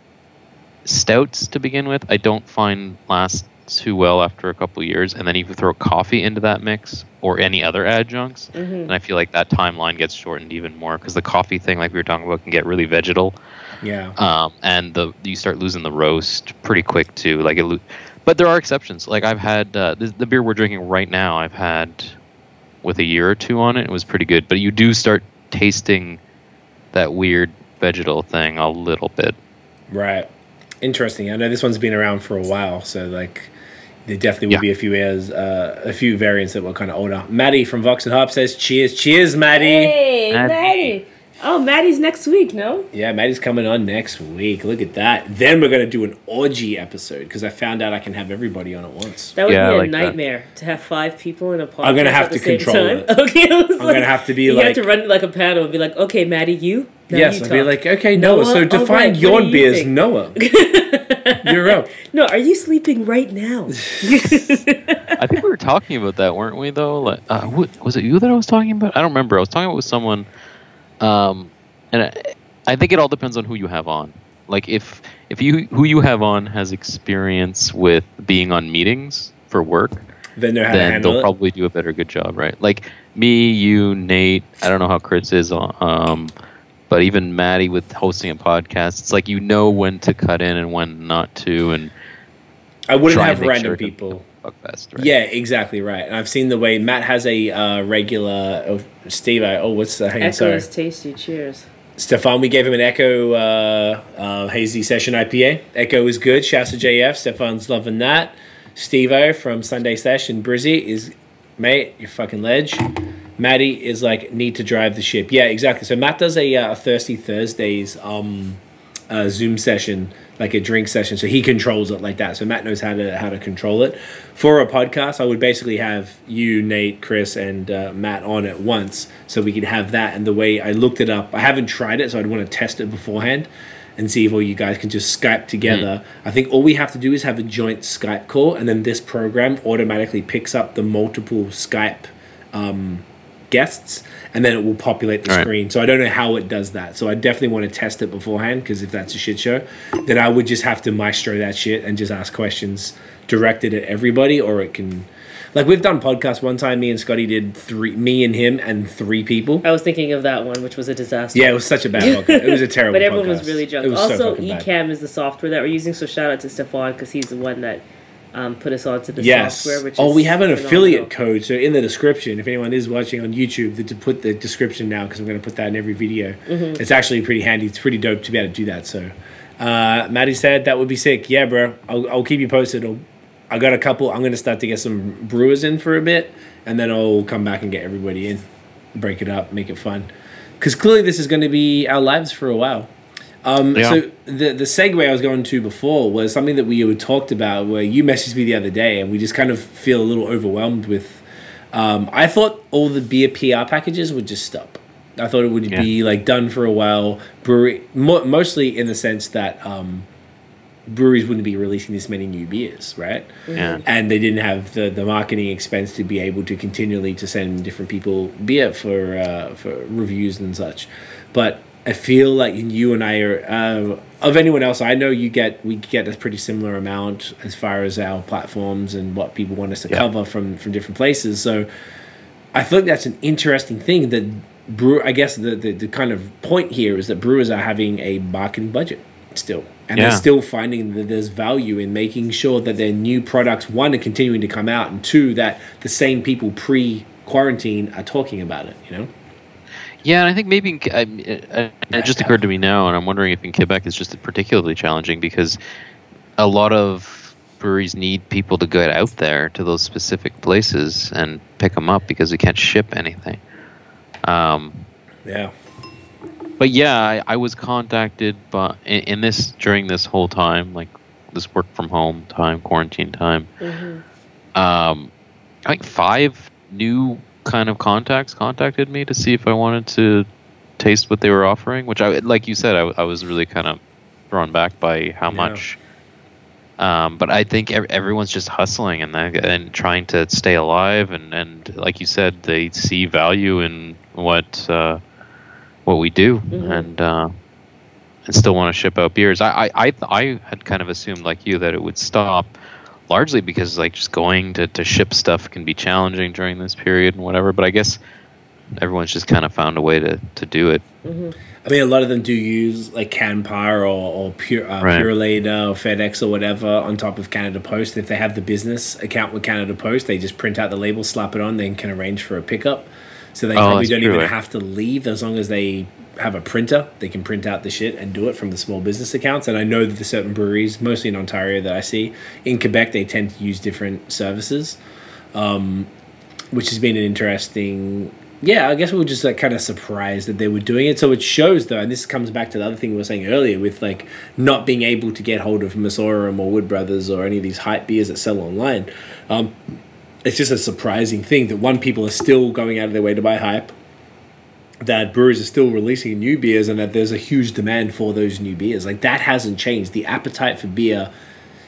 stouts to begin with, I don't find last too well after a couple years. And then you throw coffee into that mix or any other adjuncts, and I feel like that timeline gets shortened even more because the coffee thing, like we were talking about, can get really vegetal yeah. um, and the you start losing the roast pretty quick too. Like it, lo- but there are exceptions. Like I've had uh, the, the beer we're drinking right now. I've had with a year or two on it. It was pretty good. But you do start tasting that weird vegetal thing a little bit. Right. Interesting. I know this one's been around for a while, so like there definitely will Yeah. be a few years, uh, a few variants that were kind of older. Maddie from Vox and Hop says, "Cheers, cheers, Maddie." Hey, Maddie. Maddie. Oh, Maddie's next week, no? Yeah, Maddie's coming on next week. Look at that. Then we're gonna do an orgy episode because I found out I can have everybody on at once. That would Yeah, be a like that. nightmare to have five people in a podcast. I'm gonna have at the to same control time. it. Okay, I was I'm gonna have to be you like- You have to run like a panel and be like, okay, Maddie, you. Now yes, you I'd be like, okay, Noah. Noah? so define right, your do you beers, think? Noah. You're up. no, are you sleeping right now? I think we were talking about that, weren't we? Though, like, uh, what, was it you that I was talking about? I don't remember. I was talking about with someone, um, and I, I think it all depends on who you have on. Like if if you who you have on has experience with being on meetings for work, Then then they'll it. probably do a better good job, right? Like me, you, Nate. I don't know how Chris is, um, but even Maddie with hosting a podcast, it's like you know when to cut in and when not to, and I wouldn't have random sure people. Fuck best, right? Yeah, exactly right. And I've seen the way Matt has a uh, regular. Oh, Steve, I, oh, what's the hang on, Echo sorry. is tasty. Cheers. Stefan, we gave him an Echo uh, uh, Hazy Session IPA. Echo is good. Shouts to JF. Stefan's loving that. Steve O from Sunday Session. Brizzy is, mate, you're fucking ledge. Maddie is like, need to drive the ship. Yeah, exactly. So Matt does a, uh, Thirsty Thursdays um, uh, Zoom session, like a drink session. So he controls it like that. So Matt knows how to how to control it. For a podcast, I would basically have you, Nate, Chris, and uh, Matt on at once, so we could have that. And the way I looked it up, I haven't tried it, so I'd want to test it beforehand and see if all you guys can just Skype together. I think all we have to do is have a joint Skype call, and then this program automatically picks up the multiple Skype um, guests, and then it will populate the Right. screen. So I don't know how it does that. So I definitely want to test it beforehand because if that's a shit show, then I would just have to maestro that shit and just ask questions directed at everybody, or it can. Like we've done podcasts one time. Me and Scotty did three. Me and him and three people. I was thinking of that one, which was a disaster. Yeah, it was such a bad podcast. It was a terrible. One. But everyone podcast. was really drunk. It was so Also, fucking bad. Is the software that we're using. So shout out to Stefan because he's the one that um, put us onto the Yes. software. Which is. oh, we have an phenomenal. affiliate code. So in the description, if anyone is watching on YouTube, to, to put the description now because I'm going to put that in every video. Mm-hmm. It's actually pretty handy. It's pretty dope to be able to do that. So, uh, Maddie said that would be sick. Yeah, bro. I'll, I'll keep you posted. I'll, I got a couple. I'm going to start to get some brewers in for a bit, and then I'll come back and get everybody in, break it up, make it fun. Because clearly this is going to be our lives for a while. Um, Yeah. So the the segue I was going to before was something that we had talked about, where you messaged me the other day, and we just kind of feel a little overwhelmed with. Um, I thought all the beer PR packages would just stop. I thought it would Yeah. be like done for a while. Brewery, mo- mostly in the sense that um, breweries wouldn't be releasing this many new beers, right? Yeah. and they didn't have the, the marketing expense to be able to continually to send different people beer for uh, for reviews and such. But I feel like you and I are uh, of anyone else I know, you get we get a pretty similar amount as far as our platforms and what people want us to Yeah. cover from from different places. So I think that's an interesting thing that brew. I guess the, the the kind of point here is that brewers are having a marketing budget still, and they're still finding that there's value in making sure that their new products one are continuing to come out, and two that the same people pre quarantine are talking about it. You know. Yeah, and I think maybe in, Ke- I, uh, it just occurred to me now, and I'm wondering if in Quebec it's just particularly challenging because a lot of breweries need people to get out there to those specific places and pick them up because we can't ship anything. Um, Yeah. but yeah, I, I was contacted by in, in this during this whole time, like this work from home time, quarantine time. Um, I think five new kind of contacts contacted me to see if I wanted to taste what they were offering. Which I, like you said, I, I was really kind of thrown back by how Yeah. much. Um, but I think ev- everyone's just hustling and and trying to stay alive, and, and like you said, they see value in what uh, what we do, and uh, and still want to ship out beers. I, I, I, I had kind of assumed, like you, that it would stop largely because like just going to, to ship stuff can be challenging during this period and whatever. But I guess everyone's just kind of found a way to, to do it. I mean, a lot of them do use like Canpar or, or Pure uh, Right. Purolator or FedEx or whatever on top of Canada Post. If they have the business account with Canada Post, they just print out the label, slap it on, then can arrange for a pickup. So they Oh, probably don't true, even eh? have to leave as long as they have a printer. They can print out the shit and do it from the small business accounts. And I know that the certain breweries, mostly in Ontario, that I see in Quebec, they tend to use different services which has been an interesting yeah i guess we were just like kind of surprised that they were doing it so it shows though and this comes back to the other thing we were saying earlier with like not being able to get hold of Messorem or wood brothers or any of these hype beers that sell online um, it's just a surprising thing that one people are still going out of their way to buy hype that brewers are still releasing new beers and that there's a huge demand for those new beers like that hasn't changed the appetite for beer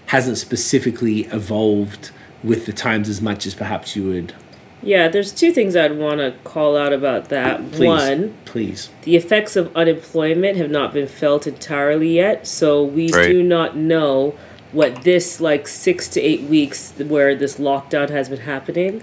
hasn't specifically evolved with the times as much as perhaps you would Yeah, there's two things I'd want to call out about that. Please, One, please. the effects of unemployment have not been felt entirely yet, so we Right. do not know what this like six to eight weeks where this lockdown has been happening,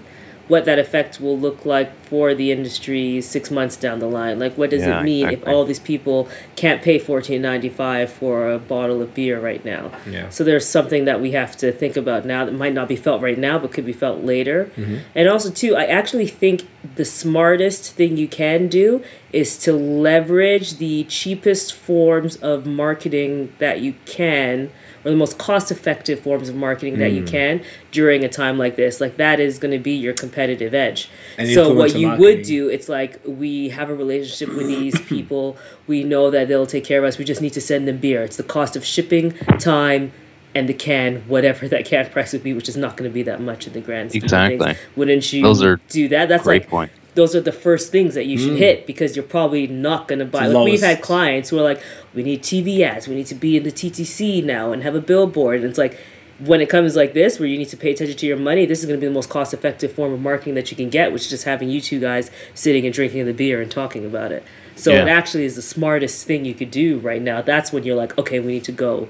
what that effect will look like for the industry six months down the line. Like, what does Yeah, it mean exactly. if all these people can't pay fourteen ninety five for a bottle of beer right now? Yeah. So there's something that we have to think about now that might not be felt right now, but could be felt later. Mm-hmm. And also, too, I actually think the smartest thing you can do is to leverage the cheapest forms of marketing that you can, or the most cost-effective forms of marketing that you hmm. can during a time like this. Like that is going to be your competitive edge. And so what you marketing. would do, it's like we have a relationship with these people. We know that they'll take care of us. We just need to send them beer. It's the cost of shipping, time, and the can, whatever that can price would be, which is not going to be that much in the grand scheme of Exactly. things. Wouldn't you Those are do that? That's Great like point. Those are the first things that you should mm. hit because you're probably not going to buy. Like we've had clients who are like, we need TV ads, we need to be in the TTC now and have a billboard. And it's like, when it comes like this, where you need to pay attention to your money, this is going to be the most cost effective form of marketing that you can get, which is just having you two guys sitting and drinking the beer and talking about it. So it actually is the smartest thing you could do right now. That's when you're like, okay, we need to go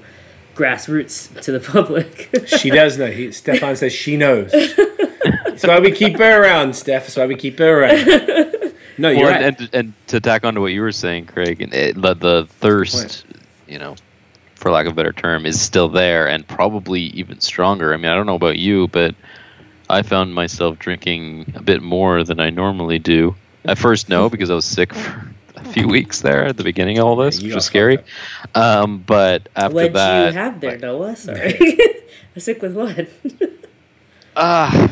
grassroots to the public. She does know. He, Stefan says she knows. That's why we keep her around, Steph. That's why we keep her around. No, you're Well, right. and, and, and to tack on to what you were saying, Craig, and it, the, the thirst, you know, for lack of a better term, is still there and probably even stronger. I mean, I don't know about you, but I found myself drinking a bit more than I normally do. At first, no, because I was sick for a few weeks there at the beginning of all this, Yeah, which was scary. Um, but after what that, you have there, like, Noah? Sorry. I was sick with what? Ah,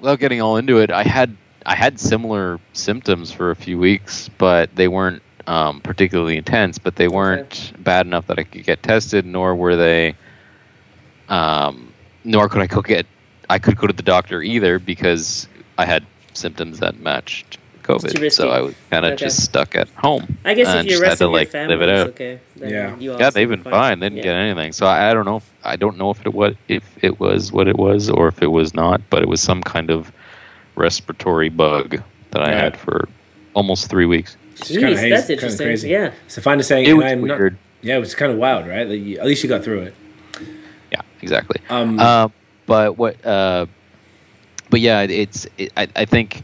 without getting all into it, I had I had similar symptoms for a few weeks, but they weren't um, particularly intense. But they weren't bad enough that I could get tested, nor were they. Um, nor could I go get. I could go to the doctor either because I had symptoms that matched COVID. So I was kind of Okay. just stuck at home. I guess and if you're just resting to your like family, live it out. okay. Then Yeah. you Yeah, they've been fine. They didn't Yeah. get anything. So I, I don't know. If, I don't know if it was if it was what it was or if it was not. But it was some kind of respiratory bug that I Yeah. had for almost three weeks. It's kinda Jeez, hazy- that's kinda interesting. crazy. Yeah. Stefan is saying, It was I'm not- weird. yeah, it was kind of wild, right? Like, at least you got through it. Yeah, exactly. Um, Uh, but what? Uh, but yeah, it's. It, I, I think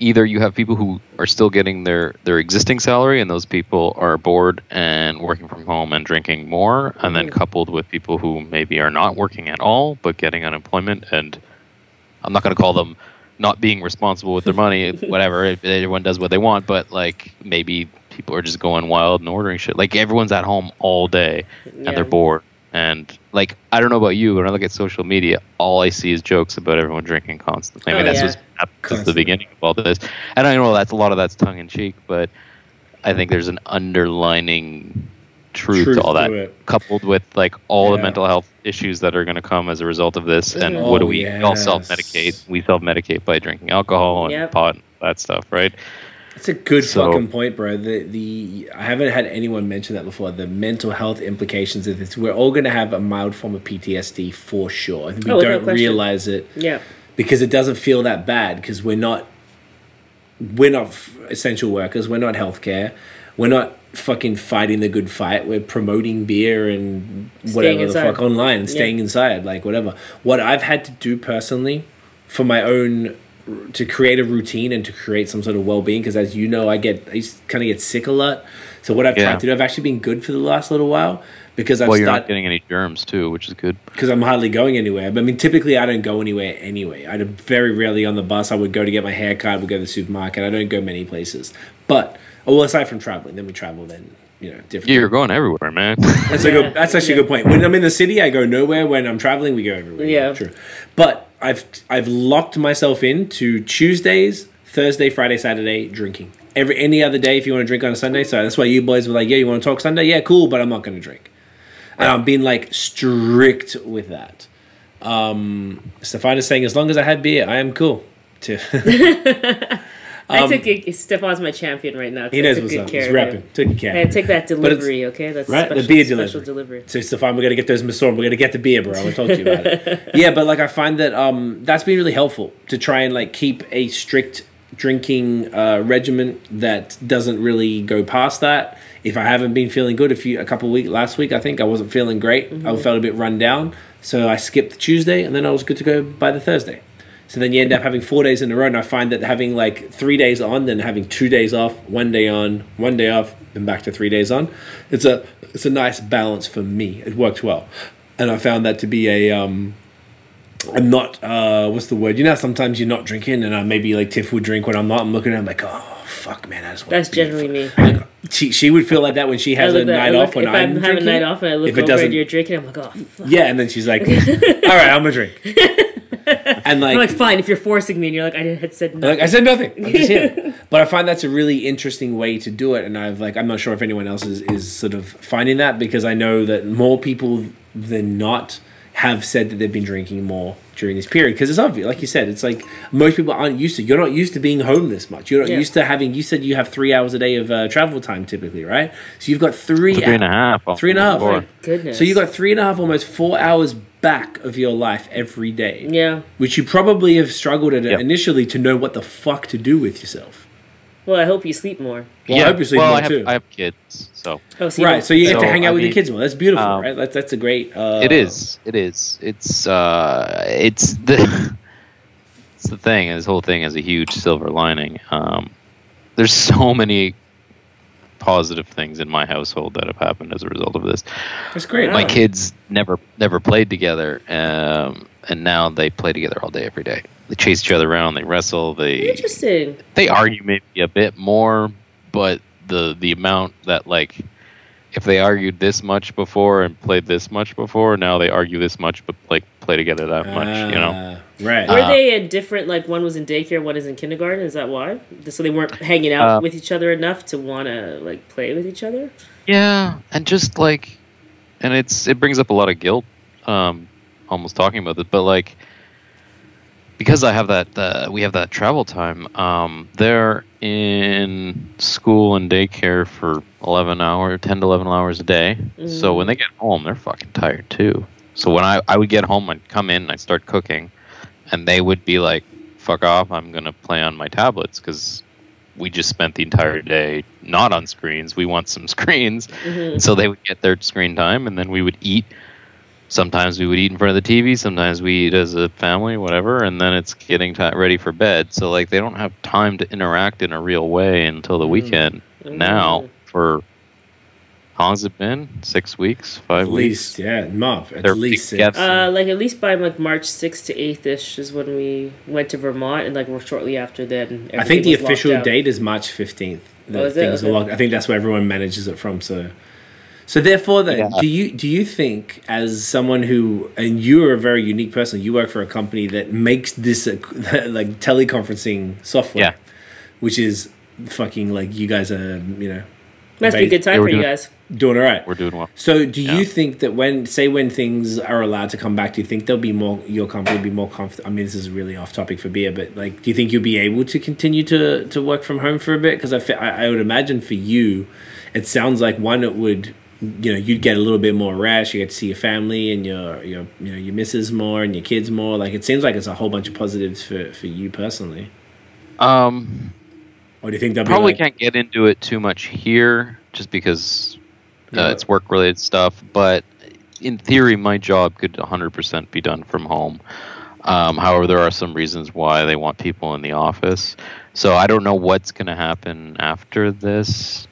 either you have people who are still getting their their existing salary, and those people are bored and working from home and drinking more, and then Mhm. coupled with people who maybe are not working at all but getting unemployment, and I'm not going to call them not being responsible with their money, whatever. if Everyone does what they want, but like maybe people are just going wild and ordering shit. Like everyone's at home all day and Yeah. they're bored. And like I don't know about you, but when I look at social media, all I see is jokes about everyone drinking constantly. I mean, Oh, that's yeah. what's since the beginning of all this. And I know that's a lot of that's tongue in cheek, but I think there's an underlining truth, Truth to all that, to coupled with like all Yeah. the mental health issues that are going to come as a result of this. And Mhm. what do Oh, we? We all self medicate. We self medicate by drinking alcohol and Yep. pot and that stuff, right? That's a good So- fucking point, bro. The the I haven't had anyone mention that before. The mental health implications of this. We're all gonna have a mild form of PTSD for sure. I think we Oh, don't question. realize it Yeah. because it doesn't feel that bad because we're not we're not essential workers. We're not healthcare. We're not fucking fighting the good fight. We're promoting beer and whatever the fuck online and Yeah. staying inside, like whatever. What I've had to do personally for my own to create a routine and to create some sort of well-being because as you know i get i kind of get sick a lot so what i've Yeah. tried to do i've actually been good for the last little while because i've well, you're started not getting any germs too, which is good. because I'm hardly going anywhere. But I mean, typically I don't go anywhere anyway. I very rarely on the bus. I would go to get my hair cut. I would go to the supermarket. I don't go many places. But oh, well, aside from traveling, then we travel. Then you know, different. Yeah, you're going everywhere, man. That's a good. That's actually a good point. When I'm in the city, I go nowhere. When I'm traveling, we go everywhere. Yeah. true. But I've I've locked myself in to Tuesdays, Thursday, Friday, Saturday drinking. Every any other day, if you want to drink on a Sunday, so that's why you boys were like, yeah, you want to talk Sunday? Yeah, cool, but I'm not going to drink. And I'm being like strict with that. Um, Stefan is saying, as long as I had beer, I am cool. Too. I Um, took it. Stefan's my champion right now. He I knows what's good up. He's repping. Took care. And take that delivery, okay? That's right, special, the beer special delivery. delivery. So Stefan, we're gonna get those Messorem. We're gonna get the beer, bro. I'm gonna talk to you about it. yeah, but like I find that um that's been really helpful to try and like keep a strict drinking uh, regimen that doesn't really go past that. If I haven't been feeling good, a few a couple week last week, I think I wasn't feeling great. I felt a bit run down, so I skipped Tuesday, and then I was good to go by the Thursday. So then you end up having four days in a row, and I find that having like three days on, then having two days off, one day on, one day off, then back to three days on, it's a it's a nice balance for me. It works well, and I found that to be a um, I'm not uh, what's the word? You know, sometimes you're not drinking, and I maybe like Tiff would drink when I'm not. I'm looking at him like, oh fuck, man, I just want That's beer." generally me. Like, she she would feel like that when she has a look at- I night look- off when if I'm, I'm having a drinking. night off and I look If it over doesn't- and you're drinking, I'm like, oh, fuck. Yeah, and then she's like, all right, I'm gonna drink, and I'm like, fine, if you're forcing me and you're like, I had said no. Like I said nothing. I'm just here. but I find that's a really interesting way to do it, and I've like I'm not sure if anyone else is, is sort of finding that because I know that more people than not have said that they've been drinking more during this period because it's obvious. Like you said, it's like most people aren't used to. You're not used to being home this much. You're not Yeah. used to having. You said you have three hours a day of uh, travel time typically, right? So you've got three, Three and a half. Three and a half. Four. Goodness. So you've got three and a half, almost four hours back of your life every day Yeah. which you probably have struggled at Yep. initially to know what the fuck to do with yourself. Well, I hope you sleep more. Well, I hope you sleep well, more I have, too. I have kids, so Oh, so right, don't- so you get to hang out I with your kids more. That's beautiful, um, right? That's that's a great. Uh, it is. It is. It's uh, it's the it's the thing. This whole thing is a huge silver lining. Um, there's so many positive things in my household that have happened as a result of this. That's great. My Wow. kids never never played together, um, and now they play together all day, every day. They chase each other around. They wrestle. They Interesting. they argue maybe a bit more, but the the amount that like if they argued this much before and played this much before, now they argue this much but like play together that much, you know. Right. Were Uh, they in different? Like one was in daycare, one is in kindergarten. Is that why? So they weren't hanging out Uh, with each other enough to want to like play with each other. Yeah, and just like and it's it brings up a lot of guilt um almost talking about this, but like because I have that uh, we have that travel time, um they're in school and daycare for 11 hour 10 to 11 hours a day. So when they get home, they're fucking tired too. So when I I would get home I'd come in I'd start cooking and they would be like fuck off, I'm going to play on my tablets cuz we just spent the entire day not on screens. We want some screens. Mm-hmm. So they would get their screen time, and then we would eat. Sometimes we would eat in front of the TV. Sometimes we eat as a family, whatever. And then it's getting ti ready for bed. So like they don't have time to interact in a real way until the mm-hmm. weekend. Now mm-hmm. for how long's it been? Six weeks, five at weeks. least, yeah, mop. At They're least six. Uh, like at least by like March sixth to eighth ish is when we went to Vermont, and like we're shortly after then. I think the everything was locked official down. date is March fifteenth. Oh, is it? are locked. I think that's where everyone manages it from. So, so therefore, then, Yeah. do you do you think, as someone who, and you are a very unique person, you work for a company that makes this uh, like teleconferencing software, Yeah. which is fucking like you guys are, you know, Must be a good time were for you guys. doing all right. We're doing well. So, do you think that when, say, when things are allowed to come back, do you think there'll be more, your company will be more comfortable? I mean, this is really off topic for beer, but like, do you think you'll be able to continue to, to work from home for a bit? Because I, fe- I, I would imagine for you, it sounds like one, it would, you know, you'd get a little bit more rest. You get to see your family and your, your, you know, your missus more and your kids more. Like, it seems like it's a whole bunch of positives for, for you personally. Um, Or do you think they'll probably be like, can't get into it too much here just because uh, Yeah. it's work related stuff but in theory my job could 100% be done from home um, however there are some reasons why they want people in the office so i don't know what's going to happen after this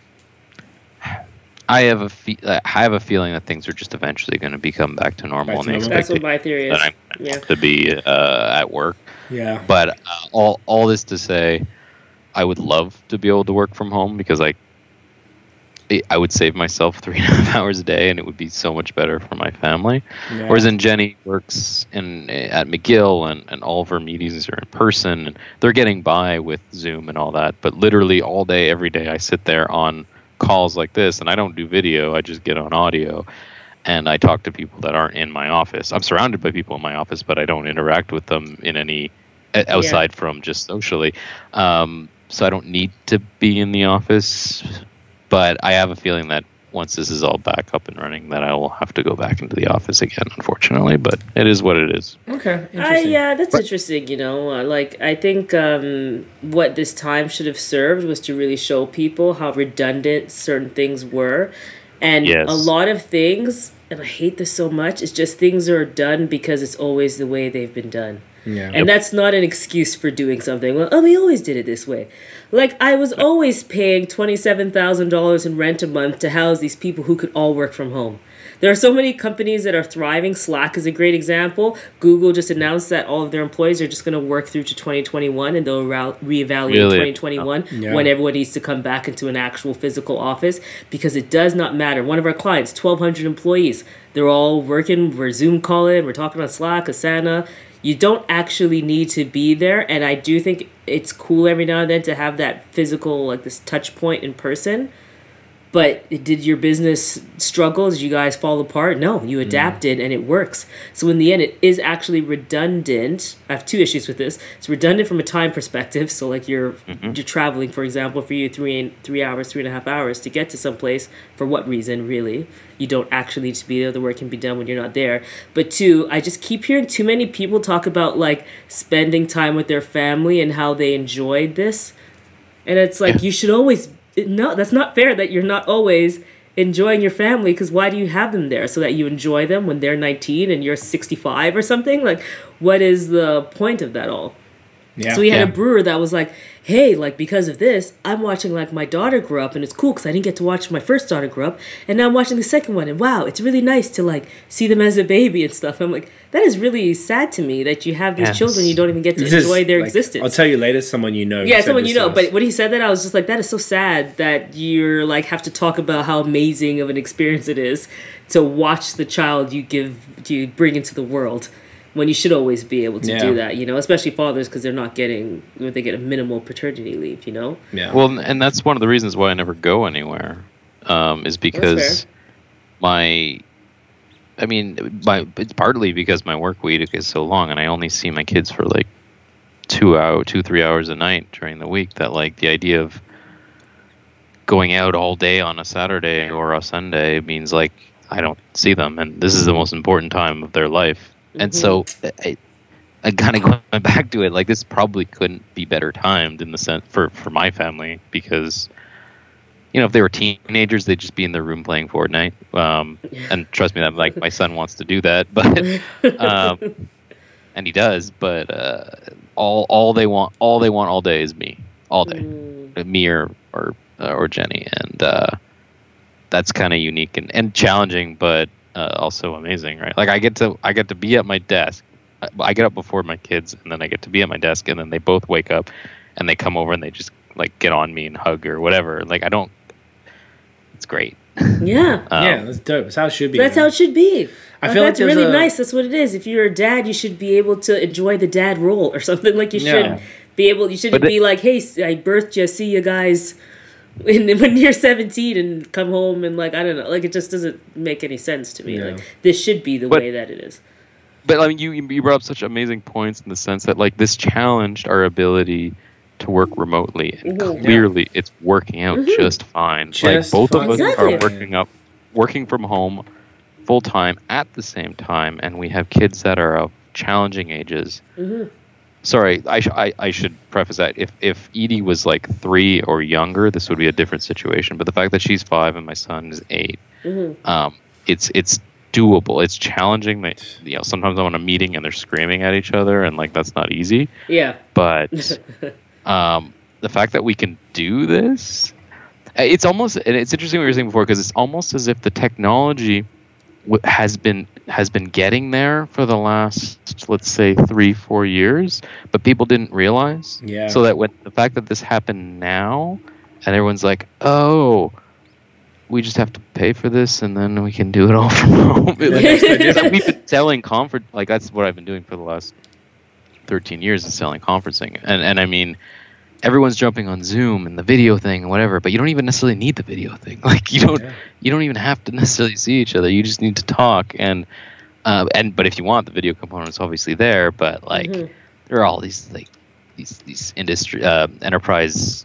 i have a fe- i have a feeling that things are just eventually going to become back to normal Back to normal. That's what my theory is. that i'm Yeah. to be uh, at work yeah. but uh, all all this to say, I would love to be able to work from home because I I would save myself three and a half hours a day, and it would be so much better for my family. Yeah. Whereas in Jenny works in at McGill, and, and all of her meetings are in person, and they're getting by with Zoom and all that. But literally all day, every day, I sit there on calls like this, and I don't do video. I just get on audio, and I talk to people that aren't in my office. I'm surrounded by people in my office, but I don't interact with them in any o- outside from just socially. Um, so I don't need to be in the office. But I have a feeling that once this is all back up and running, that I will have to go back into the office again, unfortunately. But it is what it is. Okay, I, yeah, that's interesting. You know, uh, like I think um, what this time should have served was to really show people how redundant certain things were, and Yes. a lot of things. And I hate this so much. It's just things are done because it's always the way they've been done. Yeah. And that's not an excuse for doing something. Well, oh, we always did it this way. Like I was always paying twenty seven thousand dollars in rent a month to house these people who could all work from home. There are so many companies that are thriving. Slack is a great example. Google just announced that all of their employees are just going to work through to 2021 and they'll ra- reevaluate Really? 2021 Yeah. when everyone needs to come back into an actual physical office because it does not matter. One of our clients, 1,200 employees, they're all working. We're Zoom calling. We're talking on Slack, Asana. You don't actually need to be there, and I do think it's cool every now and then to have that physical, like this touch point in person. But did your business struggle? Did you guys fall apart? No, you mm. adapted and it works. So in the end, it is actually redundant. I have two issues with this. It's redundant from a time perspective. So like you're mm-hmm. you're traveling, for example, for you three three hours, three and a half hours to get to some place. For what reason, really? You don't actually need to be there. The work can be done when you're not there. But two, I just keep hearing too many people talk about like spending time with their family and how they enjoyed this. And it's like Yeah. you should always no, that's not fair that you're not always enjoying your family because why do you have them there so that you enjoy them when they're 19 and you're 65 or something? Like what is the point of that all? yeah. So we had Yeah. a brewer that was like, "Hey, like because of this, I'm watching like my daughter grow up, and it's cool because I didn't get to watch my first daughter grow up, and now I'm watching the second one, and wow, it's really nice to like see them as a baby and stuff." I'm like, that is really sad to me that you have these Yes. children, you don't even get to This is, enjoy their like, existence. I'll tell you later. Someone you know. yeah, someone you know. But when he said that, I was just like, that is so sad that you're like have to talk about how amazing of an experience it is to watch the child you give you bring into the world. When you should always be able to Yeah. do that, you know, especially fathers because they're not getting when they get a minimal paternity leave, you know. yeah. Well, and that's one of the reasons why I never go anywhere, um, is because my, I mean, my it's partly because my work week is so long, and I only see my kids for like two hour, two three hours a night during the week. That like the idea of going out all day on a Saturday or a Sunday means like I don't see them, and this is the most important time of their life, and so. I, I kind of going back to it, like this probably couldn't be better timed in the sense for for my family because, you know, if they were teenagers, they'd just be in their room playing Fortnite. Um, and trust me, that like my son wants to do that, but um, and he does. But uh, all all they want all they want all day is me, all day, me or or uh, or Jenny, and uh, that's kind of unique and, and challenging, but uh, also amazing, right? Like I get to I get to be at my desk. I, I get up before my kids, and then I get to be at my desk, and then they both wake up, and they come over and they just like get on me and hug or whatever. Like I don't. It's great. Yeah. Um, yeah, that's dope. That's how it should be. That's man. how it should be. I Like, feel like that's there's really a- nice. That's what it is. If you're a dad, you should be able to enjoy the dad role or something. Like you should Yeah. be able. You shouldn't But the- be like, "Hey, I birthed you. See you guys." In, when you're 17 and come home and like I don't know, like it just doesn't make any sense to me. Yeah. Like this should be the But- way that it is. but I mean, you you brought up such amazing points in the sense that like this challenged our ability to work remotely, and Mhm. clearly it's working out just fine. Just like both of us fine. are working up, working from home, full time at the same time, and we have kids that are of challenging ages. Sorry, I, sh- I I should preface that if if Edie was like three or younger, this would be a different situation. But the fact that she's five and my son is 8 um, it's it's doable. It's challenging. That you know sometimes I'm on a meeting and they're screaming at each other, and like that's not easy. Yeah. But um, the fact that we can do this, it's almost and it's interesting what you were saying before because it's almost as if the technology w- has been has been getting there for the last let's say three four years, but people didn't realize. Yeah. So that when the fact that this happened now, and everyone's like, oh. We just have to pay for this, and then we can do it all from home. Like, we've been selling conference, like that's what I've been doing for the last 13 years is selling conferencing. And and I mean everyone's jumping on Zoom and the video thing and whatever, but you don't even necessarily need the video thing. Like you don't Yeah. you don't even have to necessarily see each other. You just need to talk and uh, and but if you want the video component, components obviously there, but like Mhm. there are all these like these these industry uh, enterprise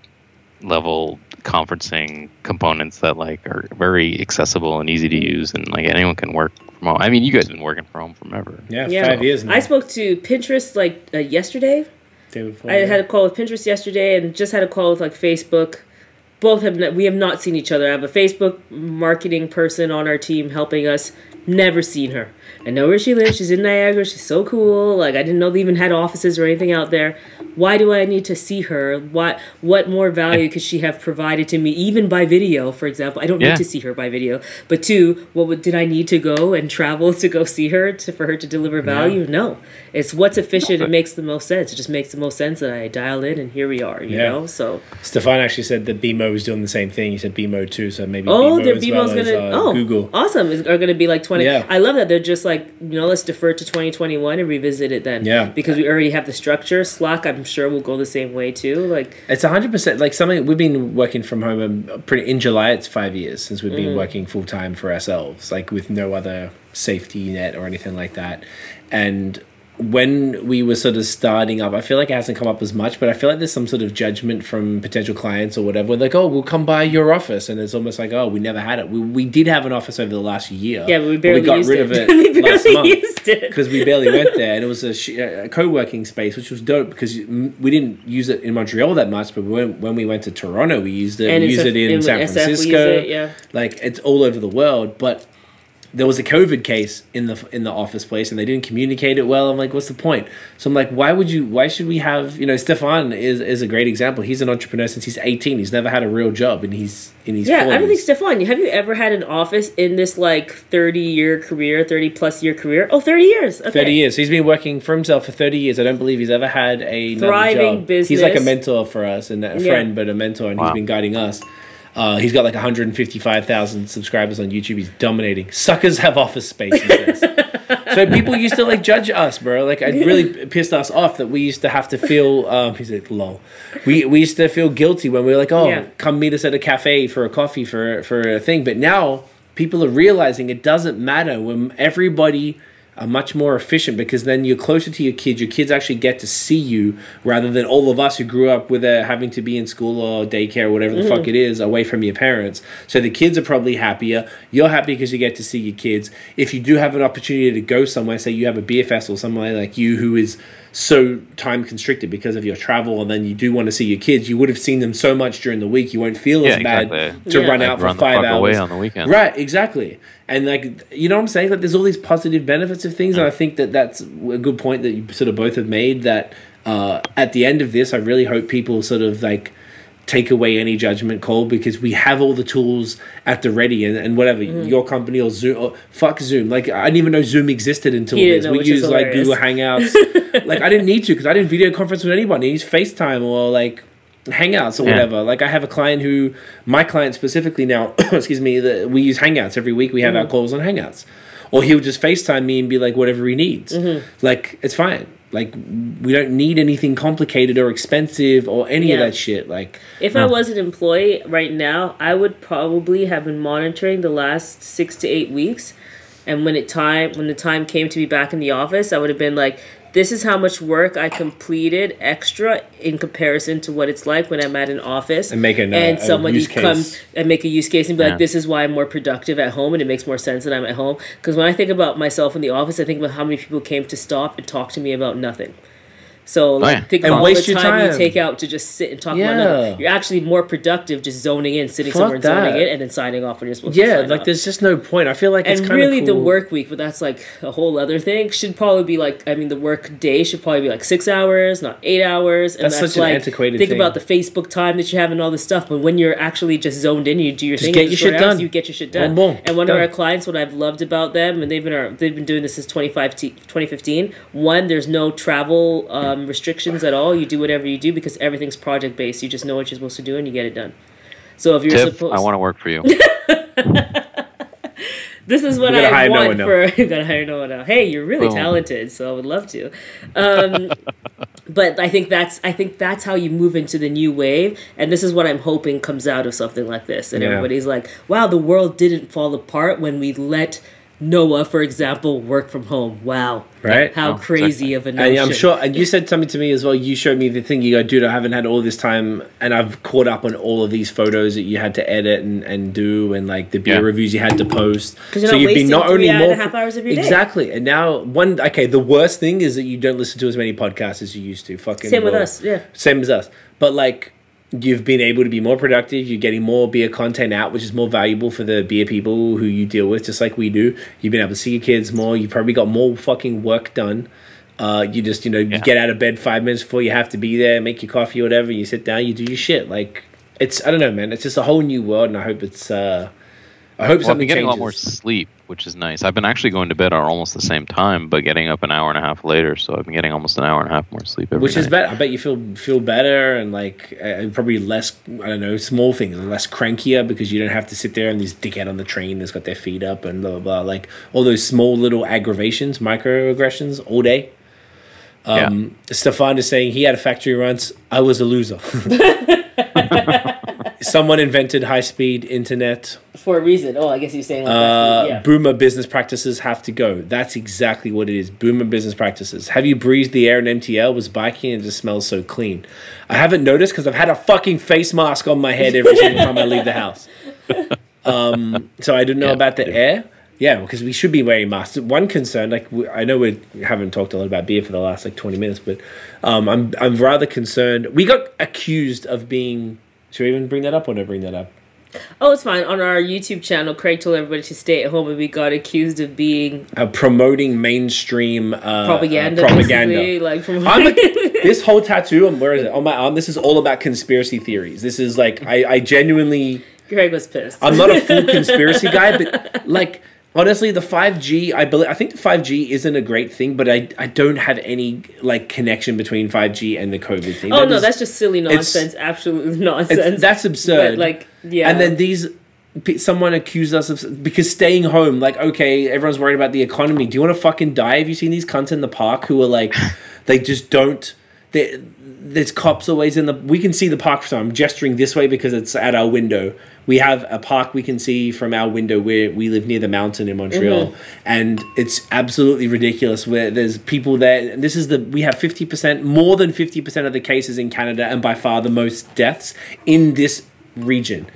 level conferencing components that like are very accessible and easy to use and like anyone can work from home. I mean, you guys have been working from home forever. Yeah, Yeah. five years now. I spoke to Pinterest like uh, yesterday. Day before, I yeah. had a call with Pinterest yesterday, and just had a call with like Facebook. Both have not, we have not seen each other. I have a Facebook marketing person on our team helping us. Never seen her. I know where she lives. She's in Niagara. She's so cool. Like I didn't know they even had offices or anything out there. Why do I need to see her? What what more value could she have provided to me, even by video, for example? I don't Yeah. need to see her by video. But two, what would, did I need to go and travel to go see her to for her to deliver value? No, it's what's efficient It makes the most sense. It just makes the most sense that I dial in and here we are. You Yeah. know, so Stefan actually said that BMO was doing the same thing. He said BMO too, so maybe oh, BMO their BMO's well gonna uh, oh Google. awesome is, are gonna be like twenty. Yeah. I love that they're just like you know let's defer to twenty twenty one and revisit it then. Yeah. because we already have the structure. Slack, I'm sure will go the same way too. Like It's hundred percent like something we've been working from home. um, Pretty in July, it's five years since we've Mm. been working full time for ourselves, like with no other safety net or anything like that. And when we were sort of starting up, I feel like it hasn't come up as much, but I feel like there's some sort of judgment from potential clients or whatever. Like, oh, we'll come by your office, and it's almost like, oh, we never had it. We, we did have an office over the last year. yeah, but we barely got used rid it. of it we last barely month used it. because we barely went there, and it was a, sh- a co-working space, which was dope because we didn't use it in Montreal that much, but when when we went to Toronto, we used it. And we used SF it in in San SF we Francisco. it, yeah. Like it's all over the world, but there was a COVID case in the in the office place, and they didn't communicate it well. I'm like, what's the point? So I'm like, why would you? Why should we have? You know, Stefan is is a great example. He's an entrepreneur since he's 18. He's never had a real job, and he's in his Yeah, 40s. I don't think Stefan, have you ever had an office in this like 30 year career, 30 plus year career? Oh, 30 years. Okay. 30 years. He's been working for himself for 30 years. I don't believe he's ever had a Thriving job. He's like a mentor for us and a Yeah. friend, but a mentor, and he's been guiding us. Uh, he's got like 155,000 subscribers on YouTube. He's dominating. Suckers have office space. so people used to like judge us, bro. Like it really pissed us off that we used to have to feel. Um, he's like, lol. We we used to feel guilty when we were like, oh, Yeah. come meet us at a cafe for a coffee for for a thing. But now people are realizing it doesn't matter when everybody are much more efficient because then you're closer to your kids. Your kids actually get to see you rather than all of us who grew up with uh, having to be in school or daycare or whatever the fuck it is away from your parents. So the kids are probably happier. You're happy because you get to see your kids. If you do have an opportunity to go somewhere, say you have a beer or somewhere like you who is so time constricted because of your travel and then you do want to see your kids, you would have seen them so much during the week you won't feel Yeah, as bad to Yeah. run Like, out for run the five fuck hours away on the weekend. Right, exactly. And like you know what I'm saying? Like there's all these positive benefits of things, and I think that that's a good point that you sort of both have made. That uh, at the end of this, I really hope people sort of like take away any judgment call because we have all the tools at the ready and, and whatever Mm-hmm. your company or Zoom or fuck Zoom like I didn't even know Zoom existed until He this know, we which use like. Google Hangouts like I didn't need to because I didn't video conference with anybody I use FaceTime or like Hangouts or Yeah. whatever. Like I have a client who, my client specifically now, excuse me, that we use Hangouts every week. We have Mm-hmm. our calls on Hangouts, or he'll just Facetime me and be like whatever he needs. Mm-hmm. Like it's fine. Like we don't need anything complicated or expensive or any Yeah. of that shit. Like If I was an employee right now, I would probably have been monitoring the last six to eight weeks, and when it time when the time came to be back in the office, I would have been like, "This is how much work I completed extra in comparison to what it's like when I'm at an office." And make an, uh, and a somebody use case. comes and make a use case and be Yeah. like, "This is why I'm more productive at home, and it makes more sense that I'm at home." Because when I think about myself in the office, I think about how many people came to stop and talk to me about nothing. So oh, like, yeah. think And about all waste the your time, you take out to just sit and talk Yeah. about nothing. You're actually more productive just zoning in, sitting Fuck somewhere and zoning that. in, and then signing off when you're supposed to. yeah, like off. there's just no point. I feel like it's And kind of really, the work week, but that's like a whole other thing. Should probably be like, I mean, the work day should probably be like six hours, not eight hours. And That's that's, such an like, antiquated think thing. about the Facebook time that you have and all this stuff. But when you're actually just zoned in, you do your Just thing. get your shit hours, done. You get your shit done. Boom, boom. and one Done. of our clients, what I've loved about them, and they've been our, they've been doing this since 2015. One, there's no travel uh, um, restrictions at all. You do whatever you do because everything's project based. You just know what you're supposed to do and you get it done. So if you're Tiff, supposed, I want to work for you. this is what I hire want now. for. you gotta hire Noah now. Hey, you're really Boom. talented, so I would love to. Um, but I think that's I think that's how you move into the new wave, and this is what I'm hoping comes out of something like this. And Yeah. everybody's like, "Wow, the world didn't fall apart when we let." Noah, for example, work from home. Wow. Right? How Oh, crazy of a notion. And I'm sure, and you said something to me as well. You showed me the thing. You go, dude, I haven't had all this time, and I've caught up on all of these photos that you had to edit and, and do, and like the beer Yeah. reviews you had to post. 'Cause you're not wasting three and a half hours of your day. exactly. And now one, okay, the worst thing is that you don't listen to as many podcasts as you used to. Fucking Same with us, yeah. Same as us. But like, you've been able to be more productive. You're getting more beer content out, which is more valuable for the beer people who you deal with, just like we do. You've been able to see your kids more. You've probably got more fucking work done. Uh, you just, you know, you get out of bed five minutes before you have to be there, make your coffee or whatever. You sit down, you do your shit. Like, it's, I don't know, man. It's just a whole new world, and I hope it's, uh, I hope Well, I've been getting changes. a lot more sleep, which is nice. I've been actually going to bed at almost the same time, but getting up an hour and a half later. So I've been getting almost an hour and a half more sleep every which is night. better. I bet you feel feel better and like uh, probably less. I don't know, small things, less crankier because you don't have to sit there and this dickhead on the train that's got their feet up and blah blah blah. Like all those small little aggravations, microaggressions, all day. Um, Stefan is saying he had a factory once. I was a loser. Someone invented high speed internet. For a reason. Oh, I guess you're saying like Uh, that. Yeah. Boomer business practices have to go. That's exactly what it is. Boomer business practices. Have you breathed the air in MTL? Was biking and it just smells so clean. I haven't noticed because I've had a fucking face mask on my head every single time I leave the house. Um, so I don't know Yeah. about the air. Yeah, because we should be wearing masks. One concern, like we, I know we haven't talked a lot about beer for the last like twenty minutes, but um, I'm I'm rather concerned. We got accused of being. Should we even bring that up or not bring that up? Oh, it's fine. On our YouTube channel, Craig told everybody to stay at home, and we got accused of being uh, promoting mainstream uh, propaganda. uh, propaganda. Like from I'm a, this whole tattoo, um, where is it? On my arm. This is all about conspiracy theories. This is like I, I genuinely. Craig was pissed. I'm not a full conspiracy guy, but like honestly, the 5G. I believe. I think the 5G isn't a great thing, but I I don't have any like connection between 5G and the COVID thing. oh That no, is- that's just silly nonsense. Absolutely nonsense. that's absurd. But, like, yeah. And then these, someone accused us of because staying home. Like, okay, everyone's worried about the economy. Do you want to fucking die? Have you seen these cunts in the park who are like, they just don't. They, there's cops always in the. We can see the park. So I'm gesturing this way because it's at our window. We have a park we can see from our window where we live near the mountain in Montreal, Mm-hmm. and it's absolutely ridiculous. Where there's people there. and This is the we have fifty percent more than fifty percent of the cases in Canada, and by far the most deaths in this region.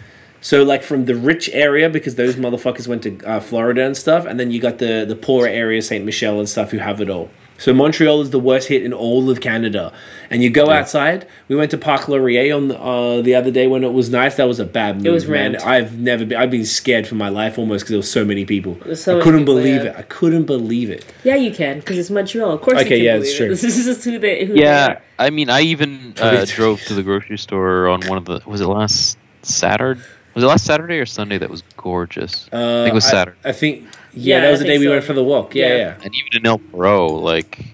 So like from the rich area because those motherfuckers went to uh, Florida and stuff, and then you got the the poorer area, Saint Michel and stuff, who have it all. So Montreal is the worst hit in all of Canada. And you go outside. We went to Parc Laurier on the, uh, the other day when it was nice. That was a bad move, was man. rammed. I've never been. I've been scared for my life almost because there were so many people. There's so I many couldn't people, believe yeah. it. I couldn't believe it. yeah, you can because it's Montreal. Of course. Okay, you can yeah, believe it's it. This is just who they. Who Yeah, are. I mean, I even uh, drove to the grocery store on one of the. Was it last Saturday? Was it last Saturday or Sunday? That was gorgeous. Uh, I think it was Saturday. I, think yeah, Yeah, that was I the day think we so. went for the walk. Yeah, Yeah. yeah. and even in Île Perrot, like,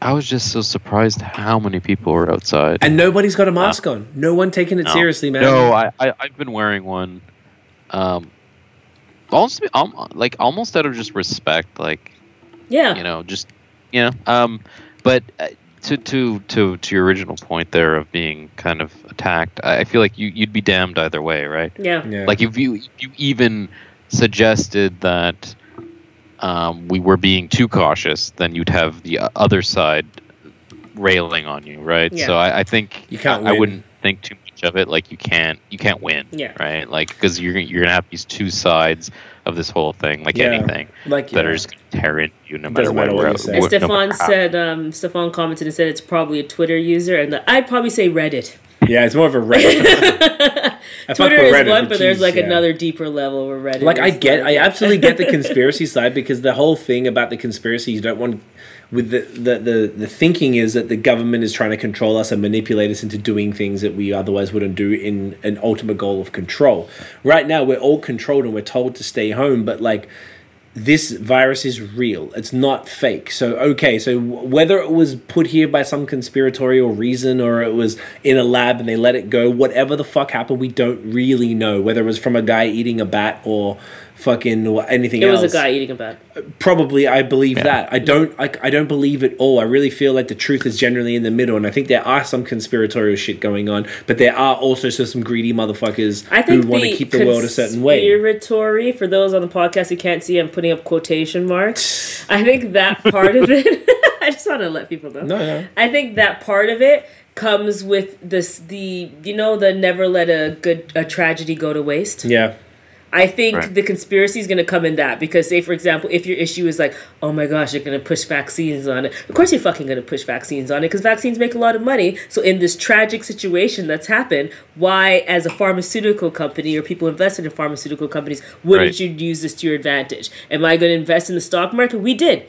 I was just so surprised how many people were outside. And nobody's got a mask on. No one taking it No. seriously, man. No, I, I I've been wearing one, um, almost um, like almost out of just respect, like Yeah. you know, just you know, um, but. Uh, to, to to to your original point there of being kind of attacked, I I feel like you you'd be damned either way, right? Yeah. Yeah. Like if you if you even suggested that um, we were being too cautious, then you'd have the other side railing on you, right? Yeah. So I, I think You can't I, I wouldn't think too much of it. Like you can't you can't win, Yeah. right? Like because you're you're gonna have these two sides of this whole thing, like Yeah. anything like that yeah. are just gonna tear into you no matter Doesn't what. matter what we're- you what- Stefan matter how- said, um, Stefan commented and said it's probably a Twitter user, and the, I'd probably say Reddit. Yeah, it's more of a Reddit. I Twitter is Reddit, one, but there's like yeah. another deeper level where Reddit. Like I get, like- I absolutely get the conspiracy side because the whole thing about the conspiracy, you don't want with the, the the the thinking is that the government is trying to control us and manipulate us into doing things that we otherwise wouldn't do in an ultimate goal of control. Right now, we're all controlled and we're told to stay home, but like this virus is real. It's not fake. So okay, so whether it was put here by some conspiratorial reason or it was in a lab and they let it go, whatever the fuck happened, we don't really know. Whether it was from a guy eating a bat or fucking or anything It else. was a guy eating a bat. Probably, I believe Yeah. that. I don't. I, I don't believe it all. I really feel like the truth is generally in the middle, and I think there are some conspiratorial shit going on, but there are also some greedy motherfuckers I think who want to keep the world a certain way. Conspiratory, for those on the podcast who can't see, I'm putting up quotation marks. I think that part of it. I just want to let people know. No, no. I think that part of it comes with this the you know the never let a good a tragedy go to waste. Yeah, I think Right. the conspiracy is going to come in that because, say, for example, if your issue is like, oh my gosh, you're going to push vaccines on it. Of course, you're fucking going to push vaccines on it because vaccines make a lot of money. So, in this tragic situation that's happened, why, as a pharmaceutical company or people invested in pharmaceutical companies, wouldn't Right. you use this to your advantage? Am I going to invest in the stock market? We did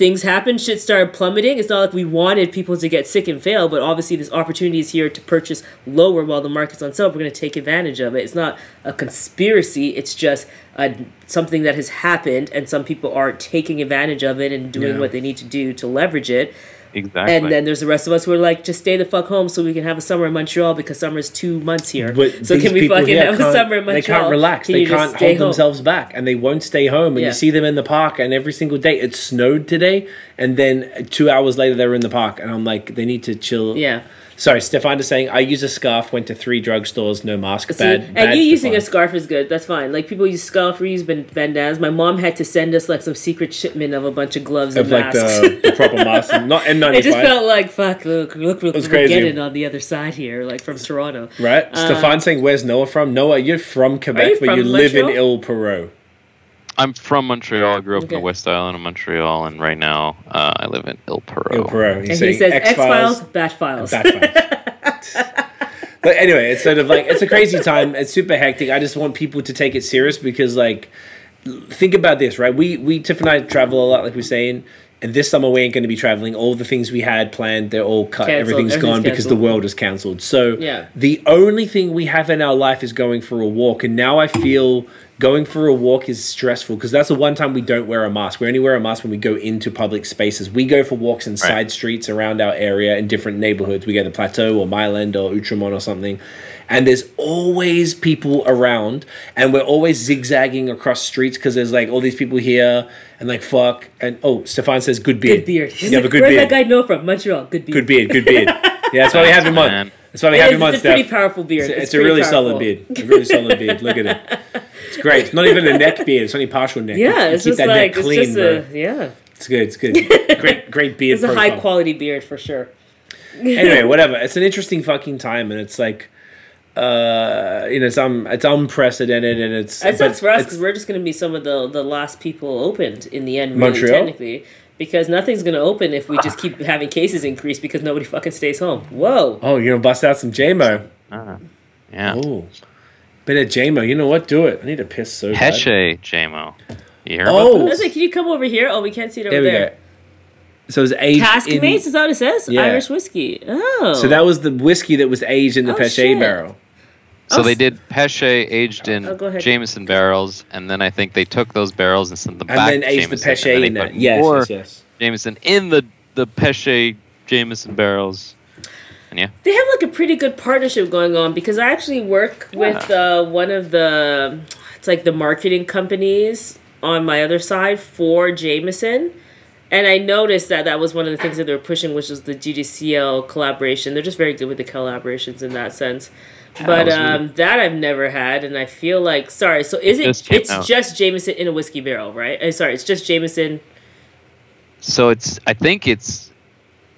things happened, shit started plummeting. It's not like we wanted people to get sick and fail, but obviously this opportunity is here to purchase lower while the market's on sale. We're going to take advantage of it. It's not a conspiracy. It's just a, something that has happened, and some people are taking advantage of it and doing Yeah. what they need to do to leverage it. Exactly. And then there's the rest of us who are like, just stay the fuck home so we can have a summer in Montreal because summer is two months here. but so can we people fucking here have a summer in Montreal? They can't relax. Can they can't hold home? themselves back, and they won't stay home. And Yeah. you see them in the park, and every single day it snowed today, and then two hours later they were in the park, and I'm like, they need to chill. Yeah. Sorry, Stefan is saying I use a scarf. Went to three drugstores, no mask. See, Bad. and bad you using a scarf is good. That's fine. Like people use scarf, we use ban- bandanas. My mom had to send us like some secret shipment of a bunch of gloves of and like masks. the, the proper mask, not N95. it just felt like fuck. Look, look, look we're crazy. getting on the other side here, like from Toronto. Right? Uh, Stefan saying, "Where's Noah from?" Noah, you're from Quebec, you but from you live in Montreal? Île Perrot. I'm from Montreal. I grew up in the West Island of Montreal, and right now uh, I live in Île Perrot. Île Perrot. He's And he says X X-Files, Files, Bat Files. Bat Files. but anyway, it's sort of like it's a crazy time. It's super hectic. I just want people to take it serious because, like, think about this, right? We we Tiff and I travel a lot, like we're saying. And this summer we ain't going to be traveling. All the things we had planned, they're all cut. Cancelled. Everything's Everything's gone because the world is cancelled. So Yeah. the only thing we have in our life is going for a walk. And now I feel going for a walk is stressful because that's the one time we don't wear a mask. We only wear a mask when we go into public spaces. We go for walks in side streets around our area in different neighborhoods. We go to Plateau or Mile End or Outremont or something. And there's always people around, and we're always zigzagging across streets because there's like all these people here, and like fuck. And oh, Stefan says good beard. Good beard. He's You have a good Where's beard. that guy know from? Montreal. Good beard. Good beard. Good beard. Yeah, that's why we have him on. Man. That's why we It have is- him on. it's a pretty Steph. powerful beard. It's, It's it's a really powerful. solid beard. A really solid beard. Look at it. It's great. It's not even a neck beard. It's only partial neck. Yeah, You it's keep just that like neck it's clean, just bro. yeah. It's good. It's good. Great, great beard. It's a profile. high quality beard for sure. anyway, whatever. It's an interesting fucking time, and it's like, uh, you know, it's um, it's unprecedented, and it's. That but sucks for us because we're just going to be some of the the last people opened in the end. Really, Montreal? technically, because nothing's going to open if we just keep having cases increase because nobody fucking stays home. Whoa. Oh, you're gonna bust out some JMO. Ah, yeah. Oh, bit of JMO. You know what? Do it. I need to piss so bad. Peche JMO. You hear Oh. about I this? was like, can you come over here? Oh, we can't see it over There we there. go. So it's aged Cask in. mates is that what it says? Yeah. Irish whiskey. Oh. So that was the whiskey that was aged in the Oh, Peche shit. barrel. So Oh, they s- did Peche aged in Oh. Jameson barrels, and then I think they took those barrels and sent them And back then to aged the Jameson, Peche and then in they that. put Yes, more yes, yes. Jameson in the the Peche Jameson barrels. Yeah, They have like a pretty good partnership going on because I actually work with uh, one of the it's like the marketing companies on my other side for Jameson. And I noticed that that was one of the things that they were pushing, which was the GDCL collaboration. They're just very good with the collaborations in that sense. But was um, that I've never had, and I feel like sorry. So is it? just It's out. just Jameson in a whiskey barrel, right? Uh, sorry, it's just Jameson. so it's I think it's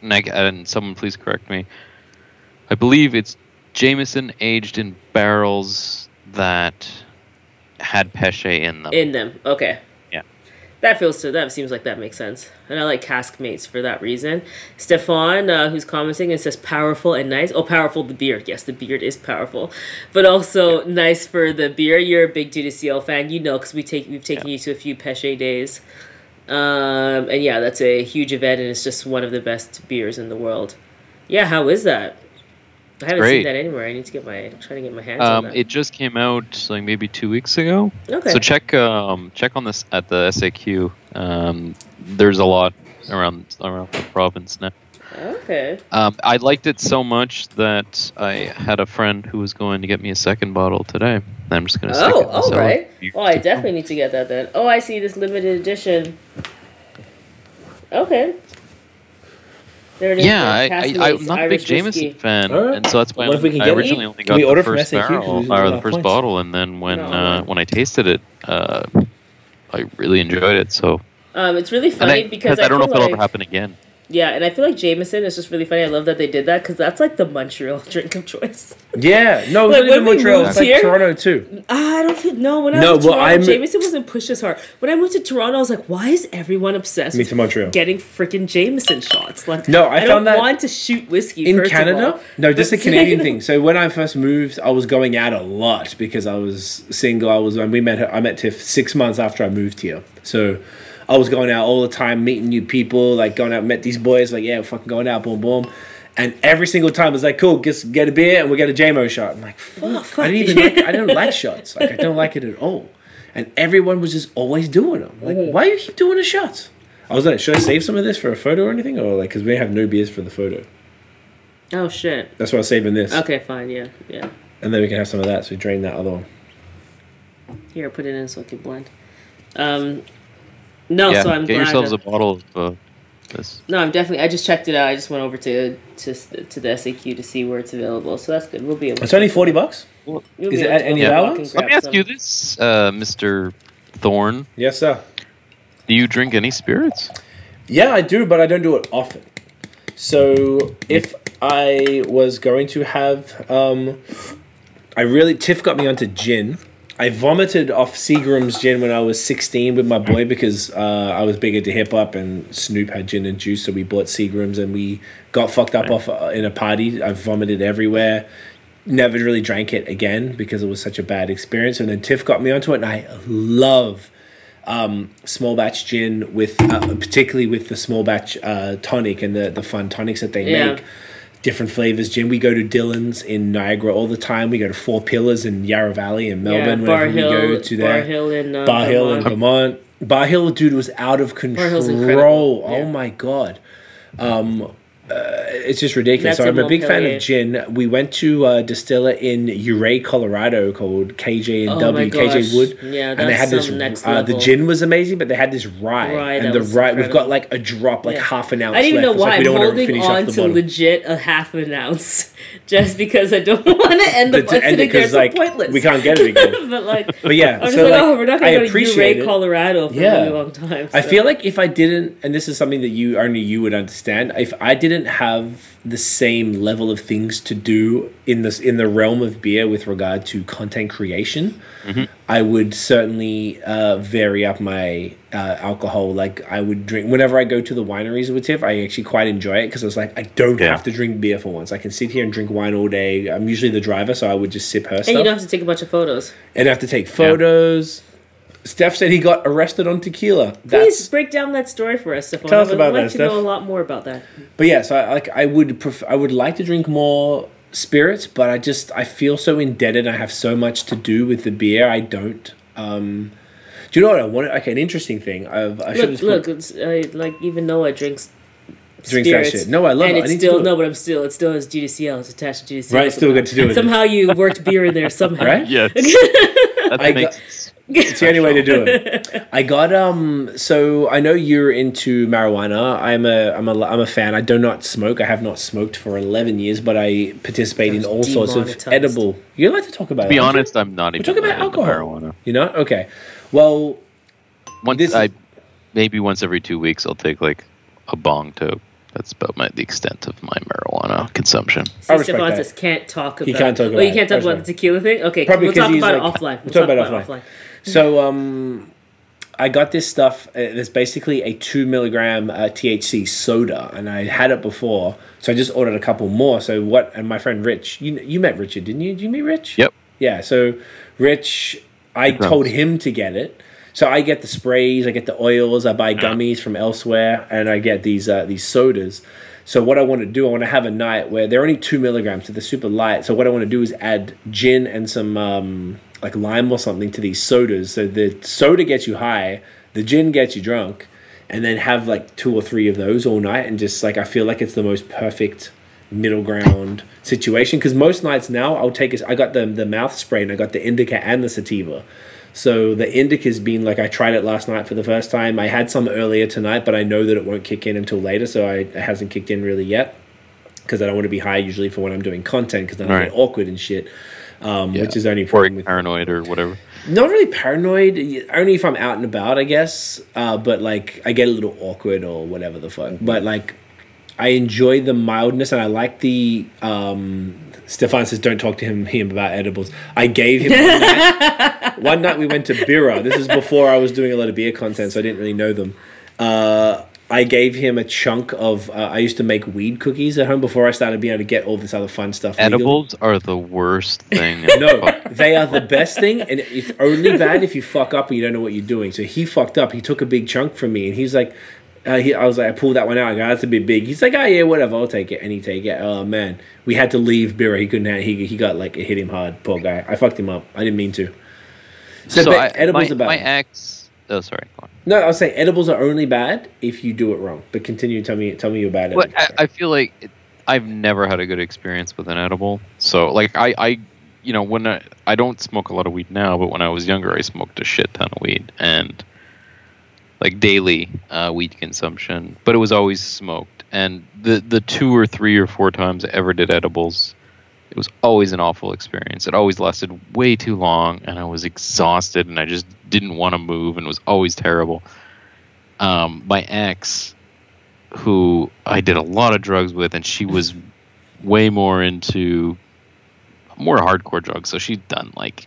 and, I, and someone please correct me. I believe it's Jameson aged in barrels that had Peche in them. in them. Okay. Yeah. That feels so. That seems like that makes sense, and I like cask mates for that reason. Stefan, uh, who's commenting, and says powerful and nice. Oh, powerful the beard. Yes, the beard is powerful, but also nice for the beer. You're a big GDCL fan, you know, because we take we've taken you to a few Peche days, um, and yeah, that's a huge event, and it's just one of the best beers in the world. Yeah, how is that? I haven't seen Great. that anywhere. I need to get my try to get my hands on Um, that. it just came out like maybe two weeks ago. okay. So check um, check on this at the SAQ. Um, there's a lot around around the province now. Okay. Um, I liked it so much that I had a friend who was going to get me a second bottle today. I'm just going to stick it Oh, all right. Oh, I definitely need to get that then. Oh, I see this limited edition. Okay. There it is. Yeah, I, I, I'm not a big Jameson whiskey. fan, Alright. and so that's why Well, if we I get it, originally only got the first barrel or the first points. bottle, and then when No, uh, when I tasted it, uh, I really enjoyed it. So Um, it's really funny I, because I don't know feel if it'll like, ever happen again. Yeah, and I feel like Jameson is just really funny. I love that they did that because that's like the Montreal drink of choice. Yeah, no, Like, when Montreal. It's like here- Toronto too. Ah, I don't feel no. When I No, was in well, Toronto, I'm- Jameson wasn't pushed as hard. When I moved to Toronto, I was like, why is everyone obsessed Me to Montreal. getting freaking Jameson shots? Like, No, I don't found that want to shoot whiskey in Canada. all, No, this is a Canadian thing. So when I first moved, I was going out a lot because I was single. I was when we met. Her, I met Tiff six months after I moved here. So I was going out all the time, meeting new people, like going out, met these boys, like yeah, we're fucking going out, boom, boom. And every single time it was like, cool, just get a beer and we get a JMO shot. I'm like, fuck, I didn't even like, I don't like shots. Like I don't like it at all. And everyone was just always doing them. Like, why do you keep doing the shots? I was like, should I save some of this for a photo or anything, or like, because we have no beers for the photo. Oh shit. That's why I'm saving this. Okay, fine. Yeah, yeah. And then we can have some of that. So we drain that other one. Here, put it in so it can blend. Um, no, yeah, so I'm get glad. yourselves that- a bottle of uh, this. no, I'm definitely. I just checked it out. I just went over to to to the SAQ to see where it's available. So that's good. We'll be able. It's only forty bucks. We'll is it at any go of walk our and ones? Let grab me ask some. you this, uh, Mr. Thorne. Yes, sir. Do you drink any spirits? Yeah, I do, but I don't do it often. So if I was going to have, um, I really Tiff got me onto gin. I vomited off Seagram's gin when I was sixteen with my boy because uh, I was big into hip hop and Snoop had gin and juice, so we bought Seagram's and we got fucked up off uh, in a party. I vomited everywhere. Never really drank it again because it was such a bad experience. And then Tiff got me onto it, and I love um, small batch gin with uh, particularly with the small batch uh, tonic and the the fun tonics that they Yeah. make different flavors. Gin we go to Dillon's in Niagara all the time. We go to Four Pillars in Yarra Valley in Melbourne yeah, Bar whenever Hill, we go to Bar there Hill in uh, Barr Hill in Vermont. Vermont. Barr Hill dude was out of Hill's control. Oh my god. Um it's just ridiculous. That's So I'm a big fan of gin. We went to a distiller in Ouray, Colorado called KJ and Oh W, KJ. Wood. Yeah, and they had this. uh, the gin was amazing, but they had this rye, Rye and the rye. We've got like a drop, like Yeah. half an ounce. I don't even know left. It's why like we I'm don't wanna holding finish on to legit a half an ounce, just because I don't want to end up To- end it, there. 'cause, So like, pointless. we can't get it again. but like, But yeah, I'm just so like, like, oh, we're not going to go to appreciate Ouray, it. Colorado for Yeah. a really long time. I feel like if I didn't, and this is something that you only you would understand, if I didn't have the same level of things to do in this in the realm of beer with regard to content creation, I would certainly uh, vary up my uh, alcohol. Like I would drink whenever I go to the wineries with Tiff. I actually quite enjoy it because I was like, I don't Yeah. have to drink beer for once. I can sit here and drink wine all day. I'm usually the driver, so I would just sip her and stuff you don't have to take a bunch of photos. and have to take photos. Steph said he got arrested on tequila. Please break down that story for us, Stefan. Tell us about that. I would like that, to know a lot more about that. But yeah, so I, like I would pref- I would like to drink more spirits, but I just I feel so indebted. I have so much to do with the beer. I don't. Um, do you know what I want? Okay, an interesting thing. I've, I should Look, look, it's, uh, like even Noah drinks. Drinks that spirits, shit. No, I love and it. I it's still it. no, but I'm still it still has GDCL. It's attached to GDCL. Right, still somehow. good to do with it. Somehow you worked beer in there somehow. Right? Yes. that I makes It's the only way to do it. I got um. So I know you're into marijuana. I'm a I'm a I'm a fan. I do not smoke. I have not smoked for eleven years, but I participate in all sorts of edible. You like to talk about? To be it, don't you? honest, I'm not even. talking about alcohol. Marijuana. You know? Okay. Well, Once This I, maybe once every two weeks, I'll take like a bong toke. That's about my the extent of my marijuana consumption. I See, respect Stefan that. just can't talk about. He can't talk Oh, about you can't talk about the tequila thing. Okay, Probably we'll talk about like- it offline. we'll We'll talk about it offline. So um, I got this stuff. Uh, there's basically a two milligram uh, THC soda, and I had it before, so I just ordered a couple more. So what? And my friend Rich, you you met Richard, didn't you? Did you meet Rich? Yep. Yeah. So Rich, I Good told him to get it. So I get the sprays, I get the oils, I buy gummies from elsewhere, and I get these uh, these sodas. So what I want to do, I want to have a night where they're only two milligrams, so they're super light. So what I want to do is add gin and some um, like lime or something to these sodas. So the soda gets you high, the gin gets you drunk, and then have like two or three of those all night, and just like I feel like it's the most perfect middle ground situation. Because most nights now I'll take a, I got the the mouth spray and I got the indica and the sativa. So the indica's been like I tried it last night for the first time. I had some earlier tonight, but I know that it won't kick in until later, so I, it hasn't kicked in really yet. Because I don't want to be high usually for when I'm doing content, because then I get awkward and shit. Um, Yeah. Which is only or problem with paranoid or whatever. not really paranoid only if i'm out and about i guess uh, but like i get a little awkward or whatever the fuck but like i enjoy the mildness and i like the um Stefan says, "Don't talk to him, him about edibles." I gave him one night. one night we went to Bira. This is before I was doing a lot of beer content, so I didn't really know them. Uh, I gave him a chunk of. Uh, I used to make weed cookies at home before I started being able to get all this other fun stuff. legal. Edibles are the worst thing. No, they are the best thing, and it's only bad if you fuck up and you don't know what you're doing. So he fucked up. He took a big chunk from me, and he's like, uh, he, I was like, I pulled that one out. I go, that's a bit big. He's like, oh yeah, whatever, I'll take it, and he take it. Oh man, we had to leave Bira. He couldn't. Have, he he got like it hit him hard. Poor guy. I fucked him up. I didn't mean to. So, so I, edibles my, are bad. my ex. Oh, sorry. No, I'll say edibles are only bad if you do it wrong. But continue. Tell me. Tell me you're bad at Well, it. I, I feel like it, I've never had a good experience with an edible. So, like, I, I you know, when I, I don't smoke a lot of weed now, but when I was younger, I smoked a shit ton of weed and like daily uh, weed consumption. But it was always smoked, and the the two or three or four times I ever did edibles, it was always an awful experience. It always lasted way too long, and I was exhausted, and I just didn't want to move, and it was always terrible. Um, my ex, who I did a lot of drugs with, and she was way more into more hardcore drugs. So she'd done like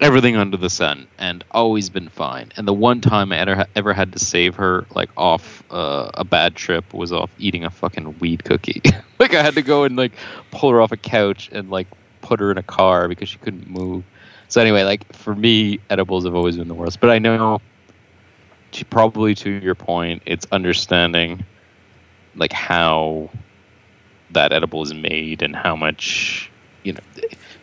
everything under the sun and always been fine. And the one time I ever, ever had to save her like off uh, a bad trip was off eating a fucking weed cookie. like I had to go and like pull her off a couch and like put her in a car because she couldn't move. So anyway, like for me, edibles have always been the worst. But I know, to- probably to your point, it's understanding like how that edible is made and how much you know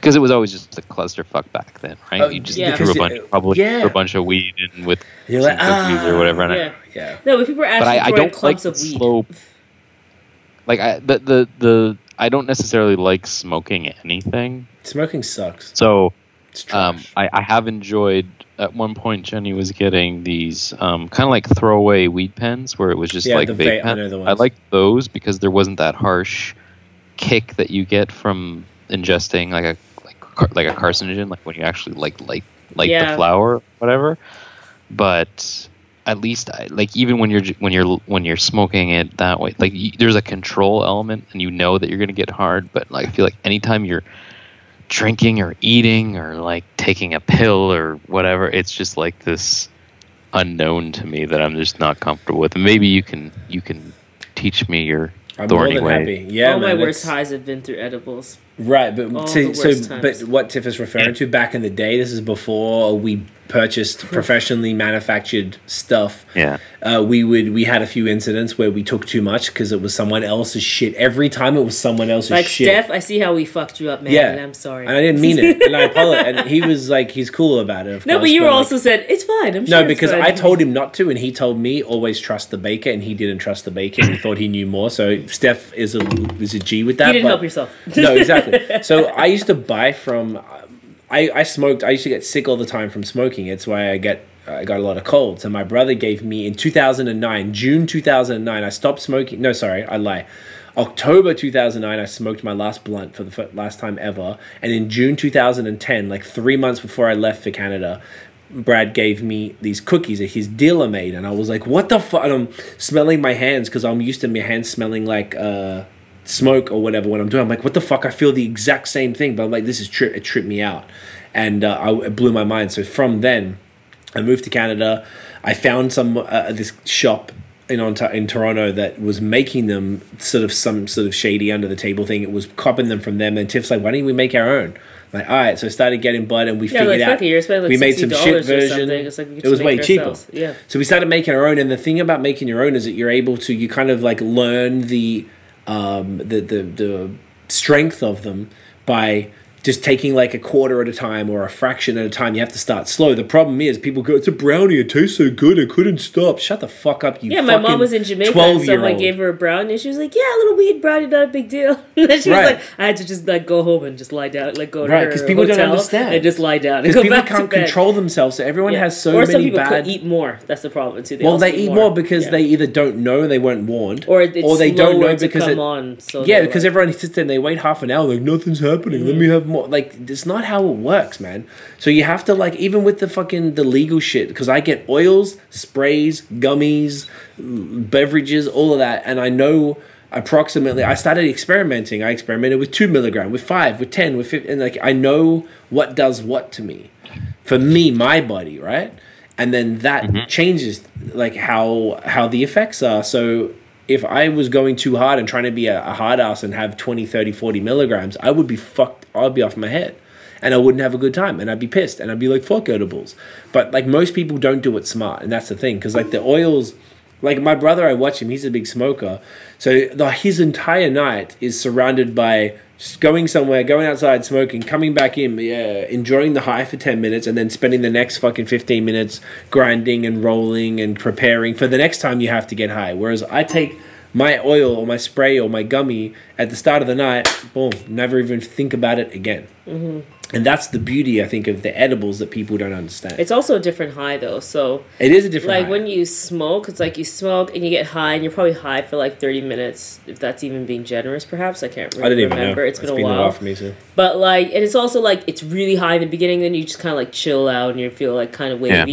because it was always just a clusterfuck back then, right? Oh, you just yeah. threw a bunch, probably yeah. threw a bunch of weed in with You're some like, cookies or "Ah." whatever. And I, Yeah. Yeah. No, but people are but actually I, I don't like clumps the of weed. slow. Like I the, the the I don't necessarily like smoking anything. Smoking sucks. So um. I, I have enjoyed. At one point, Jenny was getting these um, kind of like throwaway weed pens, where it was just Yeah, like the vape va- I pens. I ones. liked those because there wasn't that harsh kick that you get from ingesting like a like car- like a carcinogen, like when you actually like like light Yeah. the flower, whatever. But at least I, like even when you're when you're when you're smoking it that way, like y there's a control element, and you know that you're gonna get hard. But like I feel like anytime you're drinking or eating or like taking a pill or whatever, it's just like this unknown to me that I'm just not comfortable with. And maybe you can you can teach me your I'm more thorny than way. happy. Yeah, All my worst highs have been through edibles. Right, but All to, so times. but what Tiff is referring to back in the day, this is before we purchased professionally manufactured stuff. Yeah. Uh, we would we had a few incidents where we took too much because it was someone else's shit. Every time it was someone else's Like shit. Steph, I see how we fucked you up, man. yeah, and I'm sorry. and I didn't mean it, and I apologize. And he was like, he's cool about it. Of no, course, but you were like- also said it's fine. I'm sure no, it's because fine." I told him not to, and he told me always trust the baker, and he didn't trust the baker. and He thought he knew more. So Steph is a is a G with that. you didn't but- help yourself. no, exactly. So I used to buy from. I, I smoked. I used to get sick all the time from smoking. It's why I get I got a lot of colds. And my brother gave me in two thousand and nine, June two thousand and nine. I stopped smoking. No, sorry, I lie. October 2009, I smoked my last blunt for the last time ever. And in June 2010, like three months before I left for Canada, Brad gave me these cookies that his dealer made. And I was like, what the fuck? I'm smelling my hands because I'm used to my hands smelling like uh, smoke or whatever when I'm doing. I'm like, what the fuck? I feel the exact same thing. But I'm like, this is trip. It tripped me out. And uh, I, it blew my mind. So from then, I moved to Canada. I found some uh, this shop in Ontario, in Toronto that was making them sort of some sort of shady under the table thing. It was copying them from them. And Tiff's like, why don't we make our own? I'm like, all right. So I started getting bud, and we Yeah, figured like out it, like we made some shit or version. like it was way cheaper. Yeah. So we started making our own, and the thing about making your own is that you're able to you kind of like learn the um, the, the the strength of them by just taking like a quarter at a time or a fraction at a time. You have to start slow. The problem is people go, "It's a brownie. It tastes so good. I couldn't stop." Shut the fuck up, you. Yeah, my mom was in Jamaica, and 12-year-old. someone gave her a brownie. She was like, "Yeah, a little weed brownie, not a big deal." And then she Right. was like, "I had to just like go home and just lie down, like go to Right, her 'cause people don't understand. and just lie down because people back can't bed." control themselves. So everyone Yeah. has so or some many people bad. could eat more. That's the problem too. They well, they eat more, because Yeah. they either don't know they weren't warned, or or they don't know because come it, on. So yeah, because like- everyone sits there and they wait half an hour, like nothing's happening. Let me Mm-hmm. have more. Like it's not how it works, man. So you have to like even with the fucking the legal shit because I get oils, sprays, gummies, beverages, all of that, and I know approximately. I started experimenting. I experimented with two milligram, with five, with ten, with 50, and like I know what does what to me, for me, my body, right? And then that mm-hmm. changes like how how the effects are. So if I was going too hard and trying to be a, a hard ass and have 20, 30, 40 milligrams, I would be fucked. I'd be off my head. And I wouldn't have a good time. And I'd be pissed. And I'd be like, fuck edibles. But like most people don't do it smart. And that's the thing. Because like the oils, like my brother, I watch him, he's a big smoker. So the, his entire night is surrounded by going somewhere, going outside, smoking, coming back in, yeah, enjoying the high for 10 minutes, and then spending the next fucking 15 minutes grinding and rolling and preparing for the next time you have to get high. Whereas I take my oil or my spray or my gummy at the start of the night, boom, never even think about it again. Mm-hmm. And that's the beauty, I think, of the edibles that people don't understand. It's also a different high though. So it is a different like high. when you smoke, it's like you smoke and you get high, and you're probably high for like 30 minutes, if that's even being generous. Perhaps I can't really I didn't even remember. know. It's been a while. while for me too. But like, and it's also like it's really high in the beginning, then you just kind of like chill out and you feel like kind of Yeah.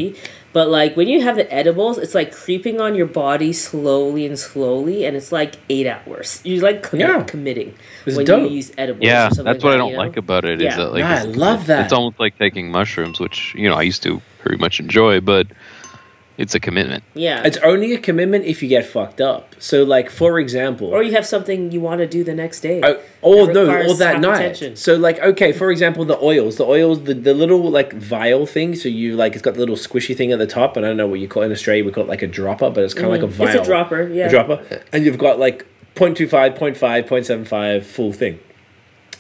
Wavy. But like when you have the edibles, it's like creeping on your body slowly and slowly, and it's like eight hours. You're like commi- Yeah. committing It's when dope. you use edibles. Yeah, or something that's like what I don't you know? like about it. Is Yeah. that like Yeah, I love that. It's almost like taking mushrooms, which you know I used to very much enjoy, but it's a commitment. Yeah. It's only a commitment if you get fucked up. So, like, for example, or you have something you want to do the next day. Oh, or no, or that night. attention. So like, okay, for example, the oils, the oils, the, the little like vial thing. So you like, it's got the little squishy thing at the top, and I don't know what you call it in Australia. We call it like a dropper, but it's kind of like a vial. Mm. It's a dropper, yeah. a dropper, and you've got like 0.25, 0.5, 0.75 full thing.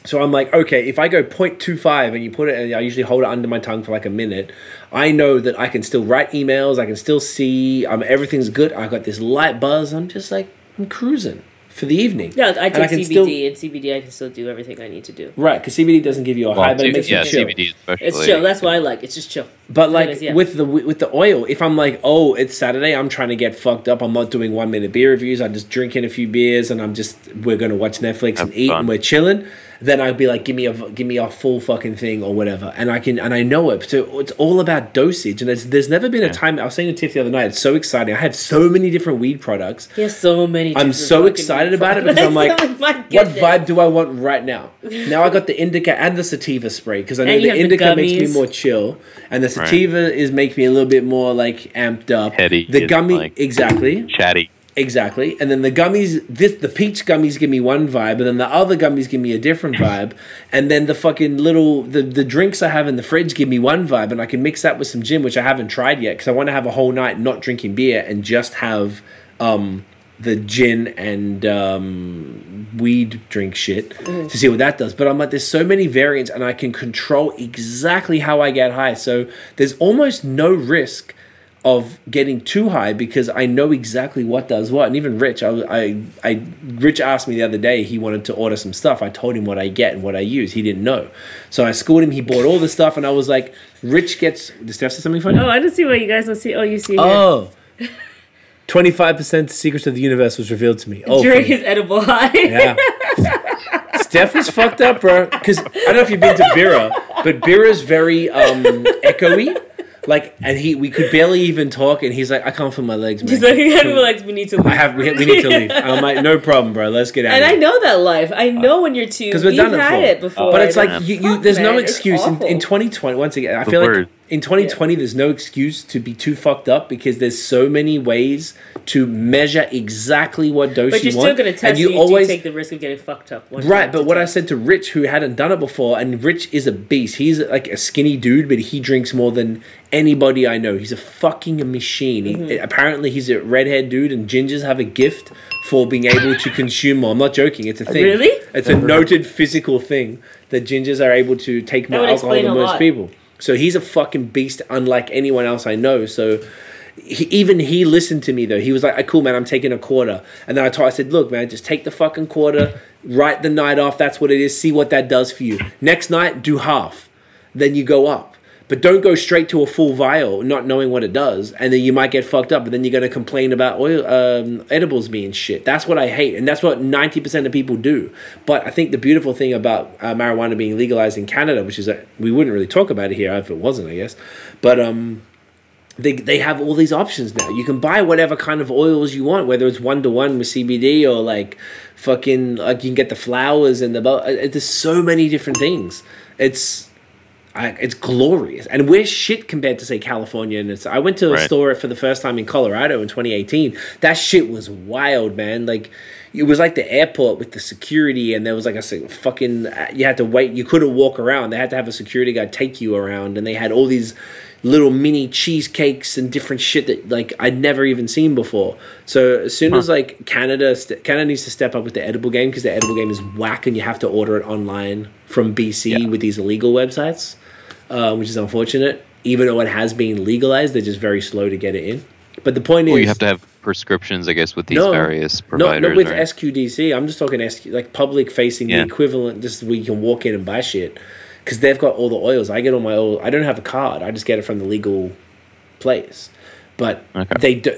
So I'm like, okay, if I go 0.25 and you put it, and I usually hold it under my tongue for like a minute, I know that I can still write emails, I can still see, um, everything's good. I got this light buzz. I'm just like, I'm cruising for the evening. yeah, I And take can CBD, still- and CBD I can still do everything I need to do. Right, because CBD doesn't give you a high, but it makes yeah, you chill. CBD especially. It's chill. That's what I like. It's just chill. But like Anyways, yeah. with the with the oil, if I'm like, oh, it's Saturday, I'm trying to get fucked up. I'm not doing one minute beer reviews. I'm just drinking a few beers, and I'm just we're gonna watch Netflix and Have eat, fun. and we're chilling. Then I'd be like, give me a give me a full fucking thing or whatever, and I can and I know it. So it's all about dosage, and there's there's never been a time. I was saying to Tiff the other night, it's so exciting. I have so many different weed products. He has so many. I'm so excited weed about it because I'm like, oh products. What vibe do I want right now? Now I got the indica and the sativa spray because I know And the have the indica makes me more chill, and the Right. sativa is make me a little bit more like amped up. Heady The is gummy, like- exactly, Chatty. Exactly, and then the gummies. This the peach gummies give me one vibe, and then the other gummies give me a different vibe, and then the fucking little the the drinks I have in the fridge give me one vibe, and I can mix that with some gin, which I haven't tried yet because I want to have a whole night not drinking beer and just have um the gin and um, weed drink shit to see what that does. But I'm like, there's so many variants, and I can control exactly how I get high. So there's almost no risk of getting too high because I know exactly what does what. And even Rich, I, I, I, Rich asked me the other day. He wanted to order some stuff. I told him what I get and what I use. He didn't know, so I schooled him. He bought all the stuff, and I was like, Rich gets. Did Steph say something funny? Oh, I don't see what you guys don't see. Oh, you see here. Oh. 25% secrets of the universe was revealed to me. Oh, During his edible high. Yeah. Steph was fucked up, bro. Because I don't know if you've been to Bira, but Bira's very um, echoey. Like, and he, we could barely even talk, and he's like, I can't feel my legs, man. He's like, he had to be like, we need to leave. I have, we, we need to leave. I'm like, no problem, bro. Let's get out. And of I here. know that life. I know when you're too. because we've We've done it had before. it before. But it's oh, like you, you there's no excuse in, in 2020. Once again, I The feel word. like in 2020 there's no excuse to be too fucked up because there's so many ways to measure exactly what dose But you you're want still going to test. and You, you you always take the risk of getting fucked up. one Right, but to what I said to Rich, who hadn't done it before, and Rich is a beast. He's like a skinny dude, but he drinks more than anybody I know. He's a fucking machine. Mm-hmm. apparently, he's a redhead dude, and gingers have a gift for being able to consume more. I'm not joking. It's a thing. Really? It's a noted physical thing that gingers are able to take more alcohol than most lot. people. So he's a fucking beast, unlike anyone else I know. So he, even he listened to me though. He was like, I "Cool, man. I'm taking a quarter." And then I told, I said, "Look, man, just take the fucking quarter, write the night off. That's what it is. See what that does for you. Next night, do half. Then you go up." But don't go straight to a full vial, not knowing what it does, and then you might get fucked up. And then you're gonna complain about oil um, edibles being shit. That's what I hate, and that's what ninety percent of people do. But I think the beautiful thing about uh, marijuana being legalized in Canada, which is that we wouldn't really talk about it here if it wasn't, I guess. But um, they, they have all these options now. You can buy whatever kind of oils you want, whether it's one to one with CBD or like fucking like you can get the flowers and the uh, there's so many different things. It's I, it's glorious, and we're shit compared to say California. And it's I went to a Right. store for the first time in Colorado in 2018. That shit was wild, man. Like it was like the airport with the security, and there was like a fucking uh, you had to wait. You couldn't walk around. They had to have a security guy take you around, and they had all these little mini cheesecakes and different shit that like I'd never even seen before. So as soon as like Canada, st- Canada needs to step up with the edible game because the edible game is whack, and you have to order it online from BC Yeah. with these illegal websites, uh, which is unfortunate. Even though it has been legalized, they're just very slow to get it in. But the point Well, is, you have to have prescriptions, I guess, with these No. various providers. no, not with right? SQDC. I'm just talking SQ, like public facing, Yeah. the equivalent, just where you can walk in and buy shit. Because they've got all the oils. I get all my oil. I don't have a card. I just get it from the legal place. But Okay. they do,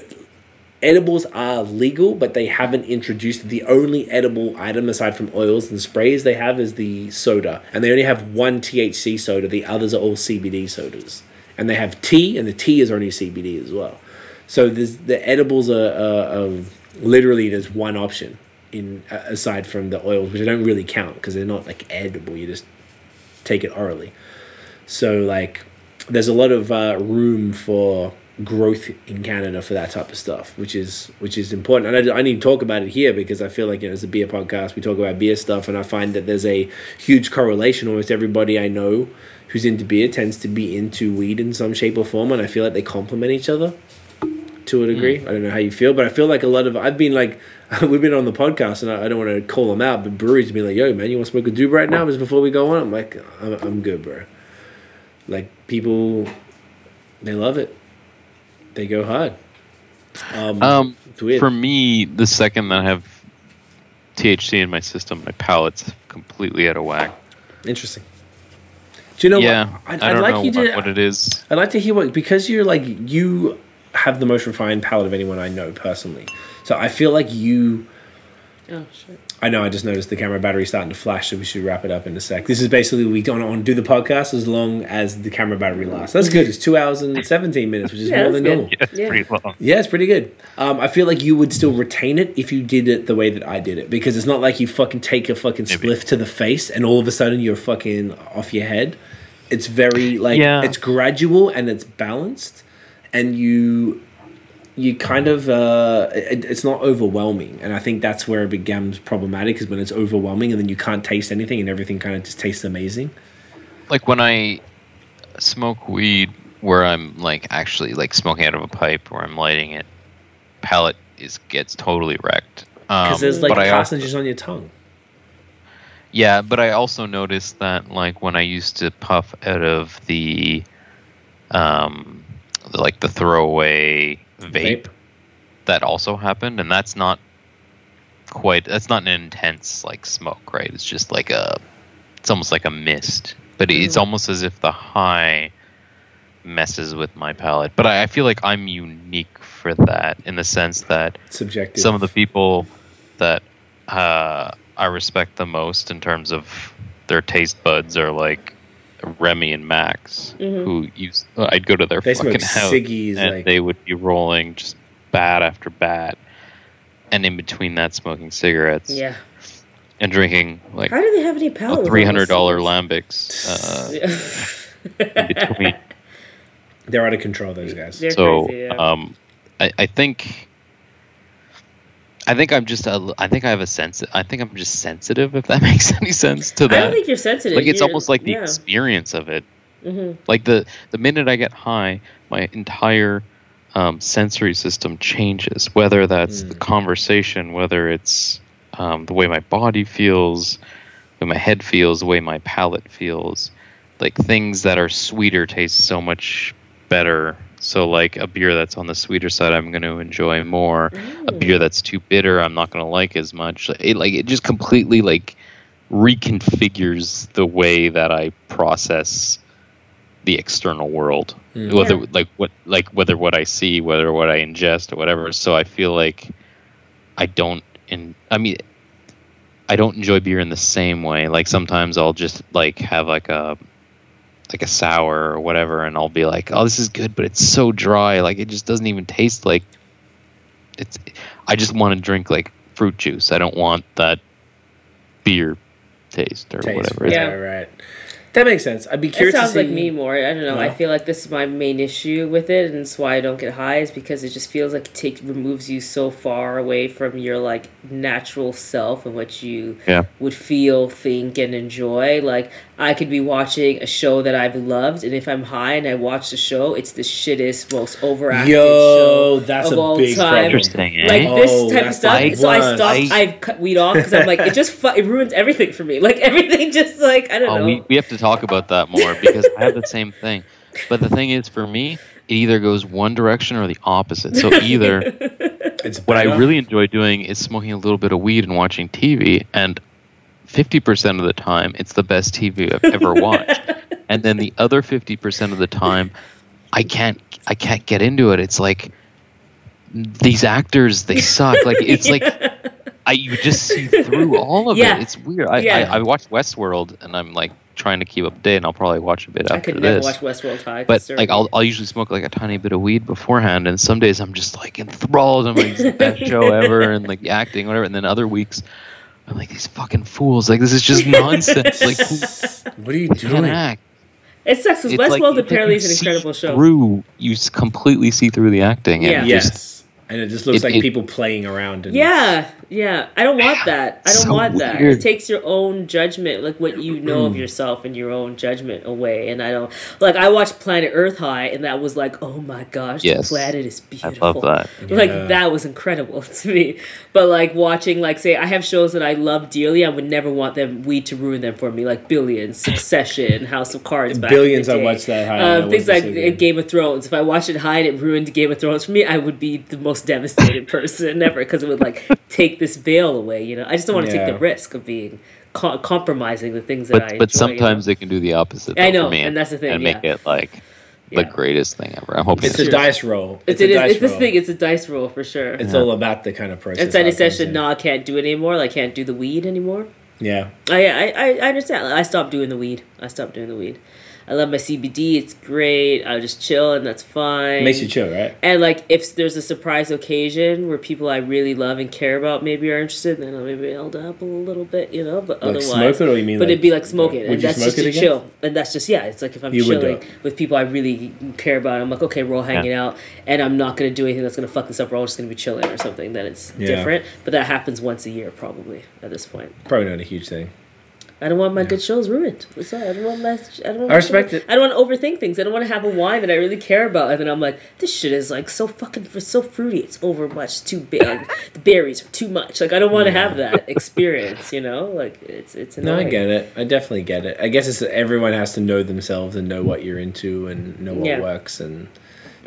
edibles are legal, but they haven't introduced the only edible item aside from oils and sprays they have is the soda, and they only have one THC soda. The others are all CBD sodas, and they have tea, and the tea is only CBD as well. So the edibles are, are, are literally there's one option in uh, aside from the oils, which I don't really count because they're not like edible. You just take it orally. So like, there's a lot of uh, room for growth in Canada for that type of stuff, which is which is important. And I, I need to talk about it here because I feel like you know, it's a beer podcast. We talk about beer stuff, and I find that there's a huge correlation. Almost everybody I know who's into beer tends to be into weed in some shape or form, and I feel like they complement each other to a degree. Mm. I don't know how you feel, but I feel like a lot of I've been like we've been on the podcast, and I, I don't want to call them out, but breweries been like, "Yo, man, you want to smoke a doob right now?" Just before we go on, I'm like, I'm, I'm good, bro. Like people, they love it. They go hard. Um, Um, for me, the second that I have THC in my system, my palate's completely out of whack. Interesting. Do you know yeah, what? I'd, I I'd don't like know you what, to. what it is. I'd like to hear what because you're like you have the most refined palate of anyone I know personally. So I feel like you. Oh shit. I know. I just noticed the camera battery starting to flash, so we should wrap it up in a sec. This is basically we don't want to do the podcast as long as the camera battery lasts. That's good. It's two hours and seventeen minutes, which is Yeah, more than good. normal. Yeah, it's Yeah. pretty long. Yeah, it's pretty good. Um, I feel like you would still retain it if you did it the way that I did it because it's not like you fucking take a fucking Maybe. spliff to the face and all of a sudden you're fucking off your head. It's very like Yeah. it's gradual and it's balanced, and you you kind of uh, it, it's not overwhelming, and I think that's where it becomes problematic is when it's overwhelming and then you can't taste anything and everything kind of just tastes amazing. Like when I smoke weed, where I'm like actually like smoking out of a pipe, or I'm lighting it, palate is gets totally wrecked. Because Um, there's like but I also- carcinogens on your tongue. Yeah, but I also noticed that like when I used to puff out of the um the, like the throwaway vape, Vape. that also happened and that's not quite that's not an intense like smoke, right? It's just like a it's almost like a mist. But it's almost as if the high messes with my palate. But I, I feel like I'm unique for that in the sense that Subjective. some of the people that uh, I respect the most in terms of their taste buds are like Remy and Max, who used. I'd go to their They fucking house ciggies, and like- they would be rolling just bat after bat, and in between that, smoking cigarettes Yeah. and drinking like How do they have any power? with all three those hundred dollar lambics uh, in between. They're out of control. Those guys. They're so crazy, yeah. um, I, I think I think I'm just a, I think I have a sense. I think I'm just sensitive. If that makes any sense to that. I don't think you're sensitive. like it's You're- almost like the yeah. experience of it. Mhm. Like the the minute I get high, my entire um, sensory system changes. Whether that's the conversation, whether it's um, the way my body feels, the way my head feels, the way my palate feels. Like things that are sweeter taste so much better. So like a beer that's on the sweeter side, I'm going to enjoy more. A beer that's too bitter, I'm not going to like as much. It like it just completely like reconfigures the way that I process the external world. Hmm. Whether Yeah. like what like whether what I see, whether what I ingest or whatever. So I feel like I don't in I mean I don't enjoy beer in the same way. Like sometimes I'll just like have like a like a sour or whatever and I'll be like, "Oh, this is good, but it's so dry. Like it just doesn't even taste like it's I just want to drink like fruit juice. I don't want that beer taste or Taste, whatever. Yeah. right. That makes sense. I'd be curious. It curious. sounds to see, like me more. I don't know. I feel like this is my main issue with it, and it's why I don't get high. Is because it just feels like it takes removes you so far away from your like natural self and what you Yeah. would feel, think, and enjoy. Like I could be watching a show that I've loved, and if I'm high and I watch the show, it's the shittest, most overacted Yo, show that's of a all big time. Interesting, eh? Like Oh, this type of stuff. the So I stopped. I- I, cut weed off because I'm like, it just fu- it ruins everything for me. Like everything, just like I don't Oh, know. we, we have to talk about that more because I have the same thing. But the thing is, for me, it either goes one direction or the opposite. So either It's what I really enjoy doing is smoking a little bit of weed and watching TV, and 50% of the time, it's the best TV I've ever watched. and then the other 50% of the time, I can't I can't get into it. It's like these actors, they suck. Like it's like I you just see through all of Yeah. it. It's weird. I, Yeah. I I watched Westworld, and I'm like trying to keep up to date, and I'll probably watch a bit after. this. I after could never this. watch Westworld high. But sir. like I'll I'll usually smoke like a tiny bit of weed beforehand, and some days I'm just like enthralled. I'm like it's the best show ever, and like acting, whatever. And then other weeks, I'm like these fucking fools. Like this is just nonsense. like who What are you can doing? act? it sucks because Westworld like apparently is an incredible show. Through you completely see through the acting, and Yeah. it Yes. just and it just looks it- like it- people playing around. And Yeah, yeah. I don't want that. I don't So want that. weird. It takes your own judgment, like what you know of yourself and your own judgment away. And I don't like. I watched Planet Earth High, and that was like, oh my gosh, Yes. the planet is I beautiful. love that. Like Yeah. that was incredible to me. But like watching, like say, I have shows that I love dearly. I would never want them weed to ruin them for me, like Billions, Succession, House of Cards. back in the Billions, I day. watched that high Um, things like so. Game of Thrones. If I watched it high and it ruined Game of Thrones for me, I would be the most devastated person ever because it would like take this veil away. You know, I just don't want to take the risk of being co- compromising the things that I. but enjoy, but you sometimes know? they can do the opposite. I know, for me, and that's the thing, and make it like the Yeah. greatest thing ever. I'm hoping It's a it's dice roll. It's, a it is, dice it's this roll. thing. It's a dice roll for sure. It's all about the kind of process. and so how they it said, comes "Should in. no, I can't do it anymore. Like, can't do the weed anymore." Yeah. I, I, I, I understand. I stopped doing the weed. I stopped doing the weed. I love my CBD. It's great. I just chill and that's fine. Makes you chill, right? And like, if there's a surprise occasion where people I really love and care about maybe are interested, then I'll maybe I'll dabble a little bit, you know. But Like otherwise, smoke it, or you mean but like- it'd be like smoking, Would and you that's smoke just it chill. And that's just yeah, it's like if I'm You chilling with people I really care about, I'm like, okay, we're all hanging out, and I'm not gonna do anything that's gonna fuck this up. We're all just gonna be chilling or something. Then it's Yeah. different. But that happens once a year, probably at this point. Probably not a huge thing. I don't want my good shows ruined. That's all. I don't want my. I don't. Want I respect it. I don't want to overthink things. I don't want to have a wine that I really care about, and then I'm like, this shit is like so fucking it's so fruity. It's over much, too big. the berries are too much. Like I don't want to have that experience. You know, like it's it's No. I get it. I definitely get it. I guess it's everyone has to know themselves and know what you're into and know what Yeah. works and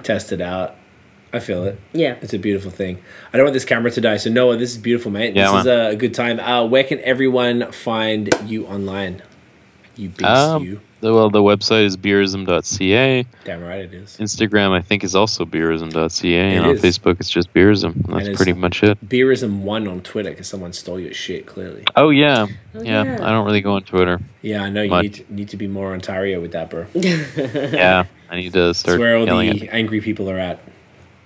test it out. I feel it. Yeah. It's a beautiful thing. I don't want this camera to die. So Noah, this is beautiful, mate. Yeah, this is a good time. Uh, where can everyone find you online? You beast, Um, you. well, the website is beerism.ca. Damn right it is. Instagram, I think, is also beerism.ca. It And on. Facebook, it's just beerism. That's pretty much it. Beerism one on Twitter because someone stole your shit. Clearly. Oh, yeah. Oh, yeah. yeah. I don't really go on Twitter. Yeah, I know you need to, need to be more Ontario with that, bro. yeah. I need to That's start where all yelling the angry people are at.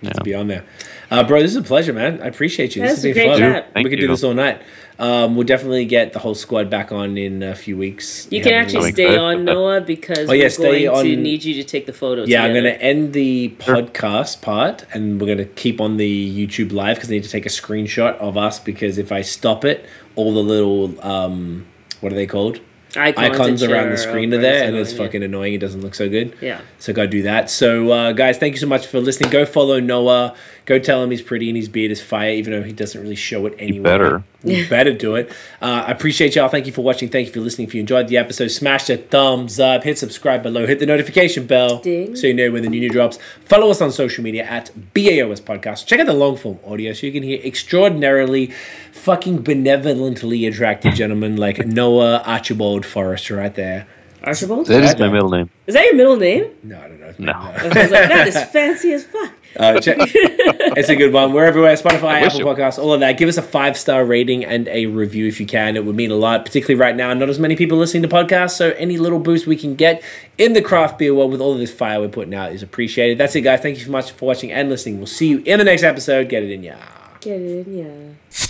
Need to be on there. Uh, bro, this is a pleasure, man. I appreciate you. Yeah, this has been a fun. great chat. Thank we could do this all night. Um, we'll definitely get the whole squad back on in a few weeks. You Yeah, can actually stay good. on Noah because Oh, yeah, we're stay going to need you to take the photos. Yeah, I'm going to end the podcast part and we're going to keep on the YouTube live because I need to take a screenshot of us because if I stop it, all the little, um, what are they called? Icons, Icons around the screen are there and it's annoying, fucking annoying. It doesn't look so good. Yeah. So go do that. So uh, guys, thank you so much for listening. Go follow Noah. Go tell him he's pretty and his beard is fire, even though he doesn't really show it anywhere. You better. You better do it. Uh, I appreciate y'all. Thank you for watching. Thank you for listening. If you enjoyed the episode, smash the thumbs up, hit subscribe below, hit the notification bell Ding. so you know when the new new drops. Follow us on social media at BAOS Podcast. Check out the long form audio so you can hear extraordinarily fucking benevolently attractive gentlemen like Noah Archibald Forrester right there. Archibald? That is my middle name. Is that your middle name? No, I don't know. No. I was like, that is fancy as fuck. Uh, check, it's a good one. We're everywhere Spotify, Apple it- Podcasts, all of that. Give us a five star rating and a review if you can. It would mean a lot, particularly right now. Not as many people listening to podcasts, so any little boost we can get in the craft beer world with all of this fire we're putting out is appreciated. That's it, guys. Thank you so much for watching and listening. We'll see you in the next episode. Get it in ya. Get it in, yeah.